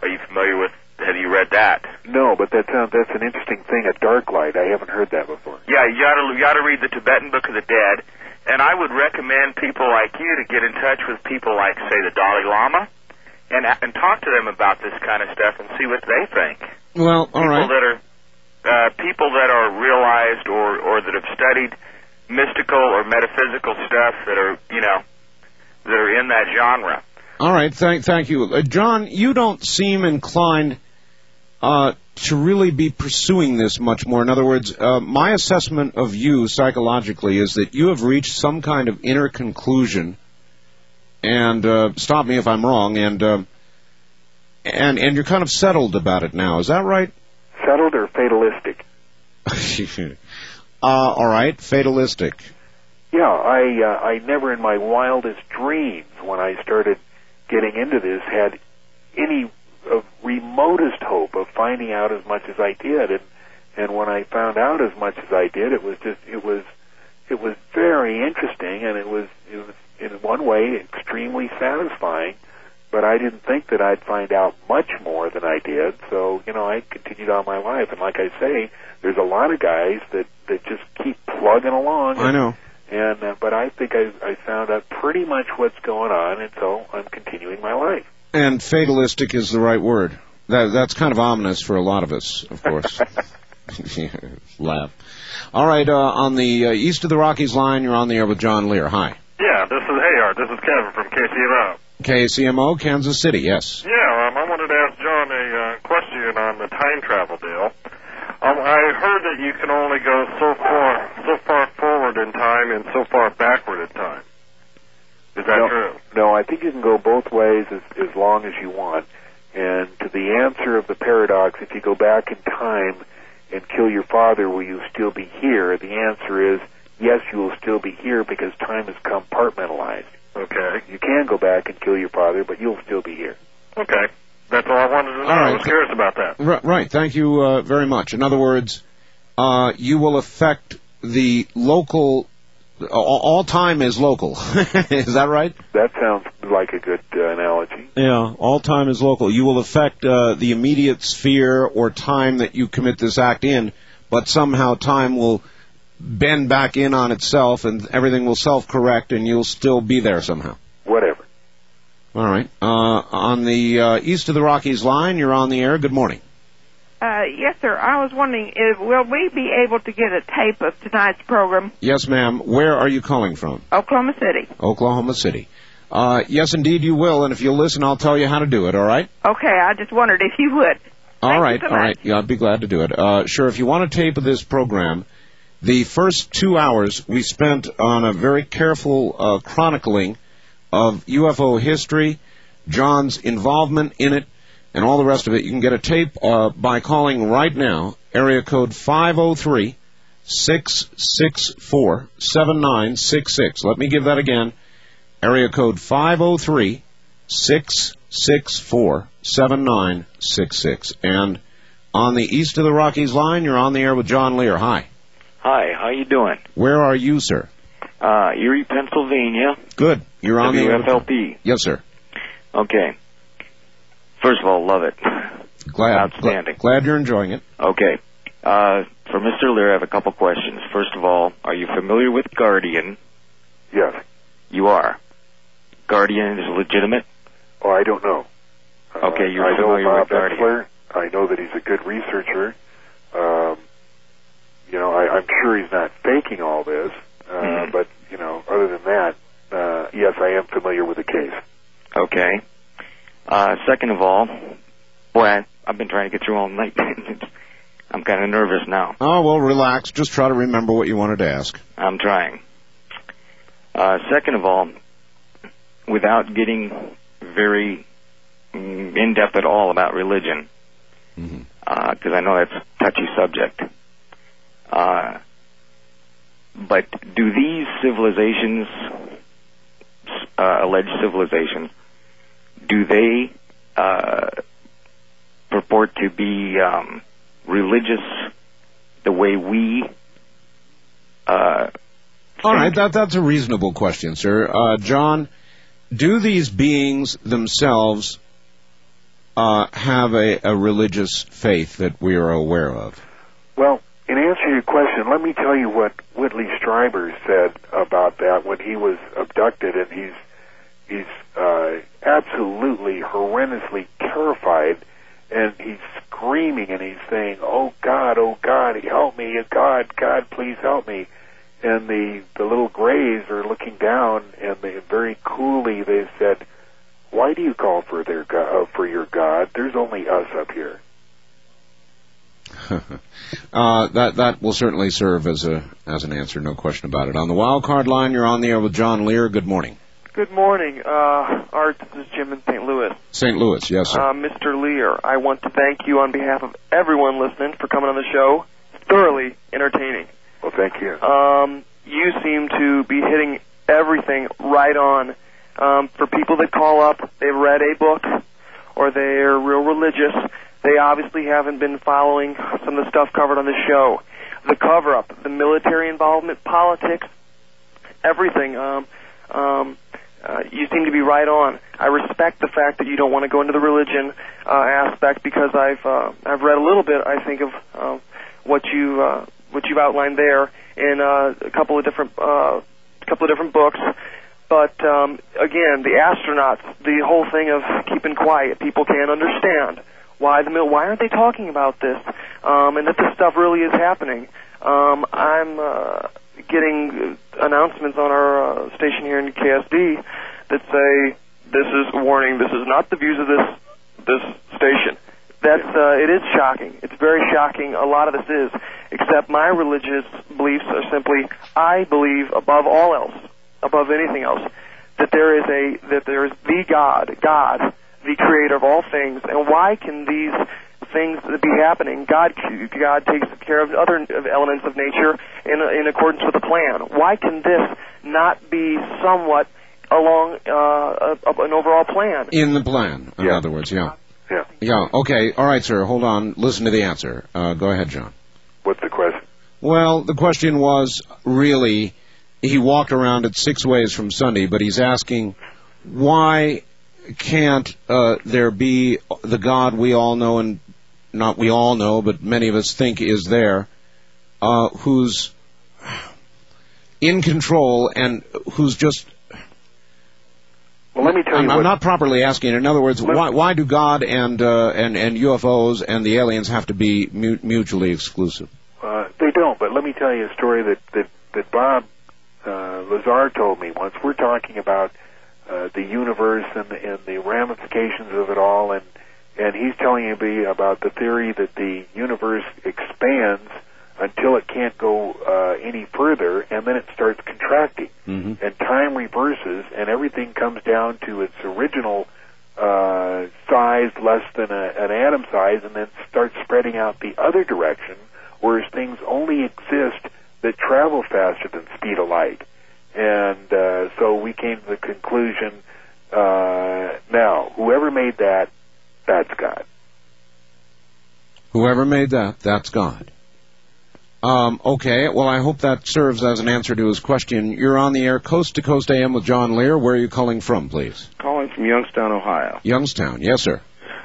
Are you familiar with? Have you read that? No, but that sounds that's an interesting thing. A dark light. I haven't heard that before. Yeah, you gotta you gotta read the Tibetan Book of the Dead, and I would recommend people like you to get in touch with people like, say, the Dalai Lama, and and talk to them about this kind of stuff and see what they think. well all people right that are uh, people that are realized or or that have studied mystical or metaphysical stuff that are you know that are in that genre. All right, thank thank you, uh, John. You don't seem inclined uh, to really be pursuing this much more. In other words, uh, my assessment of you psychologically is that you have reached some kind of inner conclusion, and uh, stop me if I'm wrong, and uh, and and you're kind of settled about it now. Is that right? Settled or fatalistic? <laughs> uh, all right, fatalistic. Yeah, I uh, I never in my wildest dreams when I started getting into this had any of remotest hope of finding out as much as I did and and when I found out as much as I did it was just it was it was very interesting and it was it was in one way extremely satisfying but I didn't think that I'd find out much more than I did. So you know, I continued on my life, and like I say, there's a lot of guys that that just keep plugging along. I know. And uh, but I think I I found out pretty much what's going on, and so I'm continuing my life. And fatalistic is the right word. That that's kind of ominous for a lot of us, of course. <laughs> <laughs> Laugh. All right, uh, on the uh, east of the Rockies line, you're on the air with John Lear. Hi. Yeah, this is Hayard. This is Kevin from KCMO. KCMO, Kansas City. Yes. Yeah, um, I wanted to ask John a uh, question on the time travel deal. Um, I heard that you can only go so far, so far forward in time and so far backward in time. Is that no, true? No, I think you can go both ways as as long as you want. And to the answer of the paradox, if you go back in time and kill your father, will you still be here? The answer is yes, you will still be here because time is compartmentalized. Okay. You can go back and kill your father, but you'll still be here. Okay. That's all I wanted to know. All right. I was curious about that. R- right. Thank you uh, very much. In other words, uh, you will affect the local. All, all time is local. <laughs> is that right? That sounds like a good uh, analogy. Yeah, all time is local. You will affect uh, the immediate sphere or time that you commit this act in, but somehow time will bend back in on itself and everything will self correct and you'll still be there somehow. Whatever. All right. Uh, on the uh, east of the Rockies line, you're on the air. Good morning. Uh, yes, sir. I was wondering, if, will we be able to get a tape of tonight's program? Yes, ma'am. Where are you calling from? Oklahoma City. Oklahoma City. Uh, yes, indeed, you will. And if you'll listen, I'll tell you how to do it. All right. Okay, I just wondered if you would. All right, so all right. Yeah, I'd be glad to do it. Uh, sure. If you want a tape of this program, the first two hours we spent on a very careful uh, chronicling of UFO history, John's involvement in it, and all the rest of it. You can get a tape uh, by calling right now, area code 503 664 7966. Let me give that again. Area code 503 664 7966. And on the east of the Rockies line, you're on the air with John Lear. Hi. Hi, how you doing? Where are you, sir? Uh, Erie, Pennsylvania. Good. You're on the air. WFLP. Yes, sir. Okay. First of all, love it. Glad. Outstanding. Glad you're enjoying it. Okay. Uh, for Mr. Lear, I have a couple questions. First of all, are you familiar with Guardian? Yes. You are. Guardian is legitimate? Oh, I don't know. Okay, you're I know familiar Bob with Guardian. Oechsler. I know that he's a good researcher. Um, you know, I, I'm sure he's not faking all this, uh, Mm-hmm. but you know, other than that, uh, yes, I am familiar with the case. Okay. Uh, second of all, boy, I, I've been trying to get through all night. <laughs> I'm kind of nervous now. Oh, well, relax. Just try to remember what you wanted to ask. I'm trying. Uh, second of all, without getting very mm, in depth at all about religion, because I know that's a touchy subject. Uh, but do these civilizations, uh, alleged civilizations, do they uh, purport to be um, religious the way we uh, All right, that that's a reasonable question, sir. Uh, John, do these beings themselves uh, have a, a religious faith that we are aware of? Well, in answer to your question, let me tell you what Whitley Strieber said about that when he was abducted, and he's he's uh, absolutely horrendously terrified, and he's screaming and he's saying, "Oh God, oh God, help me! God, God, please help me!" And the the little Greys are looking down, and they very coolly they said, "Why do you call for their uh, for your God? There's only us up here." <laughs> uh, that that will certainly serve as a as an answer, no question about it. On the wild card line, you're on the air with John Lear. Good morning, Good morning, uh, Art. This is Jim in St. Louis. St. Louis. Yes, sir. Uh, Mr. Lear, I want to thank you on behalf of everyone listening for coming on the show. Thoroughly entertaining. Well, thank you. Um, you seem to be hitting everything right on. Um, for people that call up, they've read a book, or they're real religious. They obviously haven't been following some of the stuff covered on the show. The cover up, the military involvement, politics, everything. Um, um, Uh, you seem to be right on. I respect the fact that you don't want to go into the religion uh, aspect because I've uh, I've read a little bit. I think of uh, what you uh, what you've outlined there in uh, a couple of different uh, couple of different books. But um, again, the astronauts, the whole thing of keeping quiet, people can't understand why the mil- why aren't they talking about this, um, and that this stuff really is happening. Um, I'm uh, getting announcements on our uh, station here in KSD that say this is a warning. This is not the views of this this station. That's uh, it is shocking. It's very shocking. A lot of this is, except my religious beliefs are simply I believe above all else, above anything else, that there is a that there is the God, God, the creator of all things. And why can these things be happening? God God takes care of other elements of nature in in accordance with a plan. Why can this not be somewhat along uh, a, an overall plan? In the plan, in other words, yeah. Yeah. Yeah, okay. All right, sir. Hold on. Listen to the answer. Uh, go ahead, John. What's the question? Well, the question was really, he walked around it six ways from Sunday, but he's asking, why can't uh, there be the God we all know, and not we all know, but many of us think is there, uh, who's in control and who's just Well, let me tell I'm, you I'm not properly asking. In other words, why, why do God and, uh, and and UFOs and the aliens have to be mu- mutually exclusive? Uh, they don't, but let me tell you a story that that that Bob uh, Lazar told me once. We're talking about uh, the universe and the, and the ramifications of it all, and and he's telling me about the theory that the universe expands until it can't go uh, any further, and then it starts contracting, Mm-hmm. and time reverses, and everything comes down to its original uh, size, less than a, an atom size, and then starts spreading out the other direction, whereas things only exist that travel faster than speed of light. And uh, so we came to the conclusion, uh, now, whoever made that, that's God. Whoever made that, that's God. Um, okay, well, I hope that serves as an answer to his question. You're on the air, coast to coast AM with John Lear. Where are you calling from, please? Calling from Youngstown, Ohio. Youngstown. Yes, sir.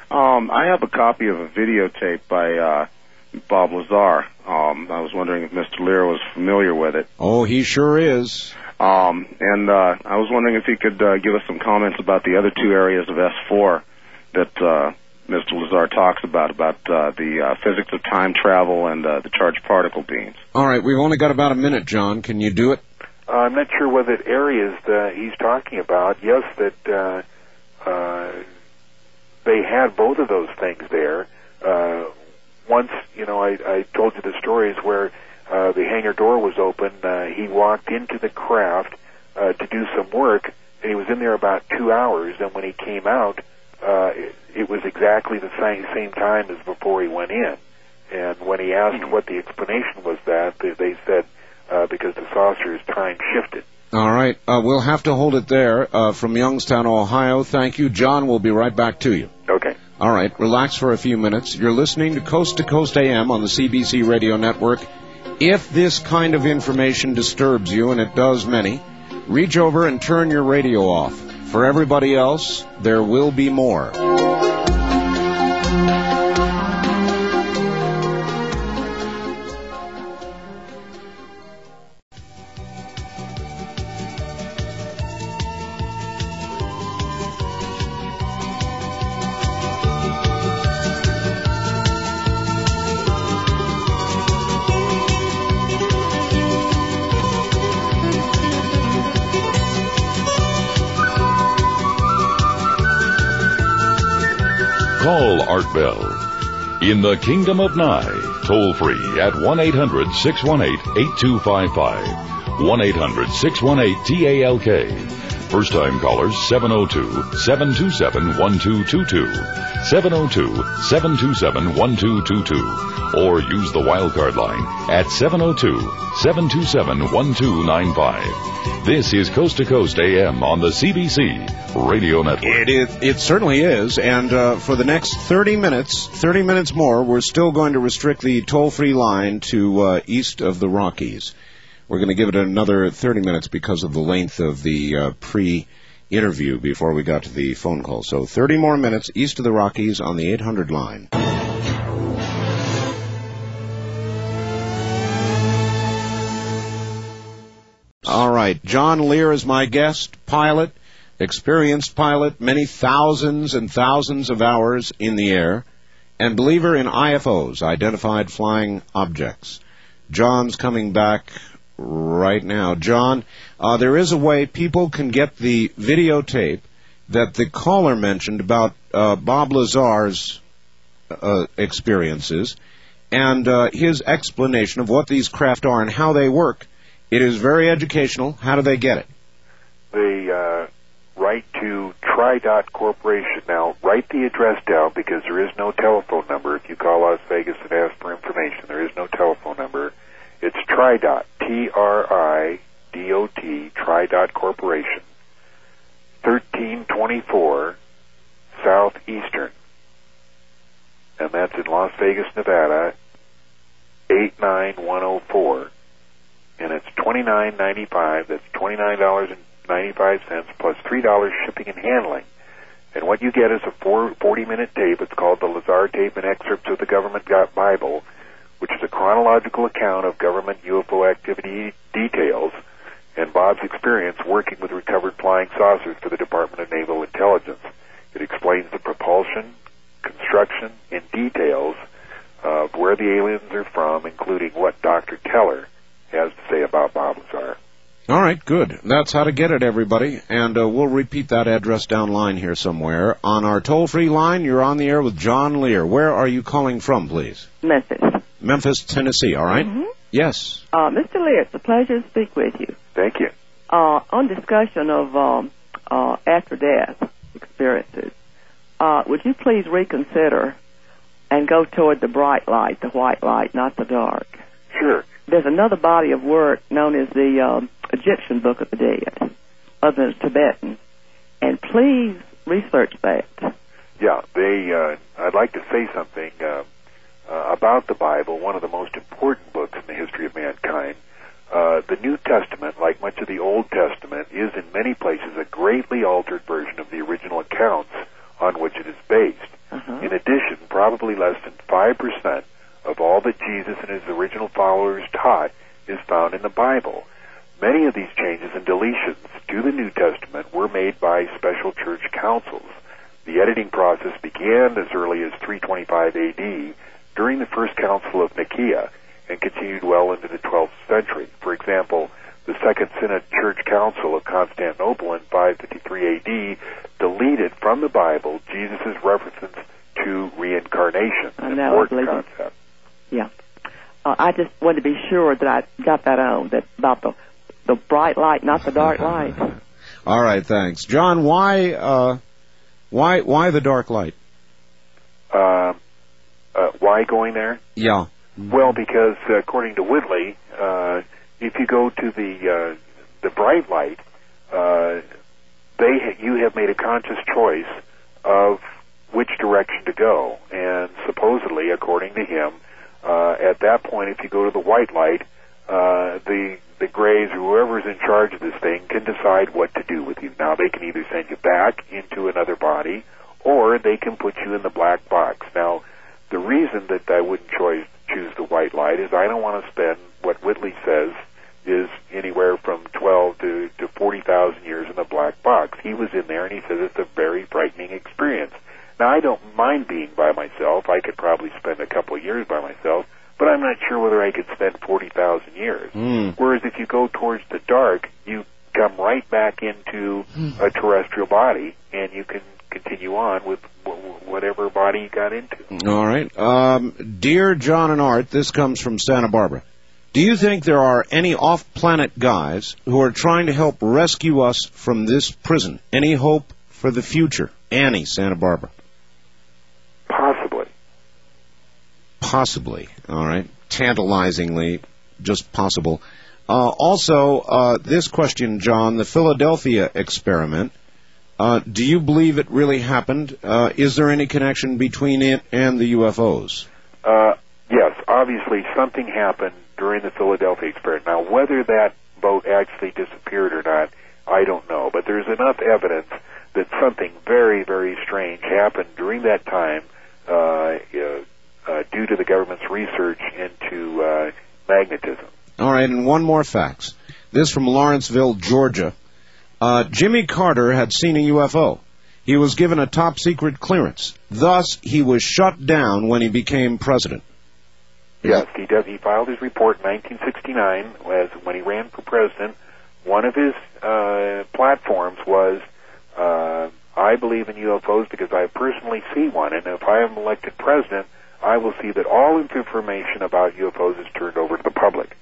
Um, I have a copy of a videotape by uh, Bob Lazar. Um, I was wondering if Mr. Lear was familiar with it. Oh, he sure is. Um, and uh, I was wondering if he could uh, give us some comments about the other two areas of S4 that uh, Mr. Lazar talks about, about uh, the uh, physics of time travel and uh, the charged particle beams. All right, we've only got about a minute, John. Can you do it? Uh, I'm not sure what that areas that he's talking about. Yes, that uh, uh, they had both of those things there. Uh, once, you know, I, I told you the stories where uh, the hangar door was open. Uh, he walked into the craft uh, to do some work, and he was in there about two hours. And when he came out, uh, it, it was exactly the same same time as before he went in. And when he asked what the explanation was, that they, they said uh, because the saucer's time shifted. All right, uh, we'll have to hold it there. Uh, from Youngstown, Ohio, thank you. John, we'll be right back to you. Okay. All right, relax for a few minutes. You're listening to Coast to Coast AM on the CBC Radio Network. If this kind of information disturbs you, and it does many, reach over and turn your radio off. For everybody else, there will be more. Bell. In the Kingdom of Nye, toll free at 1 800 618 8255. 1 800 618 TALK. First time callers 702 727 1222. 702 727 1222. Or use the wildcard line at 702 727 1295. This is Coast to Coast AM on the CBC Radio Network. It is, it certainly is, and uh, for the next 30 minutes, 30 minutes more, we're still going to restrict the toll-free line to uh, east of the Rockies. We're going to give it another 30 minutes because of the length of the uh, pre interview before we got to the phone call. So 30 more minutes east of the Rockies on the 800 line. All right, John Lear is my guest, pilot, experienced pilot, many thousands and thousands of hours in the air, and believer in IFOs, identified flying objects. John's coming back right now. John, uh, there is a way people can get the videotape that the caller mentioned about uh, Bob Lazar's uh, experiences and uh, his explanation of what these craft are and how they work. It is very educational. How do they get it? They uh, write to TriDot Corporation. Now, write the address down because there is no telephone number. If you call Las Vegas and ask for information, there is no telephone number. It's TriDot, T-R-I-D-O-T, TriDot Corporation, 1324 Southeastern. And that's in Las Vegas, Nevada, 89104 and it's twenty nine ninety five. That's twenty nine dollars and ninety five cents plus three dollars shipping and handling. And what you get is a four, 40 minute tape. It's called the Lazar Tape and Excerpts of the Government Got Bible, which is a chronological account of government UFO activity details and Bob's experience working with recovered flying saucers for the Department of Naval Intelligence. It explains the propulsion, construction, and details of where the aliens are from, including what Dr. Teller has to say about Bob Lazar. All right, good. That's how to get it, everybody. And uh, we'll repeat that address down line here somewhere. On our toll free line, you're on the air with John Lear. Where are you calling from, please? Memphis. Memphis, Tennessee, all right? Mhm. Yes. Uh, Mr. Lear, it's a pleasure to speak with you. Thank you. Uh, on discussion of um, uh, after death experiences, uh, would you please reconsider and go toward the bright light, the white light, not the dark? Sure. There's another body of work known as the um, Egyptian Book of the Dead, other than Tibetan, and please research that. Yeah, they. Uh, I'd like to say something uh, about the Bible, one of the most important books in the history of mankind. Uh, the New Testament, like much of the Old Testament, is in many places a greatly altered version of the original accounts on which it is based. In addition, probably less than 5% of all that Jesus and his original followers taught is found in the Bible. Many of these changes and deletions to the New Testament were made by special church councils. The editing process began as early as 325 AD during the First Council of Nicaea and continued well into the 12th century. For example, the Second Synod Church Council of Constantinople in 553 AD deleted from the Bible Jesus' references to reincarnation, an And that was important concept. Yeah. Uh, I just wanted to be sure that I got that on, that about the the bright light, not the dark light. <laughs> All right, thanks. John, why, uh, why, why the dark light? Um, uh, why going there? Yeah. Well, because uh, according to Whitley, uh, if you go to the uh, the bright light, uh, they ha- you have made a conscious choice of which direction to go, and supposedly, according to him, uh, at that point, if you go to the white light, uh, the the Greys or whoever's in charge of this thing can decide what to do with you. Now, they can either send you back into another body, or they can put you in the black box. Now, the reason that I wouldn't choose choose the white light is I don't want to spend what Whitley says is anywhere from 12 to, to 40,000 years in the black box. He was in there and he says it's a very frightening experience. Now I don't mind being by myself. I could probably spend a couple of years by myself, but I'm not sure whether I could spend 40,000 years. Hmm. Whereas if you go towards the dark, you come right back into a terrestrial body and you can continue on with whatever body you got into. All right. Um, dear John and Art, this comes from Santa Barbara. Do you think there are any off-planet guys who are trying to help rescue us from this prison? Any hope for the future? Annie, Santa Barbara. Possibly. Possibly. All right. Tantalizingly, just possible. Uh, also, uh, this question, John, the Philadelphia experiment. Uh, do you believe it really happened? Uh, is there any connection between it and the UFOs? Uh, yes, obviously something happened during the Philadelphia experiment. Now, whether that boat actually disappeared or not, I don't know, but there's enough evidence that something very, very strange happened during that time uh, uh, uh, due to the government's research into uh, magnetism. All right, and one more fax. This from Lawrenceville, Georgia. Uh, Jimmy Carter had seen a UFO. He was given a top secret clearance. Thus, he was shut down when he became president. Yes, he does. He filed his report in 1969 as when he ran for president. One of his uh, platforms was, uh, "I believe in UFOs because I personally see one, and if I am elected president, I will see that all information about UFOs is turned over to the public."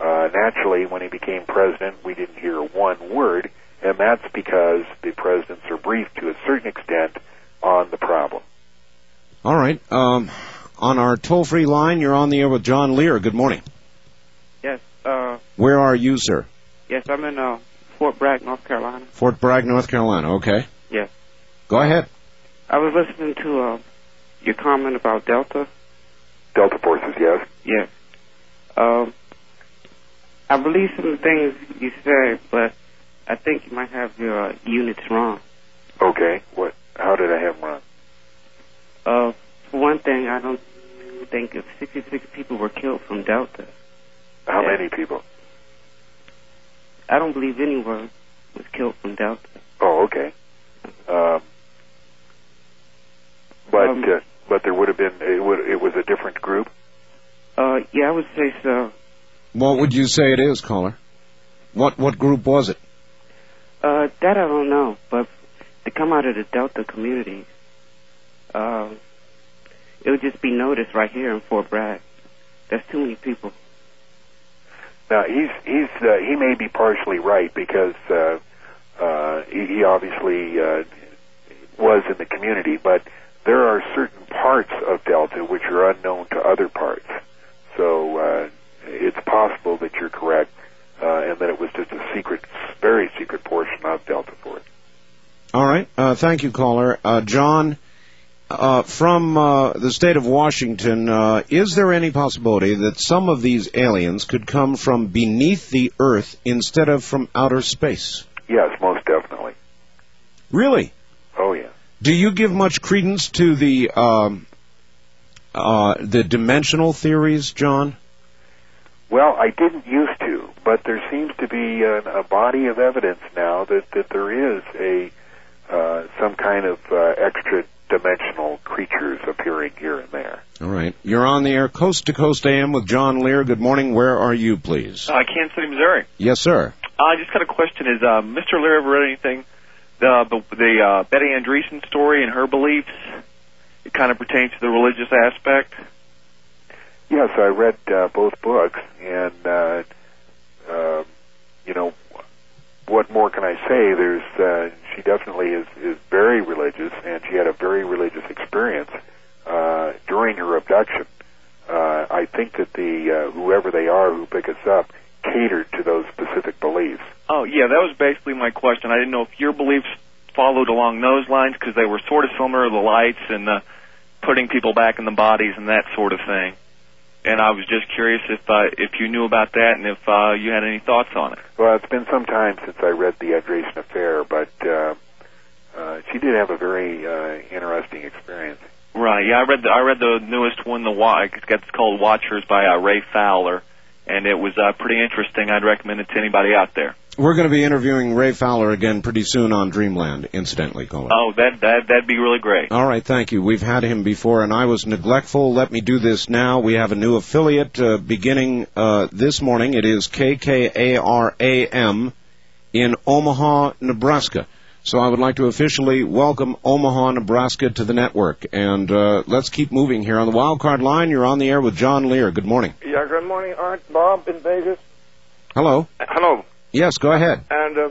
Uh, naturally, when he became president, we didn't hear one word, and that's because the presidents are briefed to a certain extent on the problem. All right. Um, on our toll-free line, you're on the air with John Lear. Good morning. Yes, uh, Where are you, sir? yes, I'm in uh, Fort Bragg, North Carolina. Fort Bragg, North Carolina. Okay. Yes. Go ahead. I was listening to uh, your comment about Delta. Delta forces, yes. Yes. Um, I believe some of the things you said, but I think you might have your uh, units wrong. Okay. What? How did I have them wrong? Uh, for one thing, I don't think if 66 people were killed from Delta. How Yeah. many people? I don't believe anyone was killed from Delta. Oh, okay. Um, but uh, but there would have been it would it was a different group. Uh, yeah, I would say so. What would you say it is, caller? What what group was it? Uh, that I don't know, but to come out of the Delta community, uh, it would just be noticed right here in Fort Bragg. That's too many people. Now he's he's uh, he may be partially right because uh, uh, he, he obviously uh, was in the community, but there are certain parts of Delta which are unknown to other parts. So uh, it's possible that you're correct, uh, and that it was just a secret, very secret portion of Delta Force. All right. Uh, thank you, caller. Uh, John, uh, from uh, the state of Washington, uh, is there any possibility that some of these aliens could come from beneath the Earth instead of from outer space? Yes, most definitely. Really? Oh yeah. Do you give much credence to the um, uh, the dimensional theories, John? Well, I didn't used to, but there seems to be a, a body of evidence now that that there is a uh, some kind of uh, extra dimensional creatures appearing here and there. All right. You're on the air, coast to coast AM with John Lear. Good morning. Where are you, please? Uh, Kansas City, Missouri. Yes, sir. I just got a question. Is uh, Mr. Lear ever read anything? The the, the uh, Betty Andreasson story and her beliefs. It kind of pertains to the religious aspect. Yes, I read uh, both books, and uh, uh, you know, what more can I say? There's uh, she definitely is is very religious, and she had a very religious experience uh, during her abduction. Uh, I think that the uh, whoever they are who pick us up catered to those specific beliefs. Oh yeah, that was basically my question. I didn't know if your beliefs followed along those lines because they were sort of similar, the lights and the putting people back in the bodies and that sort of thing. And I was just curious if uh, if you knew about that and if uh, you had any thoughts on it. Well, it's been some time since I read the Andreasson Affair, but uh, uh, she did have a very uh, interesting experience. Right. Yeah, I read the I read the newest one, the it's got- it's called Watchers by uh, Ray Fowler, and it was uh, pretty interesting. I'd recommend it to anybody out there. We're going to be interviewing Ray Fowler again pretty soon on Dreamland, incidentally, caller. Oh, that that that'd be really great. All right, thank you. We've had him before, and I was neglectful. Let me do this now. We have a new affiliate uh, beginning uh, this morning. It is KKARAM in Omaha, Nebraska. So I would like to officially welcome Omaha, Nebraska to the network. And uh, let's keep moving here. On the wild card line, you're on the air with John Lear. Good morning. Yeah, good morning, Art. Bob in Vegas. Hello. Hello. Yes, go ahead. And uh,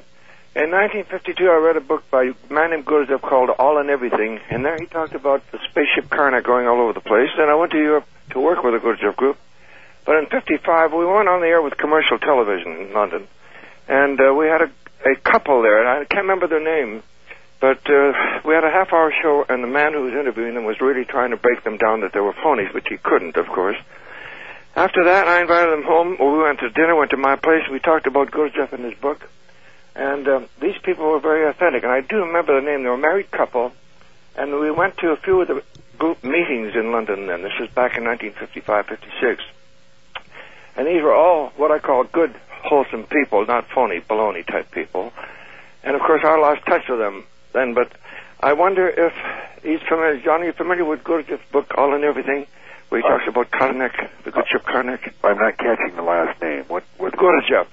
in 1952, I read a book by a man named Gurdjieff called All and Everything, and there he talked about the spaceship Karnak going all over the place. And I went to Europe to work with the Gurdjieff group. But in 55, we went on the air with commercial television in London, and uh, we had a, a couple there, and I can't remember their name. But uh, we had a half-hour show, and the man who was interviewing them was really trying to break them down that they were phonies, which he couldn't, of course. After that, I invited them home. We went to dinner, went to my place. We talked about Gurdjieff and his book. And um, these people were very authentic. And I do remember the name. They were a married couple. And we went to a few of the group meetings in London then. This was back in 1955, 56. And these were all what I call good, wholesome people, not phony, baloney type people. And of course, I lost touch with them then. But I wonder if he's familiar. John, familiar with Gurdjieff's book, All and Everything, where he uh, talks about Karnak, the good uh, ship Karnak? I'm not catching the last name. What? What? Gurdjieff.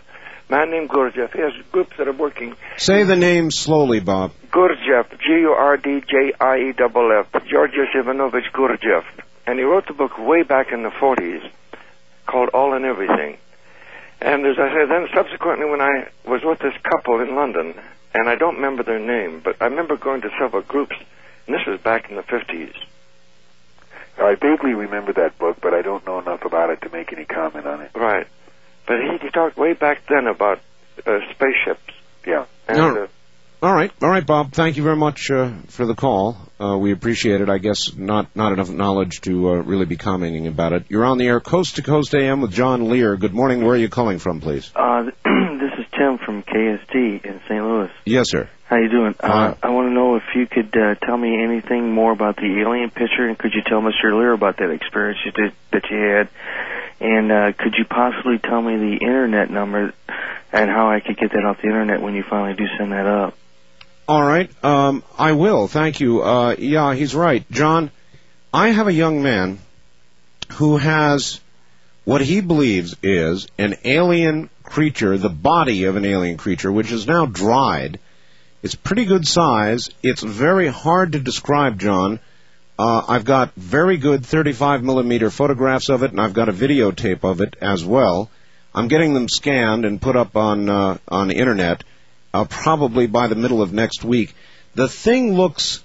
Man named Gurdjieff. He has groups that are working. Say the name slowly, Bob. Gurdjieff, G-U-R-D-J-I-E-F-F, Georgios Ivanovich Gurdjieff. And he wrote the book way back in the 40s called All and Everything. And as I said, then subsequently when I was with this couple in London, and I don't remember their name, but I remember going to several groups, and this was back in the 50s. I vaguely remember that book, but I don't know enough about it to make any comment on it. Right. But he, he talked way back then about uh, spaceships. Yeah. And, No. uh, All right, all right, Bob. Thank you very much uh, for the call. Uh, we appreciate it. I guess not not enough knowledge to uh, really be commenting about it. You're on the air, coast to coast AM with John Lear. Good morning. Where are you calling from, please? Tim from KSD in St. Louis. Yes, sir. How you doing? Uh, I want to know if you could uh, tell me anything more about the alien picture, and could you tell Mr. Lear about that experience you did that you had, and uh, could you possibly tell me the internet number and how I could get that off the internet when you finally do send that up? All right, um, I will. Thank you. Uh, yeah, he's right, John. I have a young man who has what he believes is an alien creature, the body of an alien creature, which is now dried. It's pretty good size. It's very hard to describe, John. Uh, I've got very good 35 millimeter photographs of it, and I've got a videotape of it as well. I'm getting them scanned and put up on uh, on the internet uh, probably by the middle of next week. The thing looks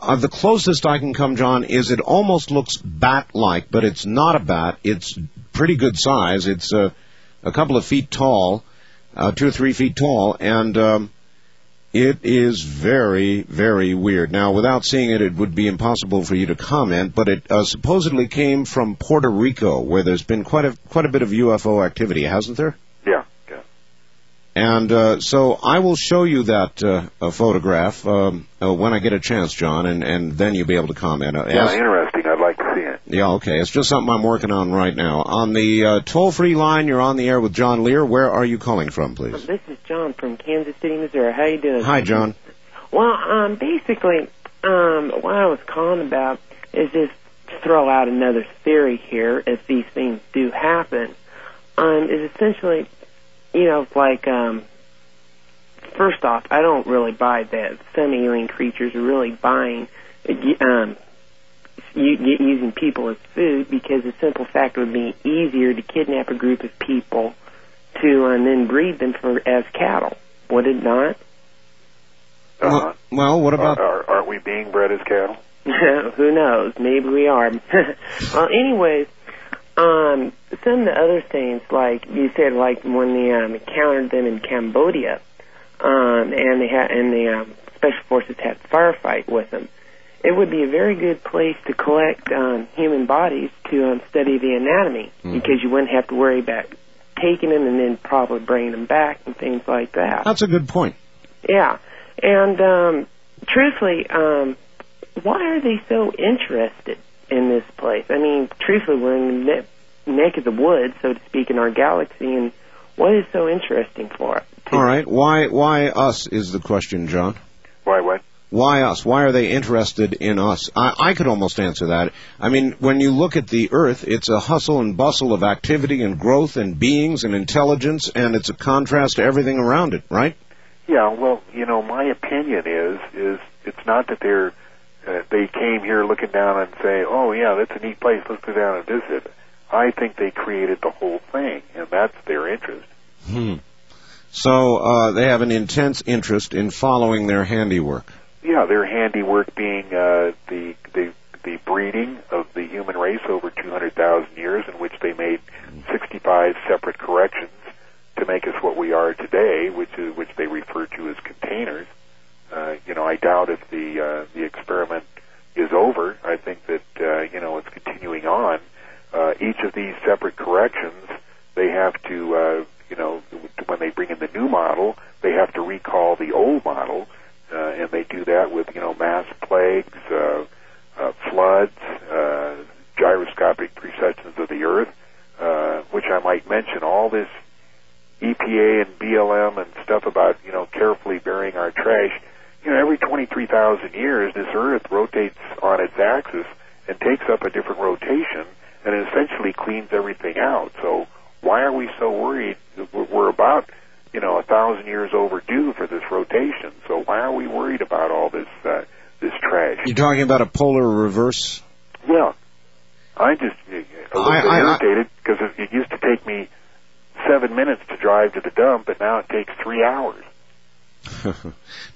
uh, the closest I can come, John, is it almost looks bat-like, but it's not a bat. It's pretty good size. It's uh, a couple of feet tall, uh, two or three feet tall, and um, it is very, very weird. Now, without seeing it, it would be impossible for you to comment, but it uh, supposedly came from Puerto Rico, where there's been quite a quite a bit of UFO activity, hasn't there? Yeah. Yeah. And uh, so I will show you that uh, photograph um, uh, when I get a chance, John, and, and then you'll be able to comment. Uh, Yeah, as- interesting. I'd like to see it. yeah, okay. It's just something I'm working on right now. On the uh, toll-free line, you're on the air with John Lear. Where are you calling from, please? This is John from Kansas City, Missouri. How you doing? Hi, John. Well, um, basically, um, what I was calling about is just to throw out another theory here. If these things do happen, um, is essentially, you know, like, um, first off, I don't really buy that some alien creatures are really buying, um, using people as food because the simple fact would be easier to kidnap a group of people to and then breed them for as cattle. Would it not? Well, well, what about? Are, aren't we being bred as cattle? <laughs> Who knows? Maybe we are. <laughs> well, anyways, um, some of the other things, like you said, like when they um, encountered them in Cambodia, um, and they had and the um, special forces had a firefight with them. It would be a very good place to collect um, human bodies to um, study the anatomy because you wouldn't have to worry about taking them and then probably bringing them back and things like that. That's a good point. Yeah, and um, truthfully, um, why are they so interested in this place? I mean, truthfully, we're in the ne- neck of the woods, so to speak, in our galaxy, and what is so interesting for it? All right. Why? Why us is the question, John. Why what? Why us? Why are they interested in us? I, I could almost answer that. I mean, when you look at the Earth, it's a hustle and bustle of activity and growth and beings and intelligence, and it's a contrast to everything around it, right? Yeah, well, you know, my opinion is is it's not that they're uh, they came here looking down and say, "Oh yeah, that's a neat place. Let's go down and visit." I think they created the whole thing, and that's their interest. Hmm. So uh, they have an intense interest in following their handiwork. Yeah, their handiwork being uh, the the the breeding of the human race over 200,000 years, in which they made 65 separate corrections to make us what we are today, which is which they refer to as containers. Uh, you know, I doubt if the uh, the experiment is over. I think that uh, you know it's continuing on. Uh, each of these separate corrections, they have to uh, you know when they bring in the new model, they have to recall the old model, and they do that with you know mass plagues, uh, uh, floods, uh, gyroscopic precessions of the Earth, uh, which I might mention. All this EPA and BLM and stuff about you know carefully burying our trash. You know, every 23,000 years, this Earth rotates on its axis and takes up a different rotation, and essentially cleans everything out. So why are we so worried? We're about you know a thousand years overdue for this rotation. So why are we worried about all this uh, this trash? You're talking about a polar reverse. Yeah, I just uh, a little I- bit irritated because it, it used to take me seven minutes to drive to the dump, but now it takes three hours. <laughs>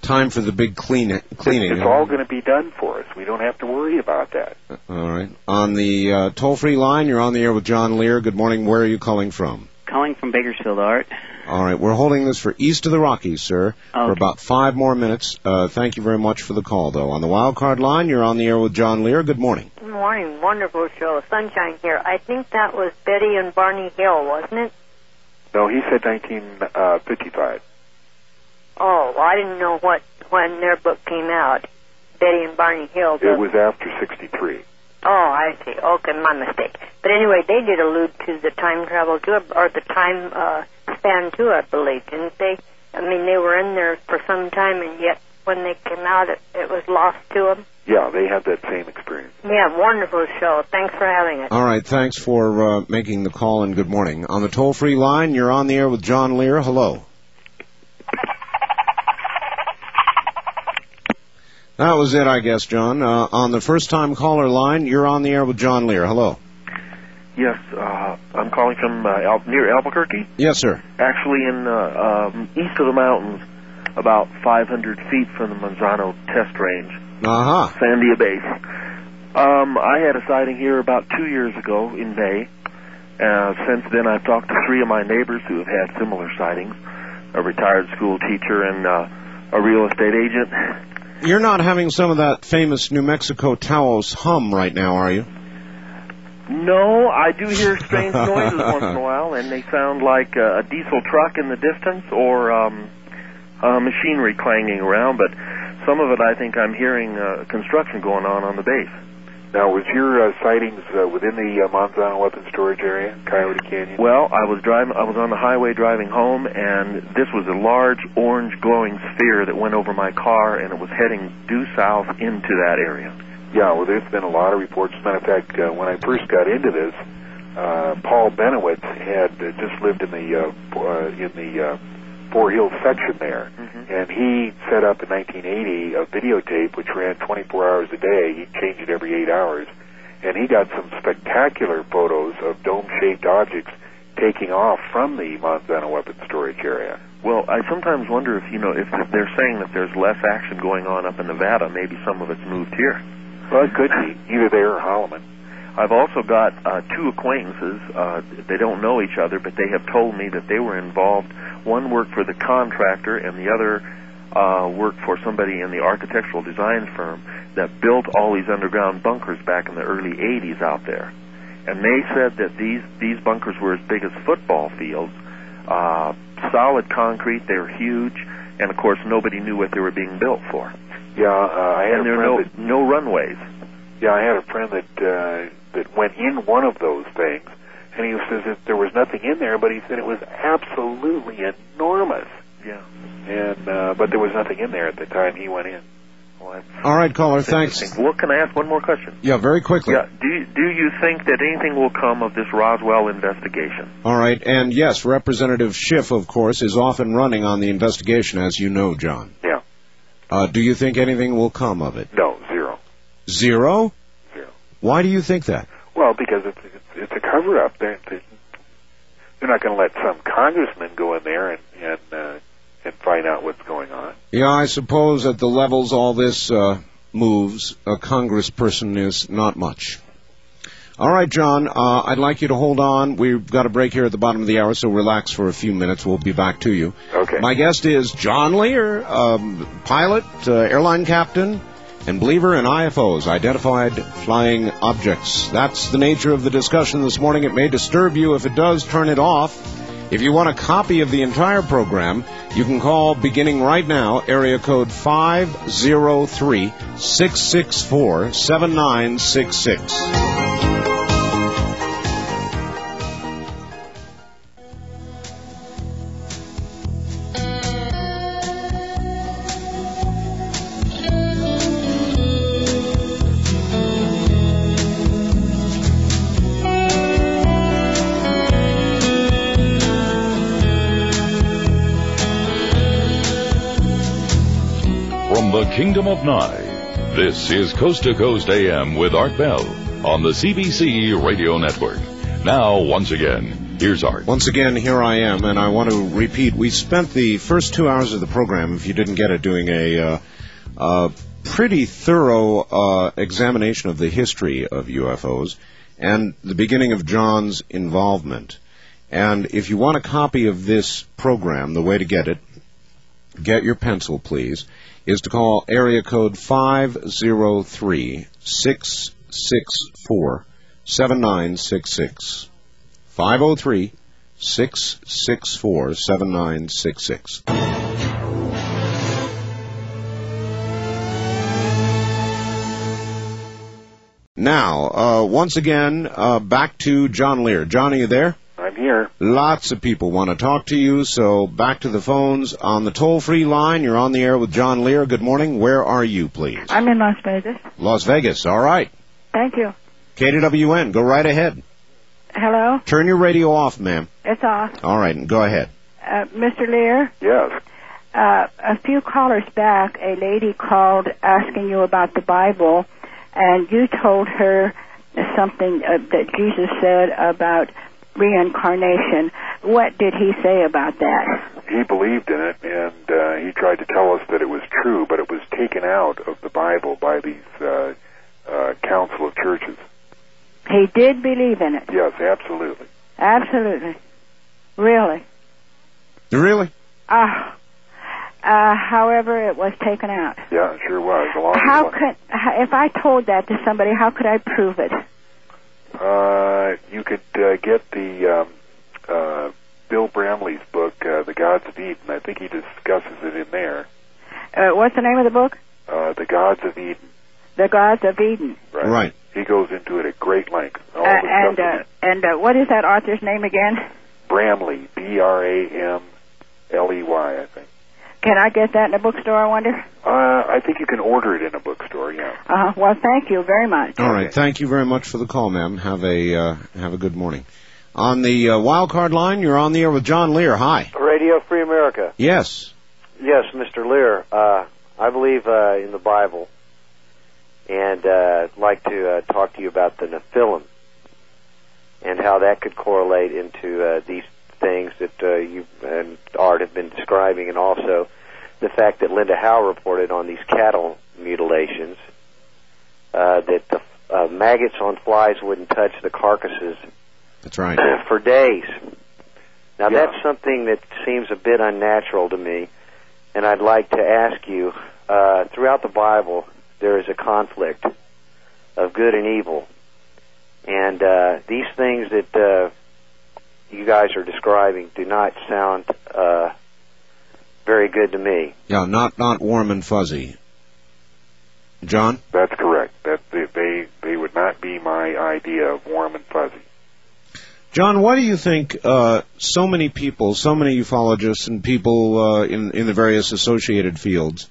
Time for the big clean cleaning. It's all going to be done for us. We don't have to worry about that. All right. On the uh, toll-free line, you're on the air with John Lear. Good morning. Where are you calling from? Calling from Bakersfield, Art. All right. We're holding this for east of the Rockies, sir, for about five more minutes. Uh, thank you very much for the call, though. On the wild card line, you're on the air with John Lear. Good morning. Good morning. Wonderful show. Sunshine here. I think that was Betty and Barney Hill, wasn't it? No, he said 1955. Oh, well, I didn't know what when their book came out. Betty and Barney Hill. It was after 63. Oh, I see. Okay, my mistake. But anyway, they did allude to the time travel too, or the time uh, span too, I believe, didn't they? I mean, they were in there for some time, and yet when they came out, it, it was lost to them. Yeah, they had that same experience. Yeah, wonderful show. Thanks for having it. All right. Thanks for uh, making the call and good morning. On the toll-free line, you're on the air with John Lear. Hello. That was it, I guess, John. Uh, on the first-time caller line, you're on the air with John Lear. Hello. Yes, uh, I'm calling from uh, Al- near Albuquerque. Yes, sir. Actually, in uh, um, east of the mountains, about 500 feet from the Manzano test range, Uh-huh. Sandia Base. Um, I had a sighting here about two years ago in May. Uh, since then, I've talked to three of my neighbors who have had similar sightings: a retired school teacher and uh, a real estate agent. You're not having some of that famous New Mexico Taos hum right now, are you? No, I do hear strange <laughs> noises once in a while, and they sound like a diesel truck in the distance or um, uh, machinery clanging around. But some of it, I think, I'm hearing uh, construction going on on the base. Now, was your uh, sightings uh, within the uh, Manzano weapons storage area, Coyote Canyon? Well, I was driving. I was on the highway driving home, and this was a large orange glowing sphere that went over my car, and it was heading due south into that area. Yeah, well, there's been a lot of reports. As a matter of fact, uh, when I first got into this, uh, Paul Bennewitz had uh, just lived in the uh, uh, in the uh, Four Hills section there, mm-hmm. and he set up in 1980 a videotape which ran 24 hours a day. He'd change it every eight hours, and he got some spectacular photos of dome-shaped objects taking off from the Manzano weapons storage area. Well, I sometimes wonder if you know if they're saying that there's less action going on up in Nevada, maybe some of it's moved here. Well, it could be either there or Holloman. I've also got uh, two acquaintances. Uh, they don't know each other, but they have told me that they were involved. One worked for the contractor, and the other uh, worked for somebody in the architectural design firm that built all these underground bunkers back in the early '80s out there. And they said that these these bunkers were as big as football fields, uh, solid concrete. They were huge, and of course, nobody knew what they were being built for. Yeah, uh, I had and a there are friend no no runways. Yeah, I had a friend that uh, that went in one of those things, and he says that there was nothing in there, but he said it was absolutely enormous. Yeah. And uh, but there was nothing in there at the time he went in. All right, caller. Thanks. Well, can I ask one more question? Yeah, very quickly. Yeah. Do you, do you think that anything will come of this Roswell investigation? All right, and yes, Representative Schiff, of course, is off and running on the investigation, as you know, John. Yeah. Uh, do you think anything will come of it? No, zero. Zero? Why do you think that? Well, because it's it's, a cover up. They're they're they're not going to let some congressman go in there and and uh, and find out what's going on. Yeah, I suppose at the levels all this uh, moves, a congressperson is not much. All right, John, uh, I'd like you to hold on. We've got a break here at the bottom of the hour, so relax for a few minutes. We'll be back to you. Okay. My guest is John Lear, um, pilot, uh, airline captain, and believer in IFOs, identified flying objects. That's the nature of the discussion this morning. It may disturb you. If it does, turn it off. If you want a copy of the entire program, you can call beginning right now, area code 503 664 7966. Of Nye, this is Coast to Coast AM with Art Bell on the CBC Radio Network. Now, once again, here's Art. Once again, here I am, and I want to repeat. We spent the first two hours of the program, if you didn't get it, doing a, uh, uh, pretty thorough uh, examination of the history of UFOs and the beginning of John's involvement. And if you want a copy of this program, the way to get it, get your pencil, please, is to call area code 503 664 7966. 503 664 7966. Now, uh, once again, uh, back to John Lear. John, are you there? I'm here. Lots of people want to talk to you, so back to the phones. On the toll free line, you're on the air with John Lear. Good morning. Where are you, please? I'm in Las Vegas. Las Vegas. All right. Thank you. KWN, go right ahead. Hello? Turn your radio off, ma'am. It's off. All right, go ahead. Uh, Mr. Lear, Yes. uh, a few callers back, a lady called asking you about the Bible, and you told her something uh, that Jesus said about reincarnation. What did he say about that? He believed in it, and uh, he tried to tell us that it was true, but it was taken out of the Bible by these uh, uh, council of churches. He did believe in it. Yes, absolutely. Absolutely. Really. Really? Ah. Uh, however, it was taken out. Yeah, it sure was. Along How with could, if I told that to somebody, how could I prove it? Uh, you could uh, get the um, uh, Bill Bramley's book, uh, The Gods of Eden. I think he discusses it in there. Uh, what's the name of the book? Uh, the Gods of Eden. The Gods of Eden. Right. Right. He goes into it at great length. All Uh, and uh, and uh, what is that author's name again? Bramley, B R A M L E Y, I think. Can I get that in a bookstore? I wonder. Uh, I think you can order it in a bookstore. Yeah. Uh, well, thank you very much. All right. Thank you very much for the call, ma'am. Have a uh, have a good morning. On the uh, wild card line, you're on the air with John Lear. Hi. Radio Free America. Yes. Yes, Mr. Lear. Uh, I believe uh, in the Bible, and uh, I'd like to uh, talk to you about the Nephilim and how that could correlate into uh, these things that uh, you and Art have been describing, and also the fact that Linda Howe reported on these cattle mutilations uh, that the uh, maggots on flies wouldn't touch the carcasses That's right. <clears throat> for days. Now Yeah. that's something that seems a bit unnatural to me, and I'd like to ask you. Uh, throughout the Bible, there is a conflict of good and evil, and uh, these things that uh, you guys are describing do not sound uh, very good to me. Yeah, not not warm and fuzzy. John. That's correct. That they, they they would not be my idea of warm and fuzzy. John, why do you think uh, so many people, so many ufologists and people uh, in in the various associated fields,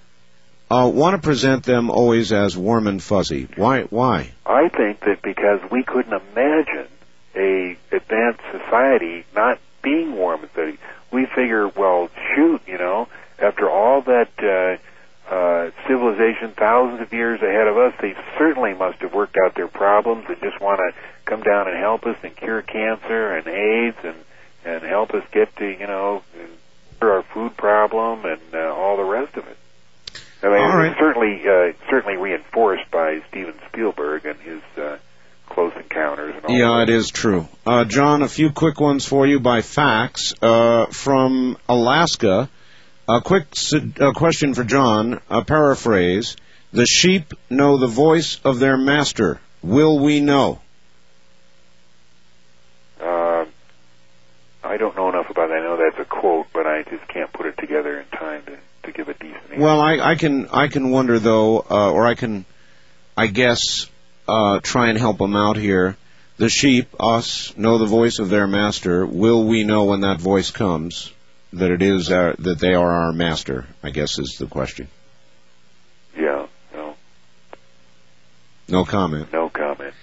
uh, want to present them always as warm and fuzzy? Why? Why? I think that because we couldn't imagine a advanced society not being warm and fuzzy, we figure, well, shoot, you know, after all that uh, uh, civilization, thousands of years ahead of us, they certainly must have worked out their problems and just want to come down and help us and cure cancer and AIDS and and help us get to you know cure our food problem and uh, all the rest of it. I mean, All right. certainly uh, certainly reinforced by Steven Spielberg and his uh, Close Encounters. Yeah, it is true. Uh, John, a few quick ones for you by fax uh, from Alaska. A quick su- uh, question for John. A paraphrase: The sheep know the voice of their master. Will we know? Uh, I don't know enough about it. I know that's a quote, but I just can't put it together in time to, to give a decent answer. Well, I, I can I can wonder though, uh, or I can, I guess, uh, try and help them out here. The sheep, us, know the voice of their master. Will we know when that voice comes that it is our, that they are our master? I guess is the question. Yeah, no, No comment. no comment.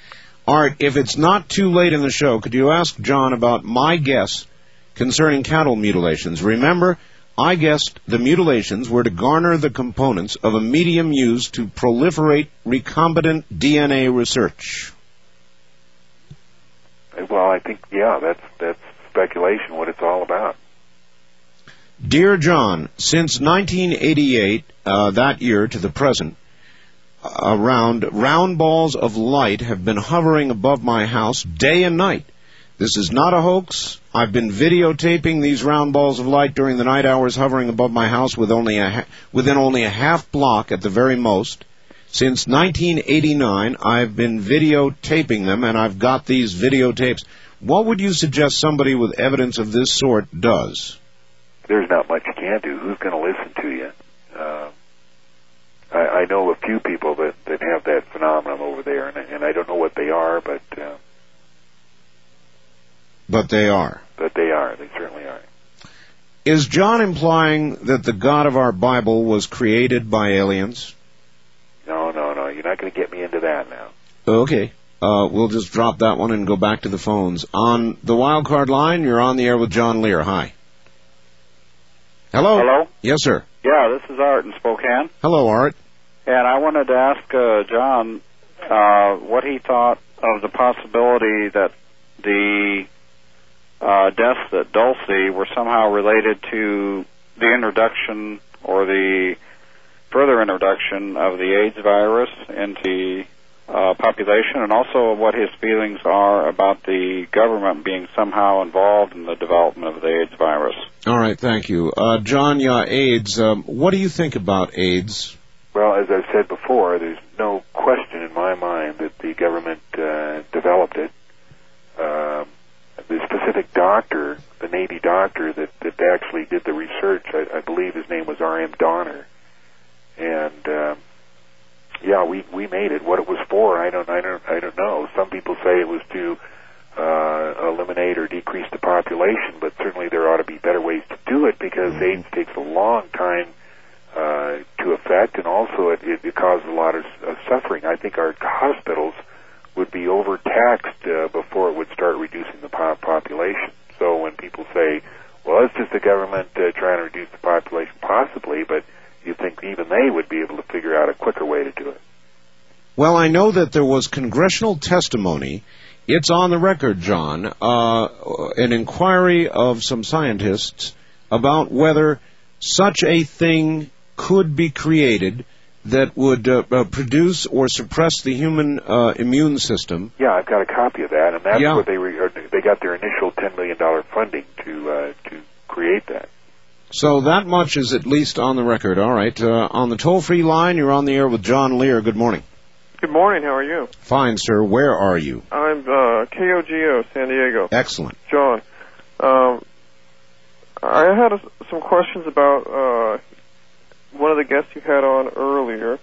Art, if it's not too late in the show, could you ask John about my guess concerning cattle mutilations? Remember, I guessed the mutilations were to garner the components of a medium used to proliferate recombinant DNA research. Well, I think yeah, that's that's speculation. What it's all about. Dear John, since 1988, uh, that year to the present, around round balls of light have been hovering above my house day and night. This is not a hoax. I've been videotaping these round balls of light during the night hours hovering above my house with only a ha- within only a half block at the very most. Since 1989, I've been videotaping them and I've got these videotapes. What would you suggest somebody with evidence of this sort does? There's not much you can do. Who's going to listen to you? Uh, I, I know a few people that that have that phenomenon over there, and, and I don't know what they are, but uh, But they are. But they are. They certainly are. Is John implying that the God of our Bible was created by aliens? No, no, no. You're not going to get me into that now. Okay. Uh, we'll just drop that one and go back to the phones. On the wild card line, you're on the air with John Lear. Hi. Hello? Hello? Yes, sir. Yeah, this is Art in Spokane, Hello, Art. and I wanted to ask uh, John uh, what he thought of the possibility that the uh, deaths at Dulce were somehow related to the introduction or the further introduction of the AIDS virus into uh, population, and also what his feelings are about the government being somehow involved in the development of the AIDS virus. All right, thank you. Uh, John, yeah, AIDS. Um, what do you think about AIDS? Well, as I've said before, there's no question in my mind that the government uh, developed it. Um, the specific doctor, the Navy doctor that, that actually did the research, I, I believe his name was R.M. Donner. And um, yeah, we we made it. What it was for, I don't I don't I don't know. Some people say it was to uh, eliminate or decrease the population, but certainly there ought to be better ways to do it because AIDS takes a long time uh, to affect, and also it, it, it causes a lot of, of suffering. I think our hospitals would be overtaxed uh, before it would start reducing the po- population. So when people say, "Well, it's just the government uh, trying to reduce the population," possibly, but you think even they would be able to figure out a quicker way to do it. Well, I know that there was congressional testimony. It's on the record, John, uh, an inquiry of some scientists about whether such a thing could be created that would uh, uh, produce or suppress the human uh, immune system. Yeah, I've got a copy of that, and that's Yeah. where they re- they got their initial ten million dollar funding to uh, to create that. So that much is at least on the record. All right. Uh, on the toll-free line, you're on the air with John Lear. Good morning. Good morning. How are you? Fine, sir. Where are you? I'm uh, KOGO, San Diego. Excellent. John, um, I had a, some questions about uh, one of the guests you had on earlier.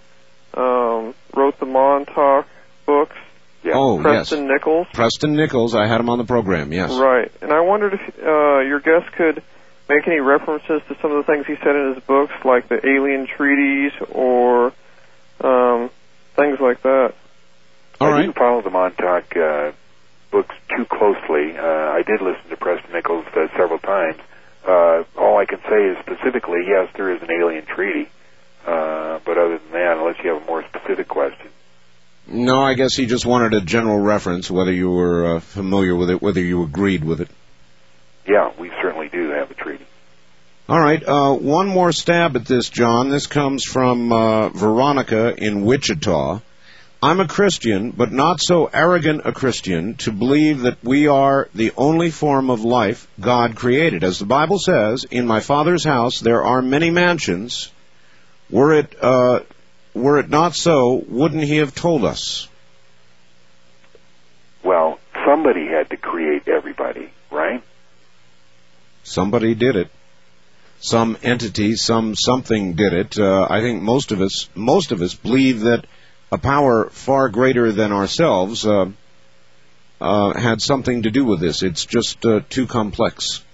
Um, wrote the Montauk books. Oh, Preston yes. Nichols. Preston Nichols. I had him on the program. Yes. Right. And I wondered if uh, your guest could make any references to some of the things he said in his books, like the alien treaties or um, things like that. All I didn't follow the Montauk uh, books too closely. Uh, I did listen to Preston Nichols uh, several times. Uh, all I can say is specifically, yes, there is an alien treaty. Uh, but other than that, unless you have a more specific question, No, I guess he just wanted a general reference, whether you were uh, familiar with it, whether you agreed with it. yeah, we certainly do have a treaty. All right. Uh, one more stab at this, John. This comes from uh, Veronica in Wichita. I'm a Christian, but not so arrogant a Christian to believe that we are the only form of life God created. As the Bible says, in my Father's house there are many mansions. Were it uh, were it not so, wouldn't He have told us? Well, somebody had to create everybody, right? Somebody did it. Some entity, some something did it. Uh, I think most of us, most of us believe that a power far greater than ourselves uh, uh, had something to do with this. It's just uh, too complex.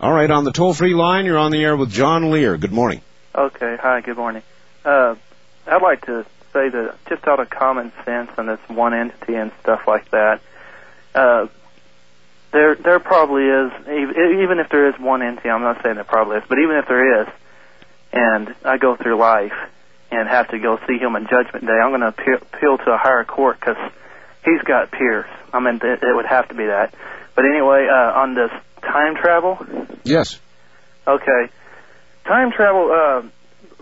All right, on the toll-free line, you're on the air with John Lear. Good morning. Okay. Hi. Good morning. Uh, I'd like to say that just out of common sense and this one entity and stuff like that, uh, there there probably is even if there is one entity. I'm not saying there probably is, but even if there is, and I go through life and have to go see him on Judgment Day, I'm going to appeal, appeal to a higher court because he's got peers. I mean, it, it would have to be that. But anyway, uh, on this time travel, Yes. Okay. Time travel, uh,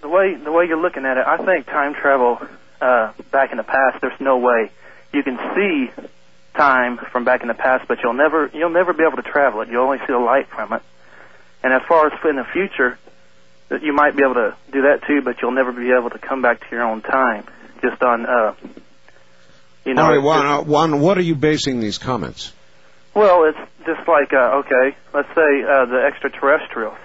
the way the way you're looking at it, I think time travel uh, back in the past. There's no way you can see time from back in the past, but you'll never you'll never be able to travel it. You'll only see the light from it. And as far as in the future, that you might be able to do that too, but you'll never be able to come back to your own time. Just on, uh, you know. All right, Juan, uh, Juan, what are you basing these comments? well, it's just like uh, okay, let's say uh, the extraterrestrials.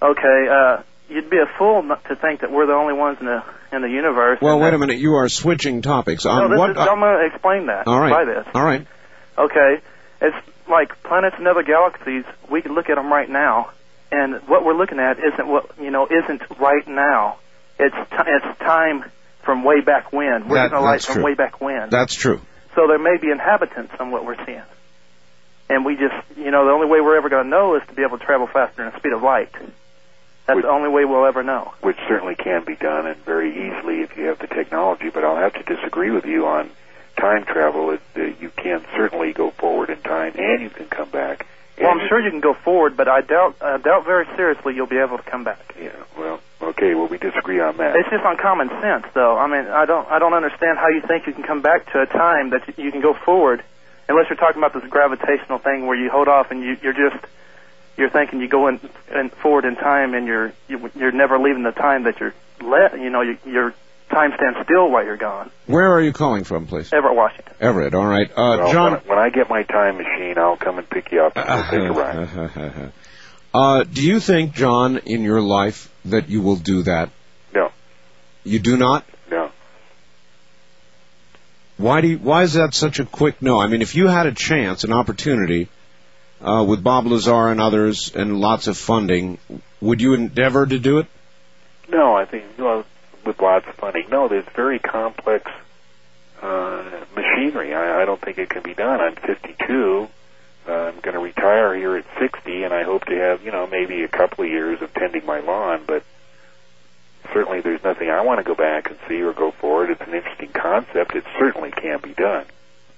Okay, uh, you'd be a fool not to think that we're the only ones in the in the universe. Well, wait a minute. You are switching topics. No, On this what? is, I'm going to explain that all right. by this. All right. Okay, it's like planets and other galaxies. We can look at them right now, and what we're looking at isn't what you know isn't right now. It's t- it's time from way back when. We're That- getting a light from true. way back when. That's true. So there may be inhabitants on what we're seeing. And we just, you know, the only way we're ever going to know is to be able to travel faster than the speed of light. That's the only way we'll ever know. which certainly can be done and very easily if you have the technology. But I'll have to disagree with you on time travel. It, uh, you can certainly go forward in time, and you can come back. Well, I'm sure you can go forward, but I doubt, I doubt very seriously you'll be able to come back. Yeah. Well, okay. Well, we disagree on that. It's just on common sense, though. I mean, I don't, I don't understand how you think you can come back to a time that you, you can go forward, unless you're talking about this gravitational thing where you hold off and you, you're just, you're thinking you go in, in forward in time and you're, you, you're never leaving the time that you're let. You know, you, your time stands still while you're gone. Where are you calling from, please? Everett, Washington. Everett. All right. Uh, Well, John. when, when I get my time machine, I'll come and pick you up and we'll take a ride. <laughs> uh, do you think, John, in your life that you will do that? No. You do not? No. Why do you, why is that such a quick no? I mean, if you had a chance, an opportunity, uh, with Bob Lazar and others and lots of funding, would you endeavor to do it? No, I think well, with lots of funding. No, there's very complex uh, machinery. I, I don't think it can be done. I'm 52. Uh, I'm going to retire here at 60, and I hope to have, you know, maybe a couple of years of tending my lawn. But certainly, there's nothing I want to go back and see or go forward. It's an interesting concept. It certainly can be done.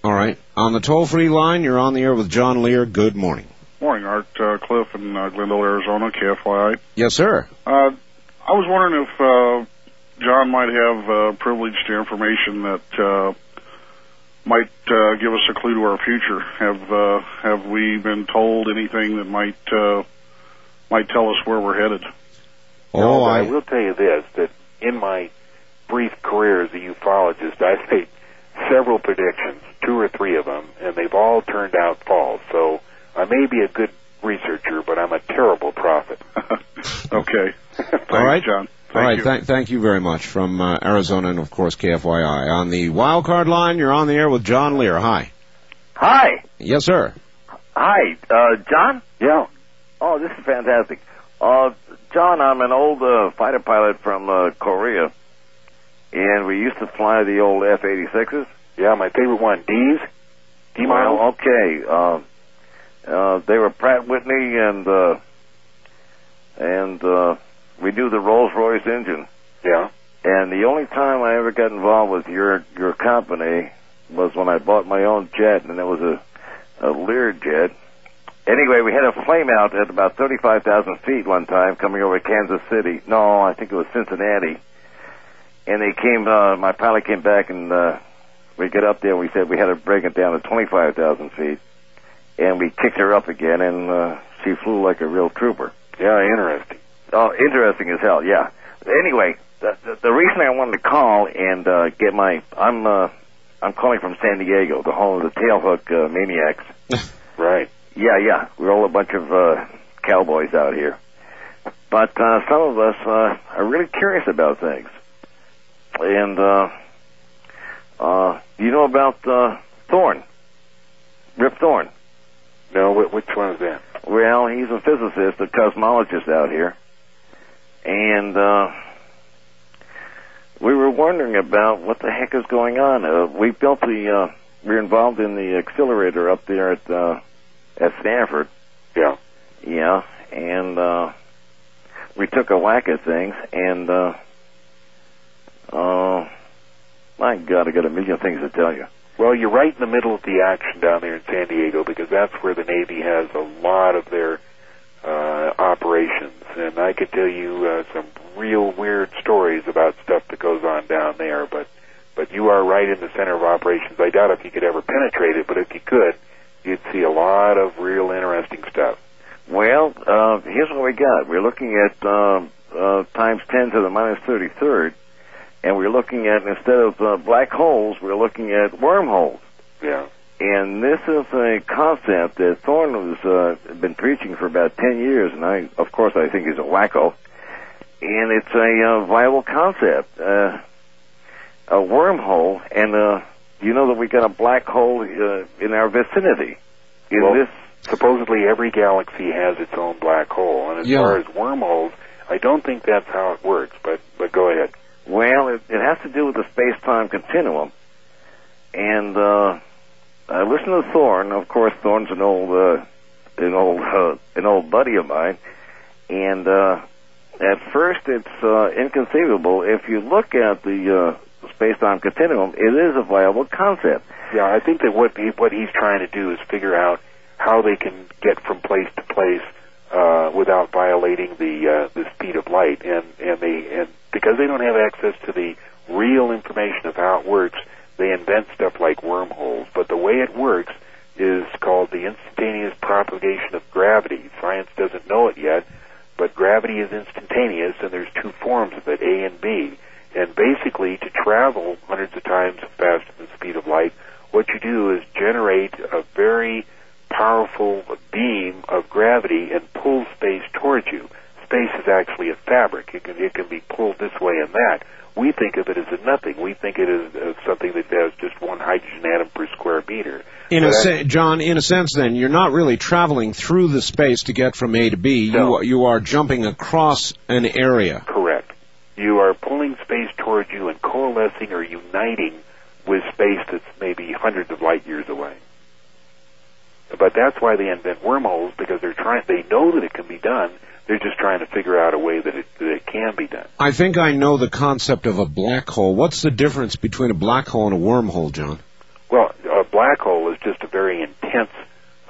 All right. On the toll-free line, you're on the air with John Lear. Good morning. Morning, Art. Uh, Cliff in uh, Glendale, Arizona, KFYI. Yes, sir. Uh, I was wondering if uh, John might have uh, privileged information that uh, might uh, give us a clue to our future. Have uh, have we been told anything that might uh, might tell us where we're headed? Oh, No, I, I will tell you this: that in my brief career as a ufologist, I've made several predictions, two or three of them, and they've all turned out false. So I may be a good researcher, but I'm a terrible prophet. <laughs> okay. All right, John. All right. you. Thank, thank you very much from uh, Arizona and of course KFYI. On the wild card line, you're on the air with John Lear. Hi. Hi. Yes, sir. Hi, uh, John? Yeah. Oh, this is fantastic. Uh, John, I'm an old uh, fighter pilot from uh, Korea, and we used to fly the old F-86s. Yeah, my favorite one, D's. D model. Well, okay. Uh, uh, they were Pratt Whitney, and uh, and uh, we do the Rolls Royce engine. Yeah. And the only time I ever got involved with your your company was when I bought my own jet, and it was a a Lear jet. Anyway, we had a flame out at about 35,000 feet one time coming over Kansas City. No, I think it was Cincinnati. And they came, uh, my pilot came back and, uh, we get up there and we said we had to break it down to 25,000 feet. And we kicked her up again and, uh, she flew like a real trooper. Yeah, interesting. Oh, interesting as hell, yeah. Anyway, the, the, the reason I wanted to call and, uh, get my, I'm, uh, I'm calling from San Diego, the home of the tailhook, uh, maniacs. <laughs> Right. Yeah, yeah. We're all a bunch of uh, cowboys out here. But uh, some of us uh, are really curious about things. And uh, uh, you know about uh, Thorne, Kip Thorne. No, which one is that? Well, he's a physicist, a cosmologist out here, and uh, we were wondering about what the heck is going on. Uh, we built the, uh, we're involved in the accelerator up there at uh, at Stanford. Yeah. Yeah, and uh, we took a whack at things, and uh, uh, my God, I got a million things to tell you. Well, you're right in the middle of the action down there in San Diego because that's where the Navy has a lot of their operations, and I could tell you uh, some real weird stories about stuff that goes on down there. But but you are right in the center of operations. I doubt if you could ever penetrate it, but if you could, you'd see a lot of real interesting stuff. Well, uh, here's what we got. We're looking at um, uh, times 10 to the minus 33rd, and we're looking at, instead of uh, black holes, we're looking at wormholes. Yeah. And this is a concept that Thorne has uh, been preaching for about 10 years, and I, of course, I think he's a wacko. And it's a uh, viable concept. Uh, a wormhole, and uh, you know that we got a black hole uh, in our vicinity. In Well, this Supposedly every galaxy has its own black hole, and as Yeah. far as wormholes, I don't think that's how it works. But but go ahead. Well, it, it has to do with the space-time continuum. And uh, I listened to Thorne. Of course, Thorne's an old, uh, an old, uh, an old buddy of mine. And uh, at first, it's uh, inconceivable. If you look at the uh, space-time continuum, it is a viable concept. Yeah, I think that what he, what he's trying to do is figure out how they can get from place to place uh, without violating the uh, the speed of light, and and they and because they don't have access to the real information of how it works, they invent stuff like wormholes. But the way it works is called the instantaneous propagation of gravity. Science doesn't know it yet, but gravity is instantaneous, and there's two forms of it, A and B. And basically, to travel hundreds of times faster than the speed of light, what you do is generate a very powerful beam of gravity and pull space towards you. Space is actually a fabric. It can, it can be pulled this way and that. We think of it as a nothing. We think it is as something that has just one hydrogen atom per square meter. In a se- John, in a sense, then you're not really traveling through the space to get from A to B. You are, you are jumping across an area. Correct. You are pulling space towards you and coalescing or uniting with space that's maybe hundreds of light years away. But that's why they invent wormholes because they're trying. They know that it can be done. They're just trying to figure out a way that it, that it can be done. I think I know the concept of a black hole. What's the difference between a black hole and a wormhole, John? Well, a black hole is just a very intense,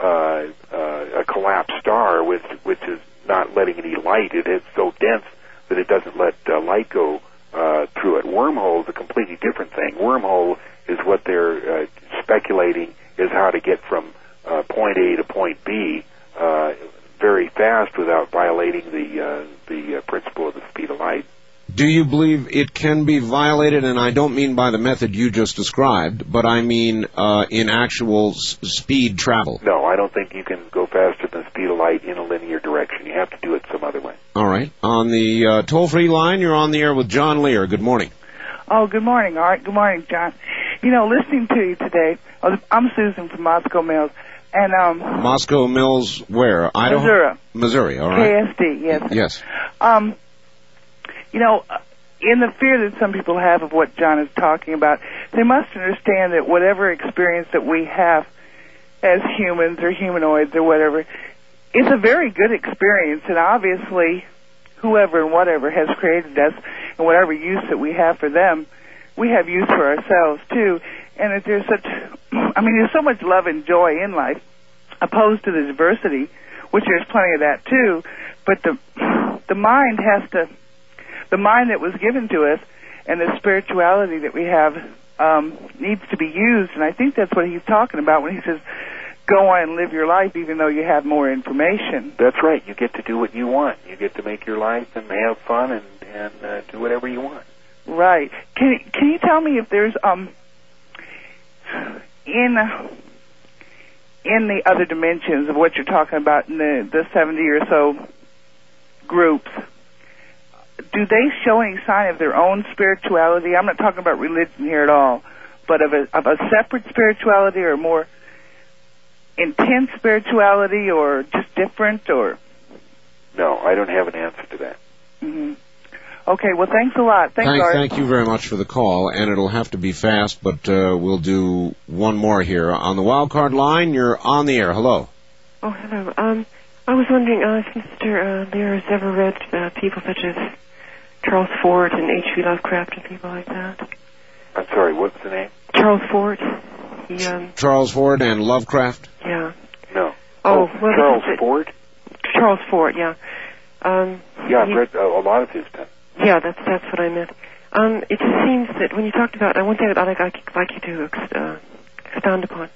uh, uh, a collapsed star, which which is not letting any light. It is so dense that it doesn't let uh, light go uh, through it. Wormhole is a completely different thing. Wormhole is what they're uh, speculating is how to get from uh, point A to point B uh, very fast without violating the uh, the uh, principle of the speed of light. Do you believe it can be violated? And I don't mean by the method you just described, but I mean uh, in actual s- speed travel. No, I don't think you can go faster than the speed of light in a linear direction. You have to do it some other way. All right. On the uh, toll-free line, you're on the air with John Lear. Good morning. Oh, good morning, Art. Good morning, John. You know, listening to you today, I'm Susan from Moscow Mills, and um, Moscow Mills, where? Idaho? Missouri. Missouri, all right. KSD, yes. Yes. Um, you know, uh, in the fear that some people have of what John is talking about, they must understand that whatever experience that we have as humans or humanoids or whatever, it's a very good experience, and obviously, whoever and whatever has created us and whatever use that we have for them, we have use for ourselves too. And that there's such, I mean, there's so much love and joy in life, opposed to the diversity, which there's plenty of that too. But the the mind has to, the mind that was given to us, and the spirituality that we have um, needs to be used. And I think that's what he's talking about when he says, "Go on and live your life, even though you have more information." That's right. You get to do what you want. You get to make your life and have fun and and uh, do whatever you want. Right. Can can you tell me if there's um in in the other dimensions of what you're talking about in the, the 70 or so groups, do they show any sign of their own spirituality? I'm not talking about religion here at all, but of a, of a separate spirituality or more intense spirituality or just different or? No, I don't have an answer to that. hmm Okay, well, thanks a lot. Thanks, thank, Art. thank you very much for the call, and it'll have to be fast, but uh, we'll do one more here. On the wild card line, you're on the air. Hello. Oh, hello. Um, I was wondering uh, if Mr. Uh, Lear has ever read uh, people such as Charles Fort and H.P. Lovecraft and people like that. I'm sorry, what's the name? Charles Fort. He, um, Charles Fort and Lovecraft. yeah. No. Oh, well, Charles this is it. Ford? Charles Fort, yeah. Um, Yeah, I've he- read uh, a lot of his stuff. Yeah, that's that's what I meant. Um, it just seems that when you talked about, uh, one thing that I'd like, I'd like you to ex- uh, expound upon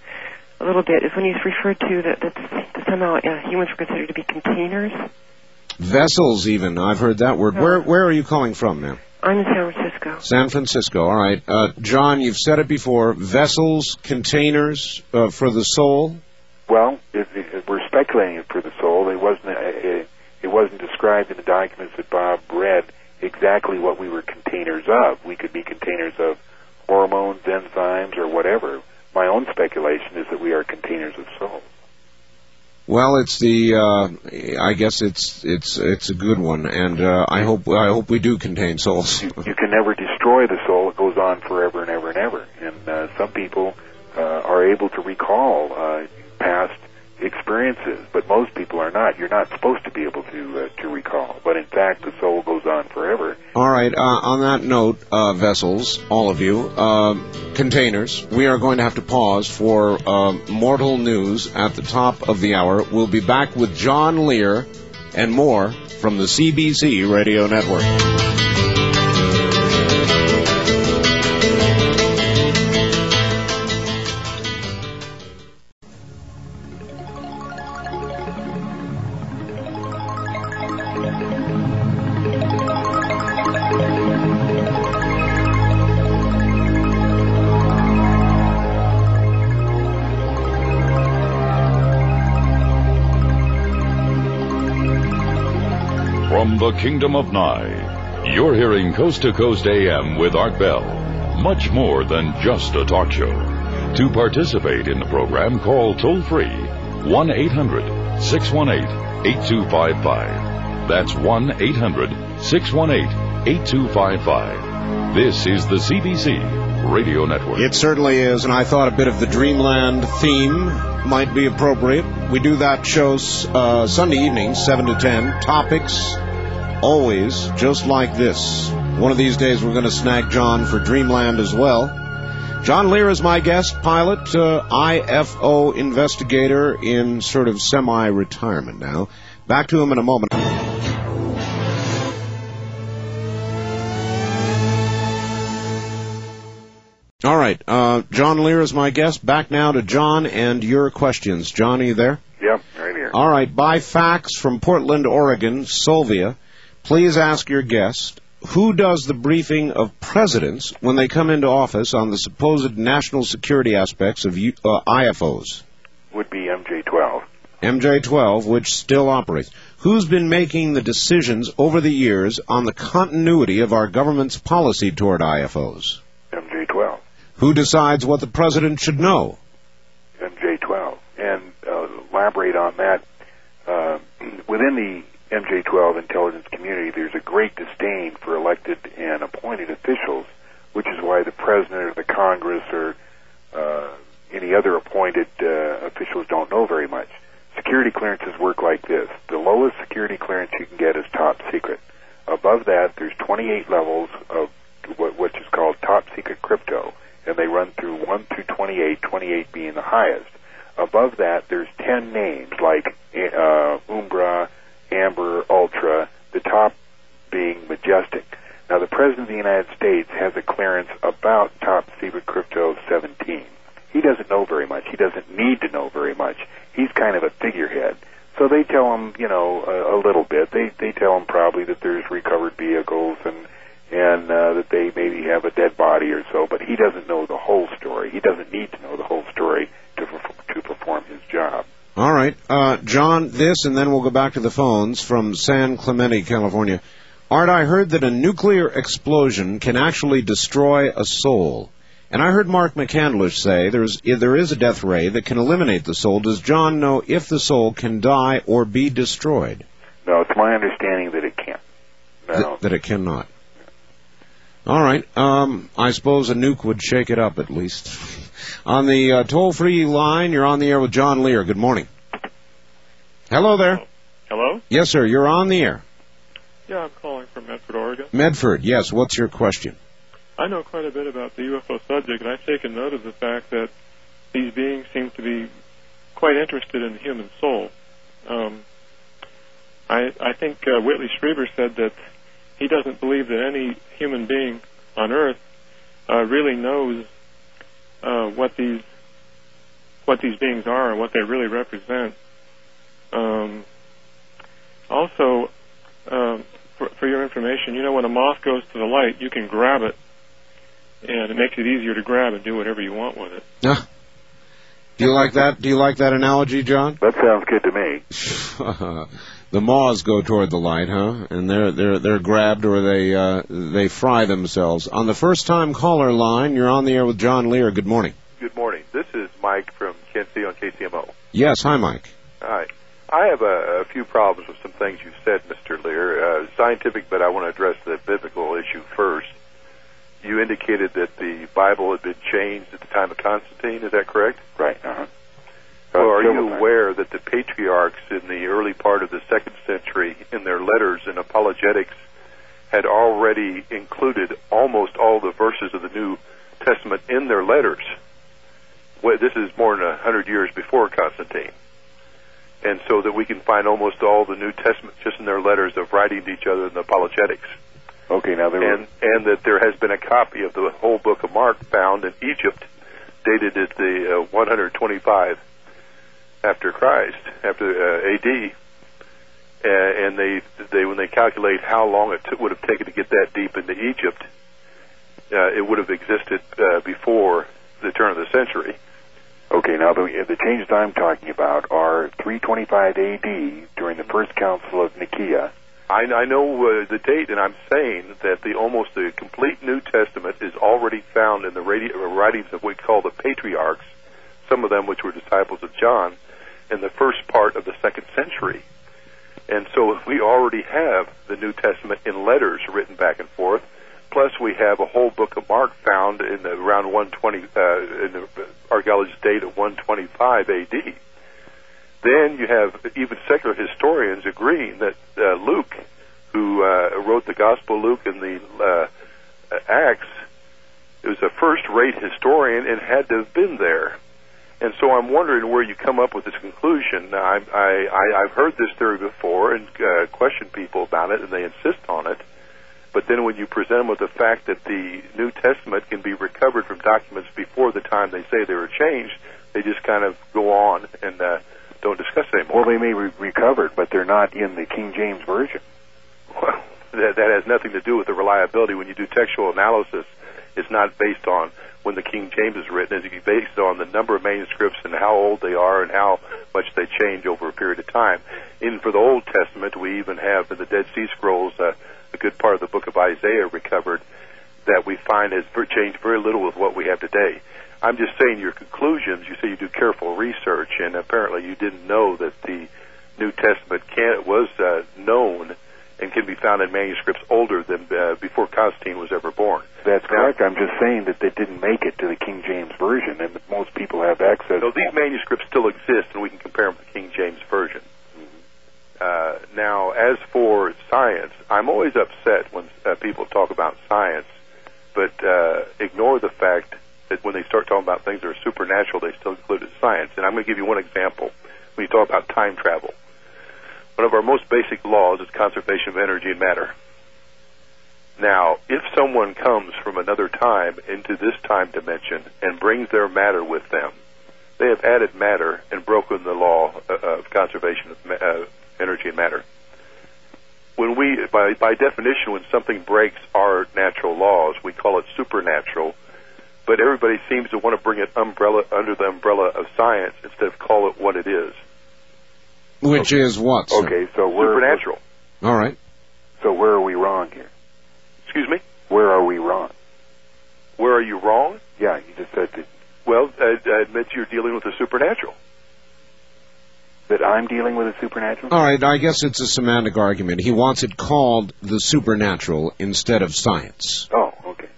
a little bit is when you referred to that, that, that somehow uh, humans were considered to be containers. Vessels, even. I've heard that word. Where Where are you calling from, ma'am? I'm in San Francisco. San Francisco. All right. Uh, John, you've said it before. Vessels, containers uh, for the soul. Well, it, it, we're speculating for the soul. It wasn't. uh, It, it wasn't described in the documents that Bob read exactly what we were containers of. We could be containers of hormones, enzymes, or whatever. My own speculation is that we are containers of soul. Well, it's the. Uh, I guess it's it's it's a good one, and uh, I hope I hope we do contain souls. You can never destroy the soul. It goes on forever and ever and ever. And uh, some people uh, are able to recall uh, past experiences, but most people are not. You're not supposed to be able to uh, to recall, but in fact, the soul goes on forever. All right. Uh, on that note, uh, vessels, all of you, um, containers. We are going to have to pause for uh, mortal news at the top of the hour. We'll be back with John Lear and more from the CBC Radio Network. The Kingdom of Nye, you're hearing Coast to Coast AM with Art Bell. Much more than just a talk show. To participate in the program, call toll free 1 800 618 8255. That's 1 800 618 8255. This is the CBC Radio Network. It certainly is, and I thought a bit of the Dreamland theme might be appropriate. We do that shows uh, Sunday evenings, 7 to 10. Topics, always just like this. One of these days we're going to snag John for Dreamland as well. John Lear is my guest, pilot, uh, IFO investigator in sort of semi-retirement now. Back to him in a moment. All right, uh, John Lear is my guest. Back now to John and your questions. John, are you there? Yep, right here. All right, by fax from Portland, Oregon, Sylvia, please ask your guest who does the briefing of presidents when they come into office on the supposed national security aspects of U- uh, IFOs? Would be MJ12. MJ12, which still operates. Who's been making the decisions over the years on the continuity of our government's policy toward IFOs? MJ12. Who decides what the president should know? MJ12. And uh, elaborate on that. Uh, <clears throat> within the MJ12 intelligence community, there's a great disdain for elected and appointed officials, which is why the president or the Congress or uh, any other appointed uh, officials don't know very much. Security clearances work like this. The lowest security clearance you can get is top secret. Above that, there's 28 levels of what, which is called top secret crypto, and they run through 1 through 28, 28 being the highest. Above that, there's 10 names like uh, Umbra, Amber, Ultra, the top being Majestic. Now, the President of the United States has a clearance about top secret crypto 17. He doesn't know very much. He doesn't need to know very much. He's kind of a figurehead. So they tell him, you know, a, a little bit. They they tell him probably that there's recovered vehicles and and uh, that they maybe have a dead body or so, but he doesn't know the whole story. He doesn't need to know the whole story to to perform his job. All right, uh, John, this, and then we'll go back to the phones from San Clemente, California. Art, I heard that a nuclear explosion can actually destroy a soul. And I heard Mark McCandlish say there's, there is a death ray that can eliminate the soul. Does John know if the soul can die or be destroyed? No, it's my understanding that it can't. No. Th- that it cannot. All right. Um, I suppose a nuke would shake it up at least. on the uh, toll-free line, you're on the air with John Lear. Good morning. Hello there. Hello? Yes, sir. You're on the air. Yeah, I'm calling from Medford, Oregon. Medford. Yes. What's your question? I know quite a bit about the UFO subject, and I've taken note of the fact that these beings seem to be quite interested in the human soul. Um, I, I think uh, Whitley Strieber said that he doesn't believe that any human being on Earth uh, really knows uh, what these what these beings are and what they really represent. Um, also, um, for, for your information, you know when a moth goes to the light, you can grab it, and it makes it easier to grab and do whatever you want with it. Yeah. Do you like that? Do you like that analogy, John? That sounds good to me. <laughs> the moths go toward the light, huh? And they're they're they're grabbed or they uh, they fry themselves. On the first time caller line, you're on the air with John Lear. Good morning. Good morning. This is Mike from Kenzie on KCMO. Yes, hi, Mike. Hi. I have a, a few problems with some things you said, Mr. Lear. Uh, scientific, but I want to address the biblical issue first. You indicated that the Bible had been changed at the time of Constantine. Is that correct? Right. Uh-huh. So are you aware that the patriarchs in the early part of the second century, in their letters and apologetics, had already included almost all the verses of the New Testament in their letters? Well, this is more than a hundred years before Constantine, and so that we can find almost all the New Testament just in their letters of writing to each other in the apologetics. Okay, now there and and that there has been a copy of the whole book of Mark found in Egypt, dated at the uh, 125 after Christ, after uh, A.D. Uh, and they they when they calculate how long it would have taken to get that deep into Egypt, uh, it would have existed uh, before the turn of the century. Okay, now the, the changes I'm talking about are 325 AD during the First Council of Nicaea. I, I know uh, the date, and I'm saying that the almost the complete New Testament is already found in the uh, writings of what we call the patriarchs, some of them which were disciples of John, in the first part of the second century. And so we already have the New Testament in letters written back and forth. Plus, we have a whole book of Mark found in the, around 120 uh, in the archaeologist date of 125 A.D. Then you have even secular historians agreeing that uh, Luke, who uh, wrote the Gospel Luke and the uh, Acts, was a first-rate historian and had to have been there. And so I'm wondering where you come up with this conclusion. Now, I, I, I've heard this theory before and uh, questioned people about it, and they insist on it. But then when you present them with the fact that the New Testament can be recovered from documents before the time they say they were changed, they just kind of go on and uh, don't discuss it anymore. Well, they may be recovered, but they're not in the King James Version. Well, that, that has nothing to do with the reliability. When you do textual analysis, it's not based on when the King James is written. It's based on the number of manuscripts and how old they are and how much they change over a period of time. Even for the Old Testament, we even have in the Dead Sea Scrolls uh, a good part of the book of Isaiah recovered that we find has changed very little with what we have today. I'm just saying your conclusions. You say you do careful research, and apparently you didn't know that the New Testament can, was uh, known and can be found in manuscripts older than uh, before Constantine was ever born. That's correct. I'm just saying that they didn't make it to the King James Version, and most people have access. So these manuscripts still exist, and we can compare them to the King James Version. Uh, now, as for science, I'm always upset when uh, people talk about science, but uh, ignore the fact that when they start talking about things that are supernatural, they still include it science. And I'm going to give you one example. When you talk about time travel, one of our most basic laws is conservation of energy and matter. Now, if someone comes from another time into this time dimension and brings their matter with them, they have added matter and broken the law uh, of conservation of uh, energy and matter. When we, by, by definition, when something breaks our natural laws, we call it supernatural but everybody seems to want to bring it umbrella under the umbrella of science instead of call it what it is. Which is what? sir? Okay, so we're Supernatural. All right. So where are we wrong here? Excuse me. Where are we wrong? Where are you wrong? Yeah, you just said that, Well, I, I admit you're dealing with the supernatural. that I'm dealing with a supernatural. All right. I guess it's a semantic argument. He wants it called the supernatural instead of science. Oh, okay.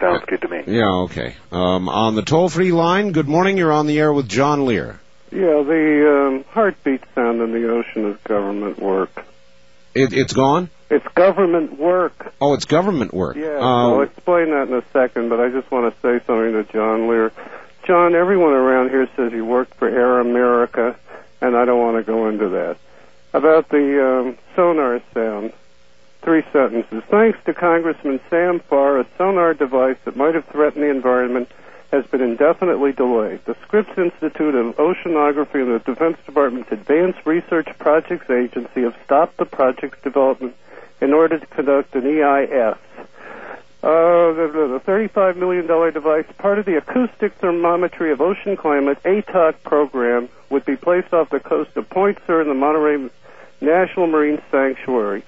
Sounds good to me. Yeah. Okay. Um, on the toll-free line. Good morning. You're on the air with John Lear. Yeah, the um, heartbeat sound in the ocean is government work. It, it's gone. It's government work. Oh, it's government work. Yeah, Um, I'll explain that in a second, but I just want to say something to John Lear. John, everyone around here says you worked for Air America, and I don't want to go into that. About the um, sonar sound, three sentences. Thanks to Congressman Sam Farr, a sonar device that might have threatened the environment has been indefinitely delayed. The Scripps Institute of Oceanography and the Defense Department's Advanced Research Projects Agency have stopped the project's development in order to conduct an EIS. Uh, the, the the $35 million device, part of the acoustic thermometry of ocean climate ATOC program, would be placed off the coast of Point Sur in the Monterey National Marine Sanctuary.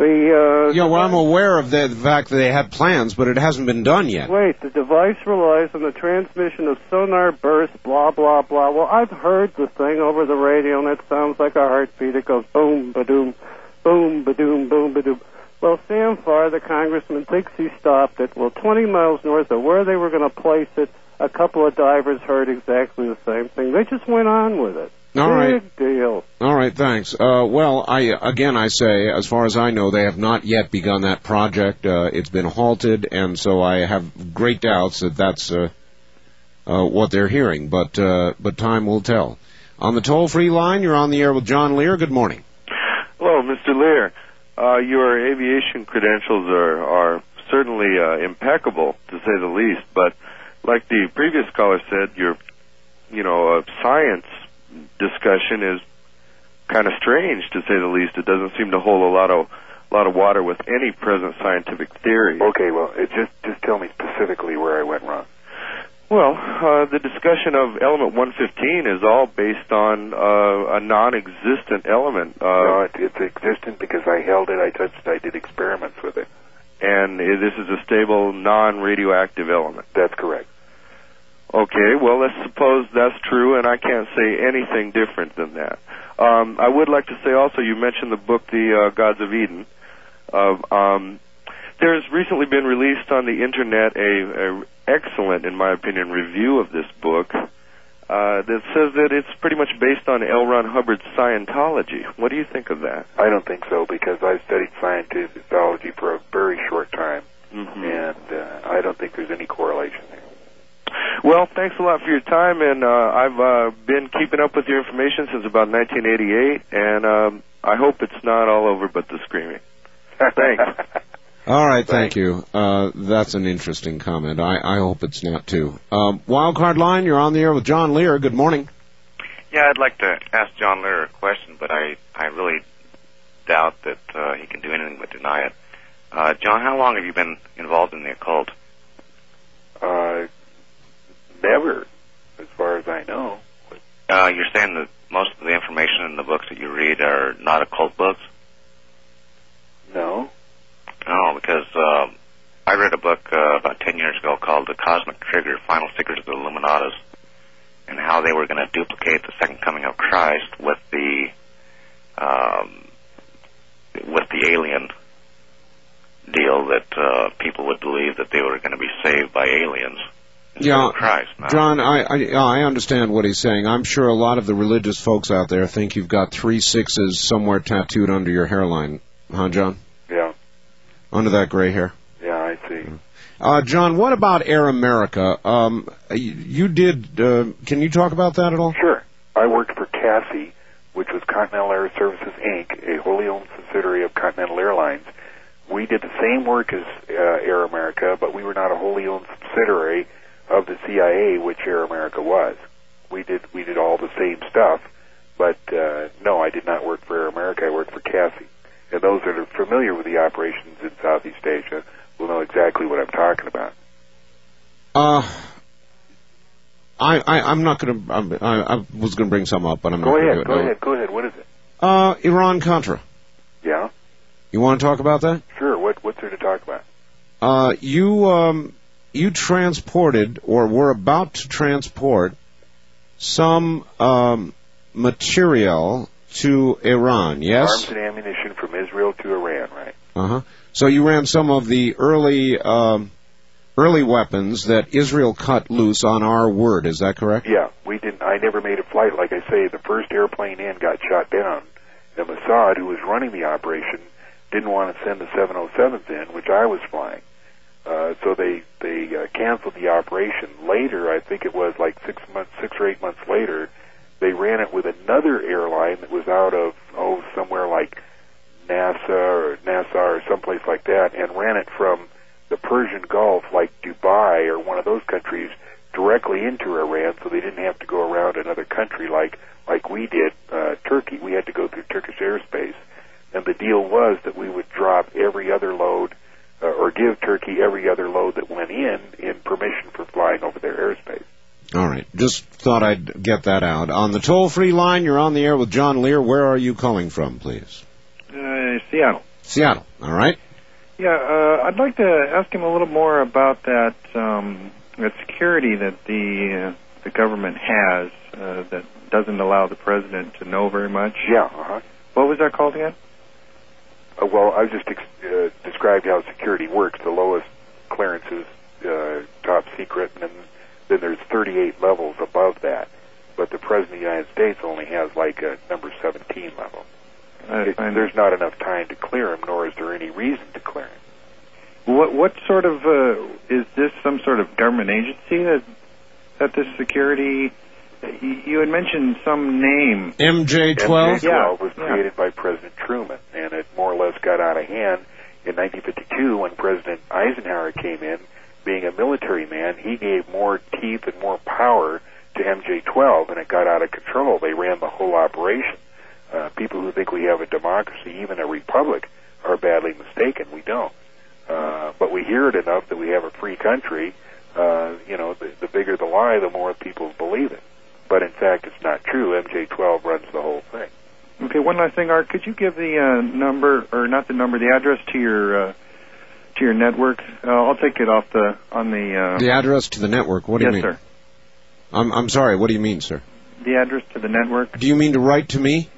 The uh, yeah, well, I'm aware of the, the fact that they had plans, but it hasn't been done yet. Wait, the device relies on the transmission of sonar bursts, blah, blah, blah. Well, I've heard the thing over the radio, and it sounds like a heartbeat. It goes boom, ba-doom, boom, ba-doom, boom, ba-doom. Well, Sam Farr, the congressman, thinks he stopped it. Well, 20 miles north of where they were going to place it, a couple of divers heard exactly the same thing. They just went on with it. All right. Big deal. All right, thanks. Uh, well, I again I say, as far as I know, they have not yet begun that project. Uh, it's been halted, and so I have great doubts that that's uh, uh, what they're hearing. But uh, but time will tell. On the toll-free line, you're on the air with John Lear. Good morning. Hello, Mr. Lear. Uh, your aviation credentials are, are certainly uh, impeccable, to say the least. But like the previous caller said, your, you know, uh, science discussion is kind of strange, to say the least. It doesn't seem to hold a lot of lot of water with any present scientific theory. Okay, well, it just just tell me specifically where I went wrong. Well, uh, the discussion of element 115 is all based on uh, a non-existent element. Uh, no, it, it's existent because I held it, I touched it, I did experiments with it. and this is a stable, non-radioactive element. That's correct. Okay, well, let's suppose that's true, and I can't say anything different than that. Um, I would like to say also, you mentioned the book, The uh, Gods of Eden. Uh, um, there's recently been released on the internet a, a excellent, in my opinion, review of this book uh, that says that it's pretty much based on L. Ron Hubbard's Scientology. What do you think of that? I don't think so because I've studied scientology for a very short time, Mm-hmm. and uh, I don't think there's any correlation there. Well, thanks a lot for your time, and uh, I've uh, been keeping up with your information since about 1988, and um, I hope it's not all over but the screaming. Thanks. <laughs> All right, thank you. Uh, that's an interesting comment. I, I hope it's not too. Um, Wildcard line, you're on the air with John Lear. Good morning. Yeah, I'd like to ask John Lear a question, but I, I really doubt that uh, he can do anything but deny it. Uh, John, how long have you been involved in the occult? Uh, never, as far as I know. Uh, you're saying that most of the information in the books that you read are not occult books? No. No, because um, I read a book uh, about 10 years ago called The Cosmic Trigger, Final Secrets of the Illuminatus, and how they were going to duplicate the second coming of Christ with the um, with the alien deal that uh, people would believe that they were going to be saved by aliens Yeah, Christ. Now, John, I, I I understand what he's saying. I'm sure a lot of the religious folks out there think you've got three sixes somewhere tattooed under your hairline, huh, John? Yeah. Under that gray hair. Yeah, I see. Uh, John, what about Air America? Um, you, you did. Uh, can you talk about that at all? Sure. I worked for CASI, which was Continental Air Services Inc., a wholly owned subsidiary of Continental Airlines. We did the same work as uh, Air America, but we were not a wholly owned subsidiary of the CIA, which Air America was. We did we did all the same stuff, but uh, no, I did not work for Air America. I worked for CASI. And those that are familiar with the operations in Southeast Asia will know exactly what I'm talking about. Uh, I, I I'm not going to. I, I was going to bring some up, but I'm Go not ahead. going to Go do it. ahead. Go ahead. What is it? Uh, Iran Contra. Yeah. You want to talk about that? Sure. What What's there to talk about? Uh, you um, you transported or were about to transport some um, material to Iran. Yes. Arms and ammunition from Israel to Iran, right? Uh huh. So you ran some of the early um, early weapons that Israel cut loose on our word. Is that correct? Yeah. We didn't. I never made a flight. Like I say, the first airplane in got shot down. The Mossad, who was running the operation, didn't want to send the 707s in, which I was flying. Uh, so they they uh, canceled the operation. Later, I think it was like six months, six or eight months later, they ran it with another airline that was out of oh somewhere like NASA or NASA or someplace like that, and ran it from the Persian Gulf, like Dubai or one of those countries, directly into Iran, so they didn't have to go around another country like like we did uh, Turkey. We had to go through Turkish airspace, and the deal was that we would drop every other load uh, or give Turkey every other load that went in in permission for flying over their airspace. All right. Just thought I'd get that out. On the toll free line, you're on the air with John Lear. Where are you calling from, please? Uh, Seattle. Seattle. All right. Yeah, uh, I'd like to ask him a little more about that um, that security that the uh, the government has uh, that doesn't allow the president to know very much. Yeah. Uh-huh. What was that called again? Uh, well, I just ex- uh, described how security works. The lowest clearance is uh, top secret, and then, then there's 38 levels above that. But the President of the United States only has like a number 17 level. I, It, there's not enough time to clear him, nor is there any reason to clear him. What what sort of uh, is this? Some sort of government agency that that this security? You you had mentioned some name. MJ12? MJ-12 Yeah. was yeah. created by President Truman, and it more or less got out of hand in 1952 when President Eisenhower came in. Being a military man, he gave more teeth and more power to MJ-12, and it got out of control. They ran the whole operation. Uh, people who think we have a democracy, even a republic, are badly mistaken. We don't. Uh, but we hear it enough that we have a free country. Uh, you know, the, the bigger the lie, the more people believe it. But in fact, it's not true. MJ12 runs the whole thing. Okay, one last thing, Art. Could you give the uh, number, or not the number, the address to your uh, to your network? Uh, I'll take it off the on the. Uh, The address to the network. What do yes, you mean? Yes, sir. I'm I'm sorry. What do you mean, sir? The address to the network. Do you mean to write to me?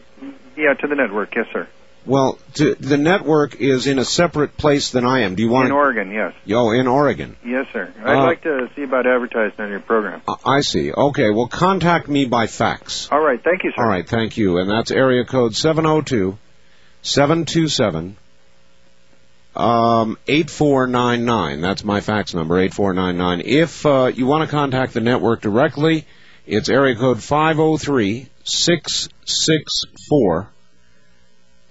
Yeah, to the network. Yes, sir. Well, to, the network is in a separate place than I am. Do you want? In Oregon, yes. Oh, in Oregon. Yes, sir. I'd Uh, like to see about advertising on your program. I- I see. Okay. Well, contact me by fax. All right. Thank you, sir. All right. Thank you. And that's area code seven zero two seven two seven um, 8499. That's my fax number, 8499. If uh, you want to contact the network directly, it's area code 503 664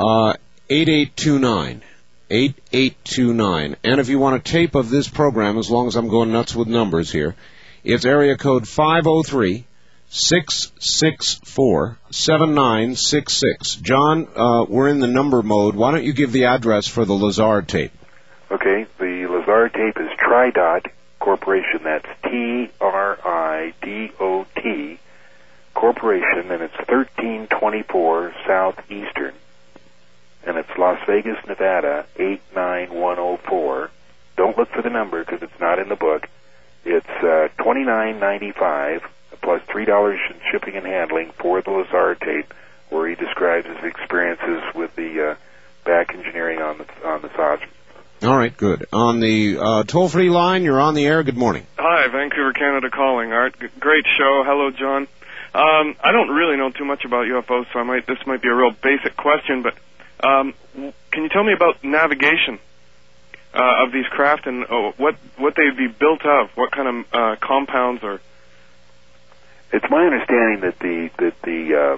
uh, 8829. 8829. And if you want a tape of this program, as long as I'm going nuts with numbers here, it's area code 503 664 7966. John, uh, we're in the number mode. Why don't you give the address for the Lazar tape? Okay, the Lazar tape is Tridot Corporation. That's T R I D O T Corporation, and it's 1324 Southeastern, and it's Las Vegas, Nevada 89104. Don't look for the number because it's not in the book. It's uh, 29.95 plus three dollars in shipping and handling for the Lazar tape, where he describes his experiences with the uh, back engineering on the on the sausage. All right, good. On the uh, toll-free line, you're on the air. Good morning. Hi, Vancouver, Canada calling. Art, G- great show. Hello, John. Um, I don't really know too much about UFOs, so I might this might be a real basic question, but um, can you tell me about navigation uh, of these craft and uh, what what they'd be built of? What kind of uh, compounds or It's my understanding that the that the uh,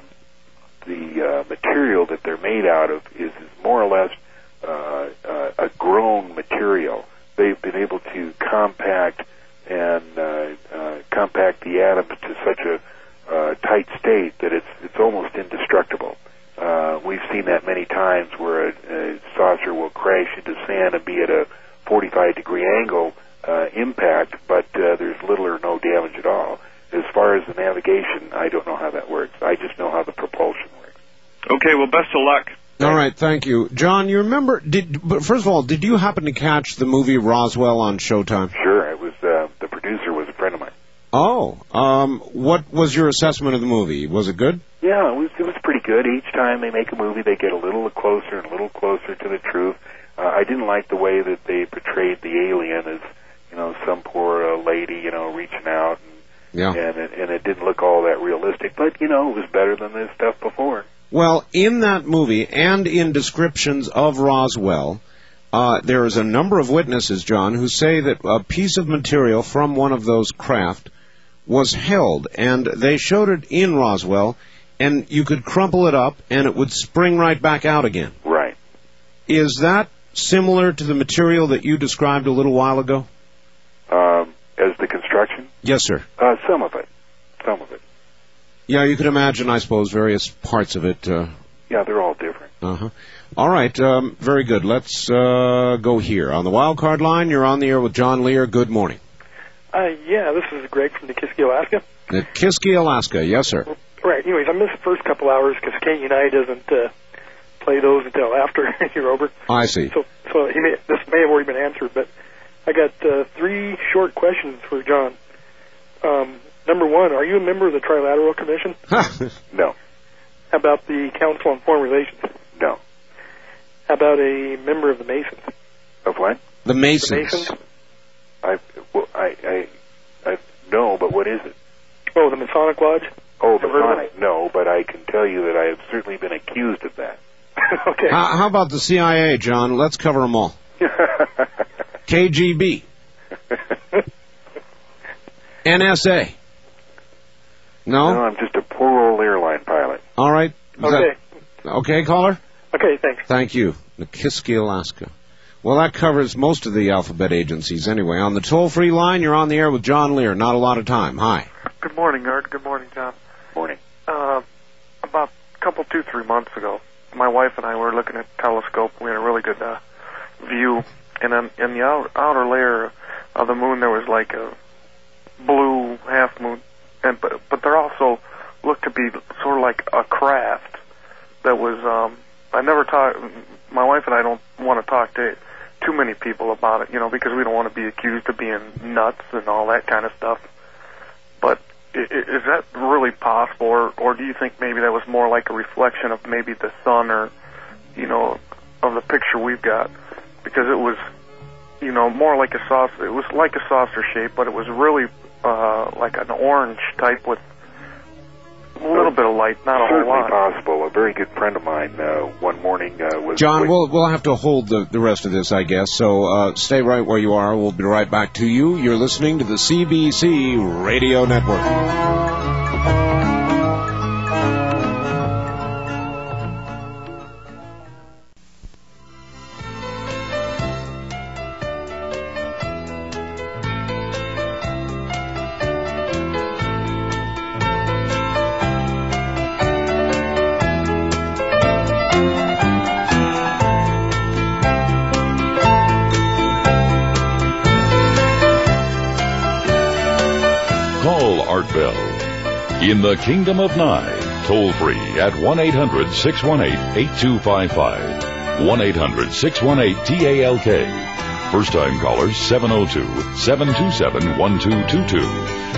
the uh, material that they're made out of is, is more or less uh, a grown material. They've been able to compact and compact the atoms to such a uh, tight state that it's it's almost indestructible. Uh, we've seen that many times where a, a saucer will crash into sand and be at a 45 degree angle uh, impact, but uh, there's little or no damage at all. As far as the navigation, I don't know how that works. I just know how the propulsion works. Okay, well, best of luck. All right, thank you, John. You remember? Did but first of all, did you happen to catch the movie Roswell on Showtime? Sure, it was uh, the producer was a friend of mine. Oh, um, what was your assessment of the movie? Was it good? Yeah, it was it was pretty good. Each time they make a movie, they get a little closer and a little closer to the truth. Uh, I didn't like the way that they portrayed the alien as, you know, some poor uh, lady, you know, reaching out, and Yeah. and it, and it didn't look all that realistic. But you know, it was better than this stuff before. Well, in that movie and in descriptions of Roswell, uh, there is a number of witnesses, John, who say that a piece of material from one of those craft was held, and they showed it in Roswell, and you could crumple it up, and it would spring right back out again. Right. Is that similar to the material that you described a little while ago? Um, as the construction, Yes, sir. uh, some of it, some of it. Yeah, you can imagine, I suppose, various parts of it. Uh Yeah, they're all different. Uh huh. All right, um, very good. Let's uh, go here on the wild card line. You're on the air with John Lear. Good morning. Uh, yeah, this is Greg from Nikiski, Alaska. Nikiski, Alaska. Yes, sir. Right. Anyways, I missed the first couple hours because KENI doesn't uh, play those until <laughs> after <laughs> you're over. I see. So, so he may, this may have already been answered, but I got uh, three short questions for John. Um, number one, are you a member of the Trilateral Commission? <laughs> No. How about the Council on Foreign Relations? No. How about a member of the Masons? Of what? The Masons. The Masons? I well, I I I no, but what is it? Oh, the Masonic Lodge? Oh, the Ever Masonic. No, but I can tell you that I have certainly been accused of that. <laughs> okay. How, how about the CIA, John? Let's cover them all. <laughs> KGB. <laughs> NSA. No? No, I'm just a poor old airline pilot. All right. Is Okay. that- okay, caller? Okay, thanks. Thank you. Nikiski, Alaska. Well, that covers most of the alphabet agencies anyway. On the toll-free line, you're on the air with John Lear. Not a lot of time. Hi. Good morning, Art. Good morning, John. Morning. Uh, about a couple, two, three months ago, my wife and I were looking at telescope. We had a really good uh, view, and on, in the outer, outer layer of the moon, there was like a blue half moon, and but but there also looked to be sort of like a craft that was. Um, I never talk. My wife and I don't want to talk to too many people about it, you know, because we don't want to be accused of being nuts and all that kind of stuff. Is that really possible, or, or do you think maybe that was more like a reflection of maybe the sun, or you know, of the picture we've got? Because it was, you know, more like a saucer. It was like a saucer shape, but it was really uh, like an orange type with a little bit of light, not a whole Certainly lot. possible. A very good friend of mine uh, one morning uh, was John, we'll, we'll have to hold the, the rest of this, I guess. So uh, stay right where you are. We'll be right back to you. You're listening to the CBC Radio Network. The Kingdom of Nye, toll free at 1 800 618 8255. 1 800 618 TALK. First time callers 702 727 1222.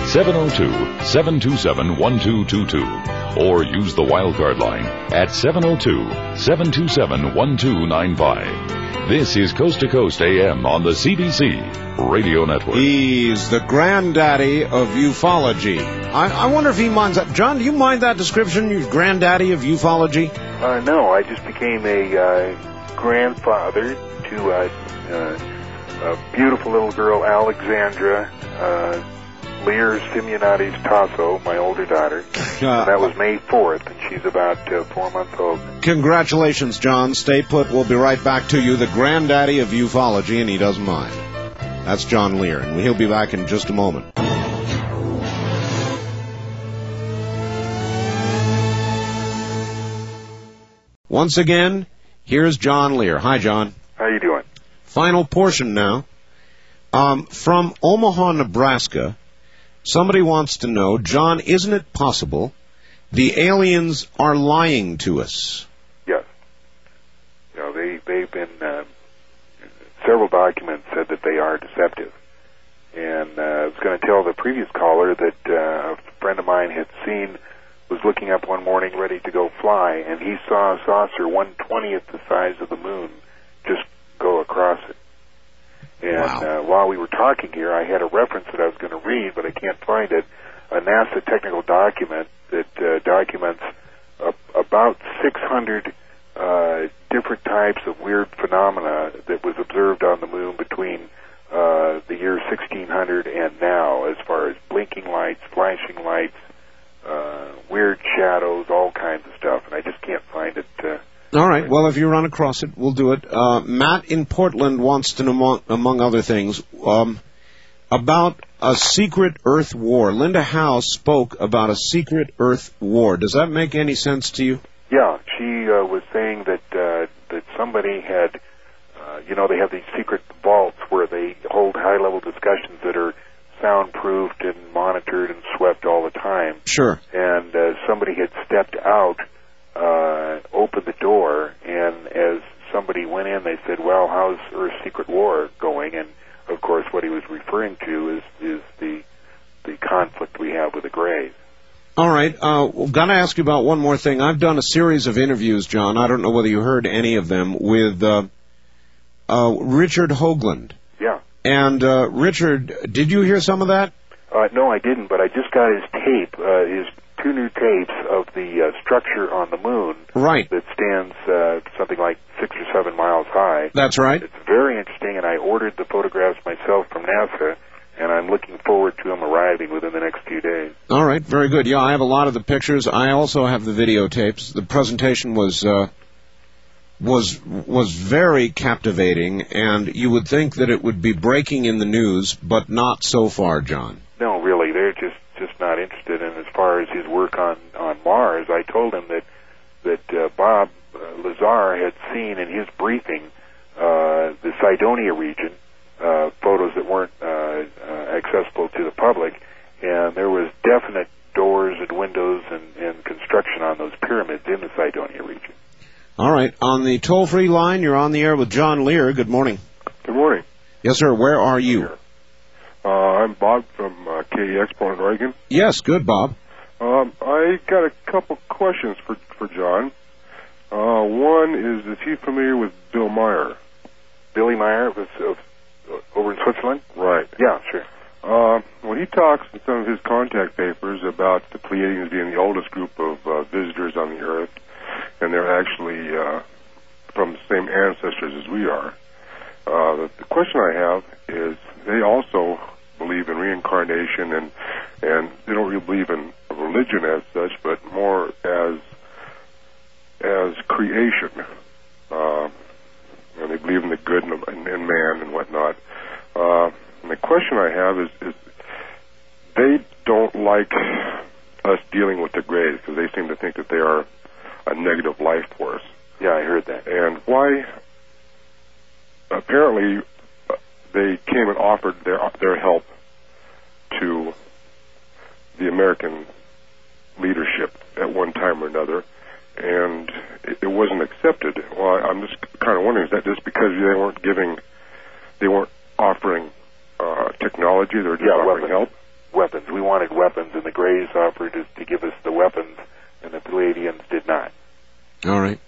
702 727 1222. Or use the wildcard line at 702 727 1295. This is Coast to Coast AM on the CBC Radio Network. He's the granddaddy of ufology. I, I wonder if he minds that. John, do you mind that description? You granddaddy of ufology? Uh, no, I just became a uh, grandfather to uh, uh, a beautiful little girl, Alexandra uh, Lear Simeonati's Tasso, my older daughter. and that was May 4th, and she's about uh, four months old. Congratulations, John. Stay put. We'll be right back to you, the granddaddy of ufology, and he doesn't mind. That's John Lear, and he'll be back in just a moment. Once again, here's John Lear. Hi, John. How you doing? Final portion now. Um, from Omaha, Nebraska, somebody wants to know, John, isn't it possible the aliens are lying to us? Yes. You know, they they've been uh, several documents said that they are deceptive. And uh, I was going to tell the previous caller that uh, a friend of mine had seen was looking up one morning ready to go fly, and he saw a saucer one twentieth the size of the moon just go across it. And uh, while we were talking here, I had a reference that I was going to read, but I can't find it. A NASA technical document that uh, documents a, about 600 uh, different types of weird phenomena that was observed on the moon between uh, the year 1600 and now, as far as blinking lights, flashing lights, uh, weird shadows, all kinds of stuff, and I just can't find it. Uh, All right. Well, if you run across it, we'll do it. Uh, Matt in Portland wants to know, among, among other things, um, about a secret Earth war. Linda Howe spoke about a secret Earth war. Does that make any sense to you? Yeah, she uh, was saying that uh, that somebody had, uh, you know, they have these secret vaults where they hold high-level discussions that are soundproofed and monitored and swept all the time. Sure. And uh, somebody had stepped out, uh, opened the door, and as somebody went in, they said, "Well, how's Earth's secret war going?" And of course, what he was referring to is is the the conflict we have with the Greys. All right. Uh, well, got to ask you about one more thing. I've done a series of interviews, John. I don't know whether you heard any of them with uh, uh, Richard Hoagland. Yeah. And uh, Richard, did you hear some of that? Uh, no, I didn't, but I just got his tape, uh, his two new tapes of the uh, structure on the moon. Right. That stands uh, something like six or seven miles high. That's right. It's very interesting, and I ordered the photographs myself from NASA, and I'm looking forward to them arriving within the next few days. All right, very good. Yeah, I have a lot of the pictures. I also have the videotapes. The presentation was uh, was was very captivating, and you would think that it would be breaking in the news, but not so far, John. No, really, they're just just not interested. And as far as his work on on Mars, I told him that that uh, Bob uh, Lazar had seen in his briefing uh, the Cydonia region, uh, photos that weren't uh, uh, accessible to the public, and there was definite doors and windows and, and construction on those pyramids in the Cydonia region. All right, on the toll-free line, you're on the air with John Lear. Good morning. Good morning. Yes, sir. Where are you? Uh, I'm Bob from uh, KEX, Portland, Oregon. Yes, good, Bob. Um, I got a couple questions for for John. Uh, one is, is he familiar with Bill Meier? Billy Meier was of, over in Switzerland. Right. Yeah, sure. Uh, well, he talks in some of his contact papers about the Pleiadians being the oldest group of uh, visitors on the Earth, and they're actually uh, from the same ancestors as we are. Uh, the, the question I have is, they also believe in reincarnation, and and they don't really believe in religion as such, but more as as creation. Uh, and they believe in the good and in, in man and whatnot. Uh, and the question I have is, is they don't like us dealing with the Greys because they seem to think that they are a negative life force. Yeah, I heard that. And why? Apparently, they came and offered their their help to the American leadership at one time or another, and it, it wasn't accepted. Well, I'm just kind of wondering: is that just because they weren't giving, they weren't offering uh, technology, they were just Yeah, offering weapons. help? Weapons. We wanted weapons, and the Greys offered us to give us the weapons, and the Pleiadians did not. All right.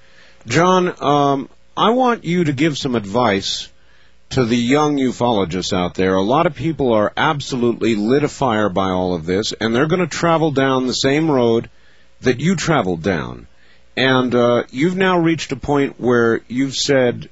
John, um, I want you to give some advice to the young ufologists out there. A lot of people are absolutely lit afire by all of this, and they're going to travel down the same road that you traveled down. And uh, you've now reached a point where you've said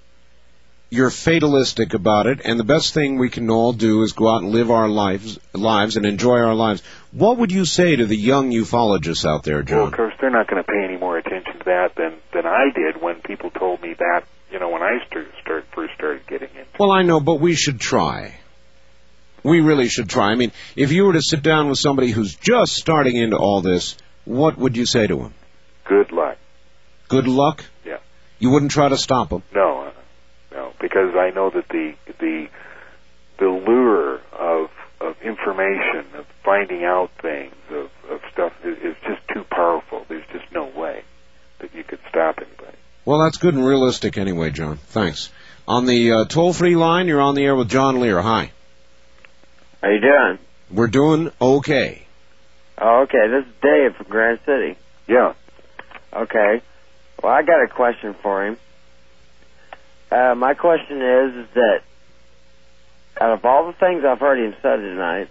you're fatalistic about it, and the best thing we can all do is go out and live our lives, lives and enjoy our lives. What would you say to the young ufologists out there, Joe? Well, of course, they're not going to pay any more attention to that than than I did when people told me that. You know, when I start, start first started getting in. Well, I know, but we should try. We really should try. I mean, if you were to sit down with somebody who's just starting into all this, what would you say to him? Good luck. Good luck? Yeah. You wouldn't try to stop him? No, uh, no, because I know that the the the lure of of information, of finding out things, of of stuff is, is just too powerful. There's just no way that you could stop anybody. Well, that's good and realistic anyway, John. Thanks. On the uh, toll-free line, you're on the air with John Lear. Hi. How you doing? We're doing okay. Oh, okay. This is Dave from Grand City. Yeah. Okay. Well, I got a question for him. Uh, my question is, is that out of all the things I've heard him say tonight,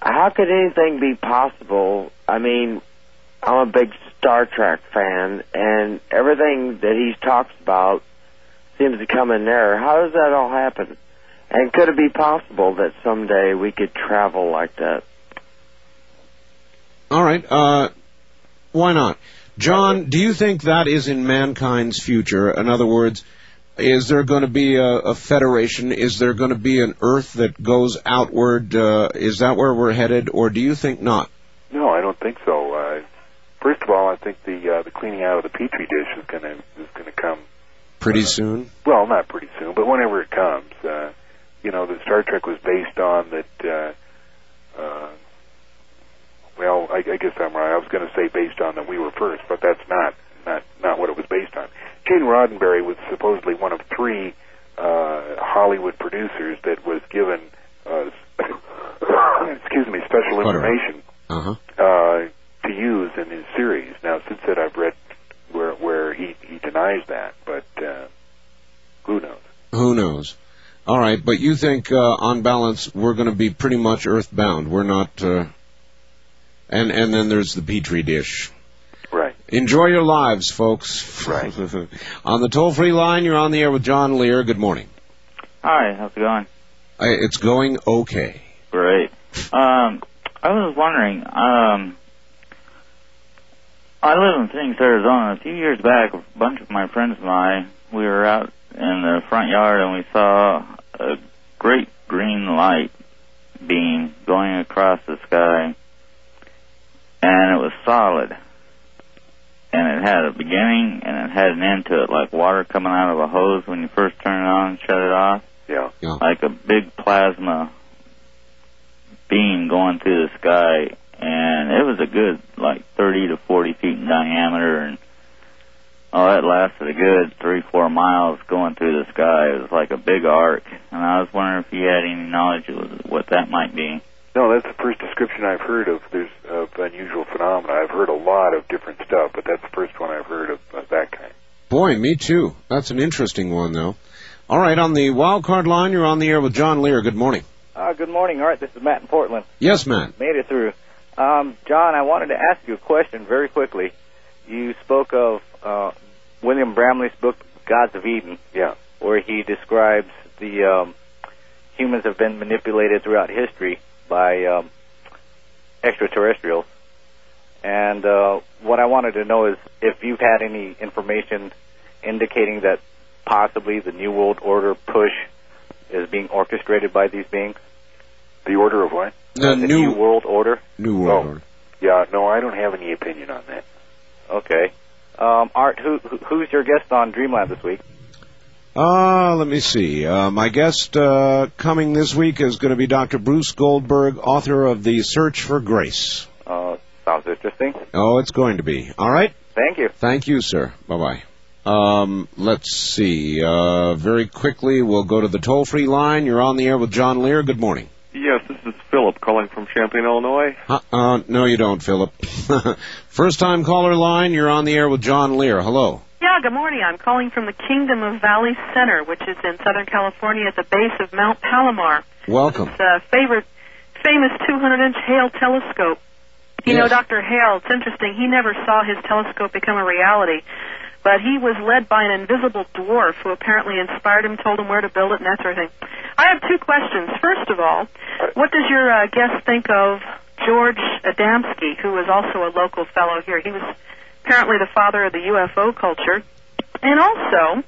how could anything be possible? I mean, I'm a big Star Trek fan, and everything that he talks about seems to come in there. How does that all happen? And could it be possible that someday we could travel like that? All right. Uh, why not? John, do you think that is in mankind's future? In other words, is there going to be a, a federation? Is there going to be an Earth that goes outward? Uh, is that where we're headed, or do you think not? No, I don't think so. Uh, first of all, I think the uh, the cleaning out of the petri dish is going to is going to come. Pretty soon. Well, not pretty soon, but whenever it comes. Uh, you know, that Star Trek was based on that. Uh, uh, well, I, I guess I'm right. I was going to say based on that we were first, but that's not not not what it was based on. Gene Roddenberry was supposedly one of three uh, Hollywood producers that was given, uh, <coughs> excuse me, special information Uh-huh. uh, to use in his series. Now, since then, I've read where where he he denies that, but uh, who knows? Who knows? All right, but you think, uh, on balance, we're going to be pretty much earthbound. We're not. Uh, and and then there's the petri dish. Right. Enjoy your lives, folks. Right. <laughs> on the toll-free line, you're on the air with John Lear. Good morning. Hi, how's it going? I, it's going okay. Great. Um, I was wondering, um, I live in Phoenix, Arizona. A few years back, a bunch of my friends and I, we were out in the front yard and we saw a great green light beam going across the sky. And it was solid. And it had a beginning and it had an end to it, like water coming out of a hose when you first turn it on and shut it off. Yeah. yeah. Like a big plasma beam going through the sky. And it was a good, like, 30 to 40 feet in diameter. And, oh, that lasted a good three, four miles going through the sky. It was like a big arc. And I was wondering if you had any knowledge of what that might be. No, that's the first description I've heard of. There's of unusual phenomena. I've heard a lot of different stuff, but that's the first one I've heard of, of that kind. Boy, me too. That's an interesting one, though. All right, on the wild card line, you're on the air with John Lear. Good morning. Uh, good morning, Art. This is Matt in Portland. Yes, Matt. Made it through. Um, John, I wanted to ask you a question very quickly. You spoke of uh, William Bramley's book, Gods of Eden. Yeah. Where he describes the um, humans have been manipulated throughout history by um, extraterrestrials. And uh, what I wanted to know is if you've had any information indicating that possibly the New World Order push is being orchestrated by these beings. The order of what? The, new, World Order. New World Order. Yeah, no, I don't have any opinion on that. Okay. Um, Art, who, who who's your guest on Dreamland this week? Uh, let me see. Uh, my guest uh, coming this week is going to be Dr. Bruce Goldberg, author of The Search for Grace. Uh, sounds interesting. Oh, it's going to be. All right. Thank you. Thank you, sir. Bye bye. Um, let's see. Uh, very quickly, we'll go to the toll free line. You're on the air with John Lear. Good morning. Yes, this is Philip calling from Champaign, Illinois. Uh, uh, no, you don't, Philip. <laughs> First time caller line. You're on the air with John Lear. Hello. Yeah, good morning. I'm calling from the Kingdom of Valley Center, which is in Southern California at the base of Mount Palomar. Welcome. It's a favorite, famous 200-inch Hale telescope. You know, Dr. Hale, it's interesting. He never saw his telescope become a reality, but he was led by an invisible dwarf who apparently inspired him, told him where to build it, and that sort of thing. I have two questions. First of all, what does your uh, guest think of George Adamski, who is also a local fellow here? He was apparently the father of the UFO culture. And also,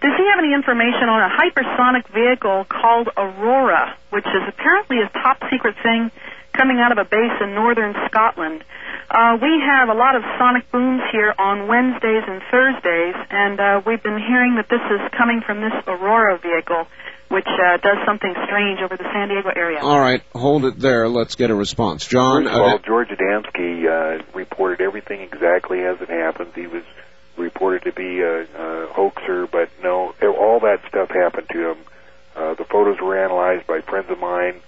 does he have any information on a hypersonic vehicle called Aurora, which is apparently a top secret thing coming out of a base in northern Scotland. Uh, we have a lot of sonic booms here on Wednesdays and Thursdays, and uh, we've been hearing that this is coming from this Aurora vehicle, which uh, does something strange over the San Diego area. All right, hold it there. Let's get a response. John, First of all, uh, George Adamski uh, reported everything exactly as it happened. He was reported to be a, a hoaxer, but no, all that stuff happened to him. Uh, the photos were analyzed by friends of mine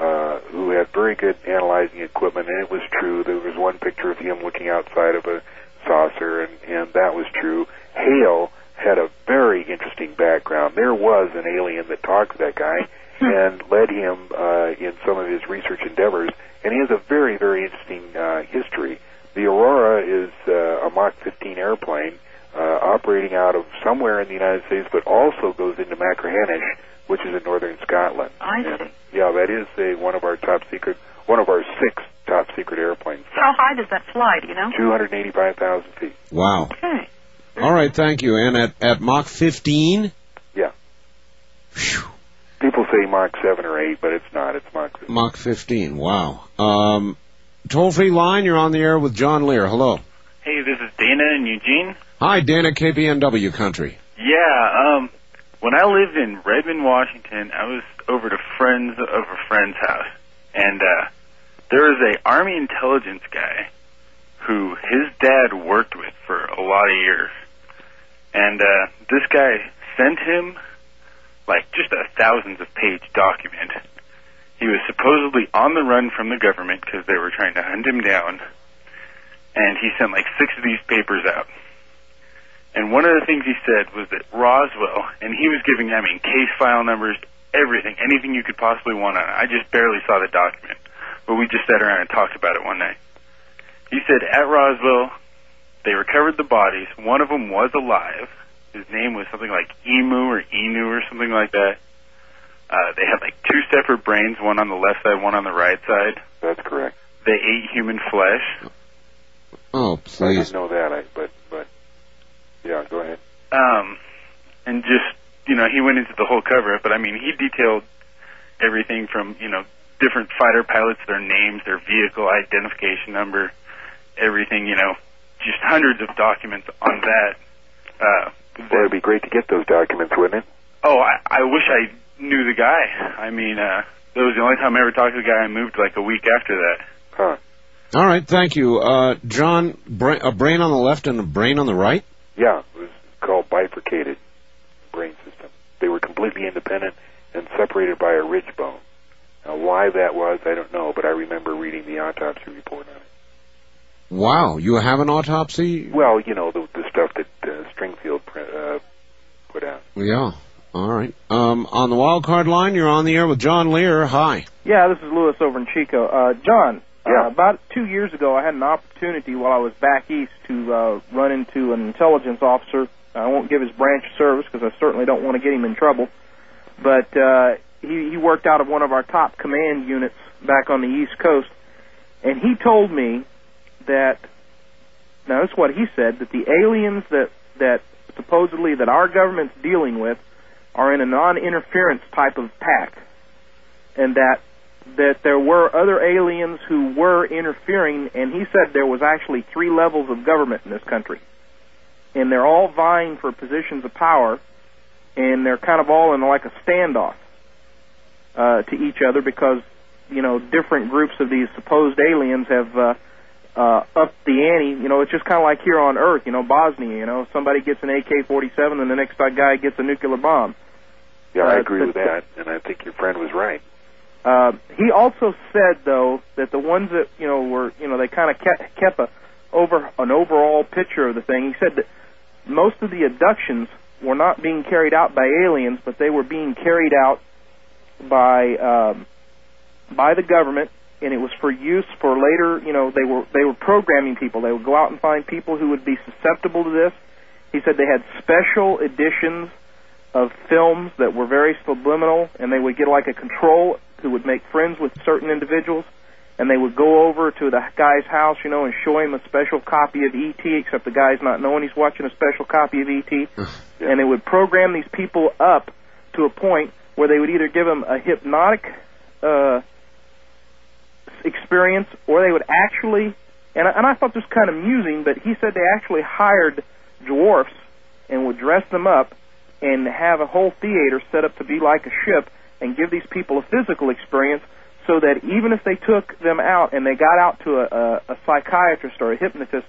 uh, who had very good analyzing equipment, and it was true. There was one picture of him looking outside of a saucer, and, and that was true. Hale had a very interesting background. There was an alien that talked to that guy and led him uh, in some of his research endeavors, and he has a very, very interesting uh, history. The Aurora is uh, a Mach 15 airplane uh, operating out of somewhere in the United States, but also goes into Machrihanish, which is in northern Scotland. I And, see. yeah, that is a, one of our top secret, one of our six top secret airplanes. How high does that fly? Do you know? 285,000 feet. wow. Okay. All right, thank you. And at, at Mach 15, Yeah. People say Mach 7 or 8, but it's not. It's Mach 15. Mach 15, wow. Um, toll free line, you're on the air with John Lear. Hello. Hey, this is Dana in Eugene. Hi, Dana, KPNW country. Yeah, um, when I lived in Redmond, Washington, I was over to friends of a friend's house, and uh, there was a Army intelligence guy who his dad worked with for a lot of years, and uh, this guy sent him like just a thousands of page document. He was supposedly on the run from the government because they were trying to hunt him down, and he sent like six of these papers out. And one of the things he said was that Roswell, and he was giving, I mean, case file numbers, everything, anything you could possibly want on it. I just barely saw the document, but we just sat around and talked about it one night. He said at Roswell, they recovered the bodies. One of them was alive. His name was something like Emu or Enu or something like that. Uh, they had like two separate brains, one on the left side, one on the right side. That's correct. They ate human flesh. Oh, I please. didn't know that, I, but, but, yeah, go ahead. um, and just you know he went into the whole cover up. But I mean, he detailed everything from you know different fighter pilots, their names, their vehicle identification number, everything. You know, just hundreds of documents on that. Uh, Well, it'd be great to get those documents, wouldn't it? oh, I, I wish I knew the guy. I mean, uh, that was the only time I ever talked to the guy. I moved like a week after that. Huh. All right, thank you. Uh, John, bra- a brain on the left and a brain on the right? Yeah, it was called bifurcated brain system. They were completely independent and separated by a ridge bone. Now, why that was, I don't know, but I remember reading the autopsy report on it. Wow, you have an autopsy? Well, you know, the, the stuff that uh, Stringfield print, uh, put out. Yeah. All right. Um, on the wild card line, you're on the air with John Lear. Hi. Yeah, this is Lewis over in Chico. Uh, John, uh, about two years ago, I had an opportunity while I was back east to uh, run into an intelligence officer. I won't give his branch of service because I certainly don't want to get him in trouble. But uh, he, he worked out of one of our top command units back on the East Coast, and he told me that now that's what he said that the aliens that that supposedly that our government's dealing with are in a non-interference type of pact, and that that there were other aliens who were interfering, and he said there was actually three levels of government in this country, and they're all vying for positions of power, and they're kind of all in like a standoff uh, to each other because you know different groups of these supposed aliens have uh, uh, upped the ante. You know, it's just kind of like here on Earth. You know, Bosnia. You know, somebody gets an AK-47, and the next guy gets a nuclear bomb. Yeah, I Uh, agree with that, and I think your friend was right. Uh, he also said, though, that the ones that you know were, you know, they kind of kept, kept a over an overall picture of the thing. He said that most of the abductions were not being carried out by aliens, but they were being carried out by um, by the government, and it was for use for later. You know, they were they were programming people. They would go out and find people who would be susceptible to this. He said they had special editions of films that were very subliminal, and they would get like a control who would make friends with certain individuals, and they would go over to the guy's house, you know, and show him a special copy of ET, except the guy's not knowing he's watching a special copy of ET, <laughs> and they would program these people up to a point where they would either give them a hypnotic uh, experience, or they would actually, and I, and I thought this was kind of amusing, but he said they actually hired dwarfs and would dress them up and have a whole theater set up to be like a ship and give these people a physical experience so that even if they took them out and they got out to a, a, a psychiatrist or a hypnotist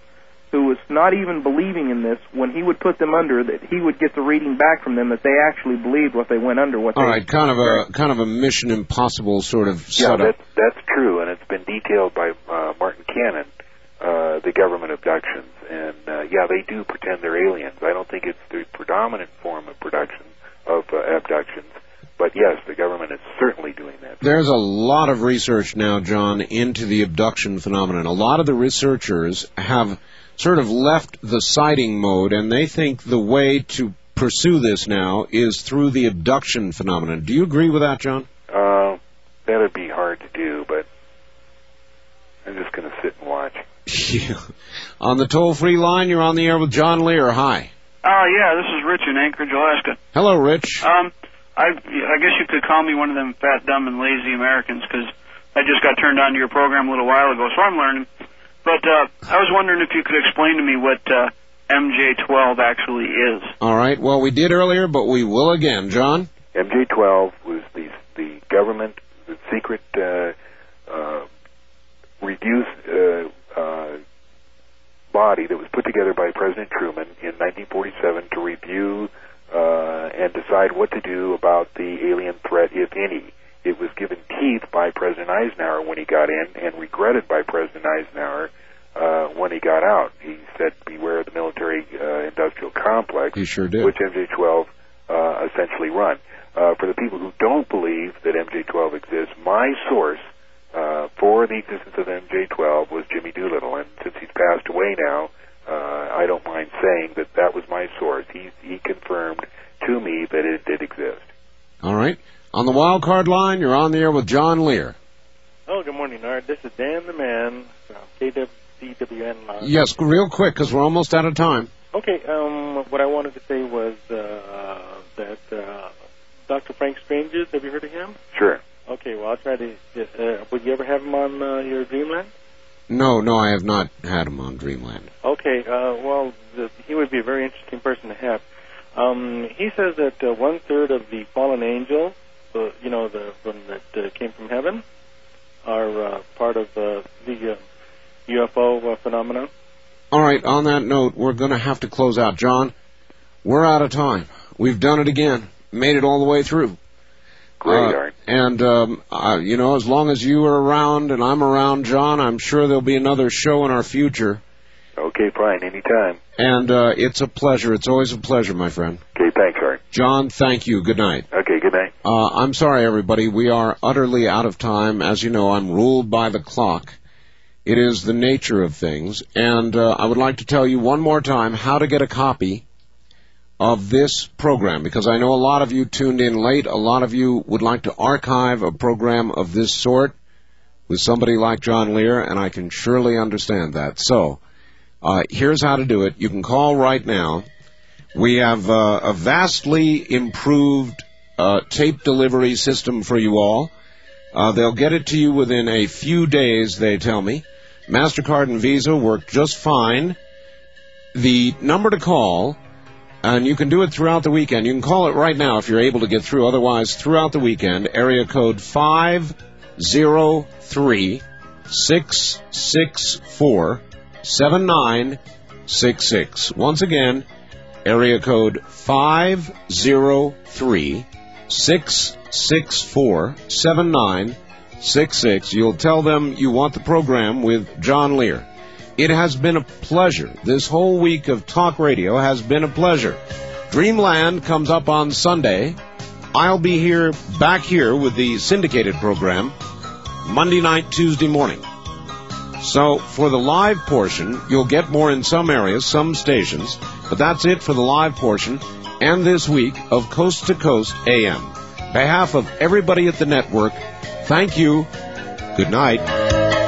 who was not even believing in this, when he would put them under, that he would get the reading back from them that they actually believed what they went under. What All they right, kind of a kind of a Mission Impossible sort of Yeah, setup. that's that's true, and it's been detailed by uh, Martin Cannon, uh, the government abductions, and uh, yeah, they do pretend they're aliens. I don't think it's the predominant form of production of uh, abductions, but yes, the government is certainly doing that. There's a lot of research now, John, into the abduction phenomenon. A lot of the researchers have sort of left the sighting mode, and they think the way to pursue this now is through the abduction phenomenon. Do you agree with that, John? Uh, that'd be hard to do, but I'm just going to sit and watch. <laughs> on the toll-free line, you're on the air with John Lear. Hi. Oh yeah, this is Rich in Anchorage, Alaska. Hello, Rich. Um, I I guess you could call me one of them fat, dumb, and lazy Americans because I just got turned on to your program a little while ago, so I'm learning. But uh, I was wondering if you could explain to me what uh, MJ12 actually is. All right. Well, we did earlier, but we will again. John? MJ12 was the the government, the secret uh, uh, review uh, uh, body that was put together by President Truman in 1947 to review uh, and decide what to do about the alien threat, if any. It was given teeth by President Eisenhower when he got in, and regretted by President Eisenhower uh, when he got out. He said, "Beware of the military-industrial complex." He sure did. Which MJ12 uh, essentially run. Uh, for the people who don't believe that MJ12 exists, my source uh, for the existence of MJ12 was Jimmy Doolittle, and since he's passed away now, uh, I don't mind saying that that was my source. He he confirmed to me that it did exist. All right. On the wild card line, you're on the air with John Lear. Oh, good morning, Art. This is Dan the Man from KWCWN. Line. Yes, real quick, because we're almost out of time. Okay, um, what I wanted to say was uh, that uh, Dr. Frank Stranges, have you heard of him? Sure. Okay, well, I'll try to. Uh, would you ever have him on uh, your Dreamland? No, no, I have not had him on Dreamland. Okay, uh, well, the, he would be a very interesting person to have. Um, he says that uh, one third of the fallen angels, uh, you know, the from that uh, came from heaven, are uh, part of uh, the uh, UFO uh, phenomenon. All right, on that note, we're going to have to close out. John, we're out of time. We've done it again. Made it all the way through. Great, Uh, Art. and, um, uh, you know, as long as you are around and I'm around, John, I'm sure there'll be another show in our future. Okay, fine, anytime. And uh, it's a pleasure. It's always a pleasure, my friend. Okay, thanks, Art. John, thank you. Good night. Okay, good night. Uh, I'm sorry, everybody. We are utterly out of time. As you know, I'm ruled by the clock. It is the nature of things. And uh, I would like to tell you one more time how to get a copy of this program because I know a lot of you tuned in late. A lot of you would like to archive a program of this sort with somebody like John Lear, and I can surely understand that. So, uh, here's how to do it. You can call right now. We have uh, a vastly improved uh, tape delivery system for you all. Uh, they'll get it to you within a few days, they tell me. MasterCard and Visa work just fine. The number to call, and you can do it throughout the weekend. You can call it right now if you're able to get through. Otherwise, throughout the weekend, area code 503 664 7966. Once again, area code 503 664 7966. You'll tell them you want the program with John Lear. It has been a pleasure. This whole week of talk radio has been a pleasure. Dreamland comes up on Sunday. I'll be here, back here with the syndicated program, Monday night, Tuesday morning. So for the live portion, you'll get more in some areas, some stations, but that's it for the live portion and this week of Coast to Coast AM. behalf of everybody at the network, thank you. Good night.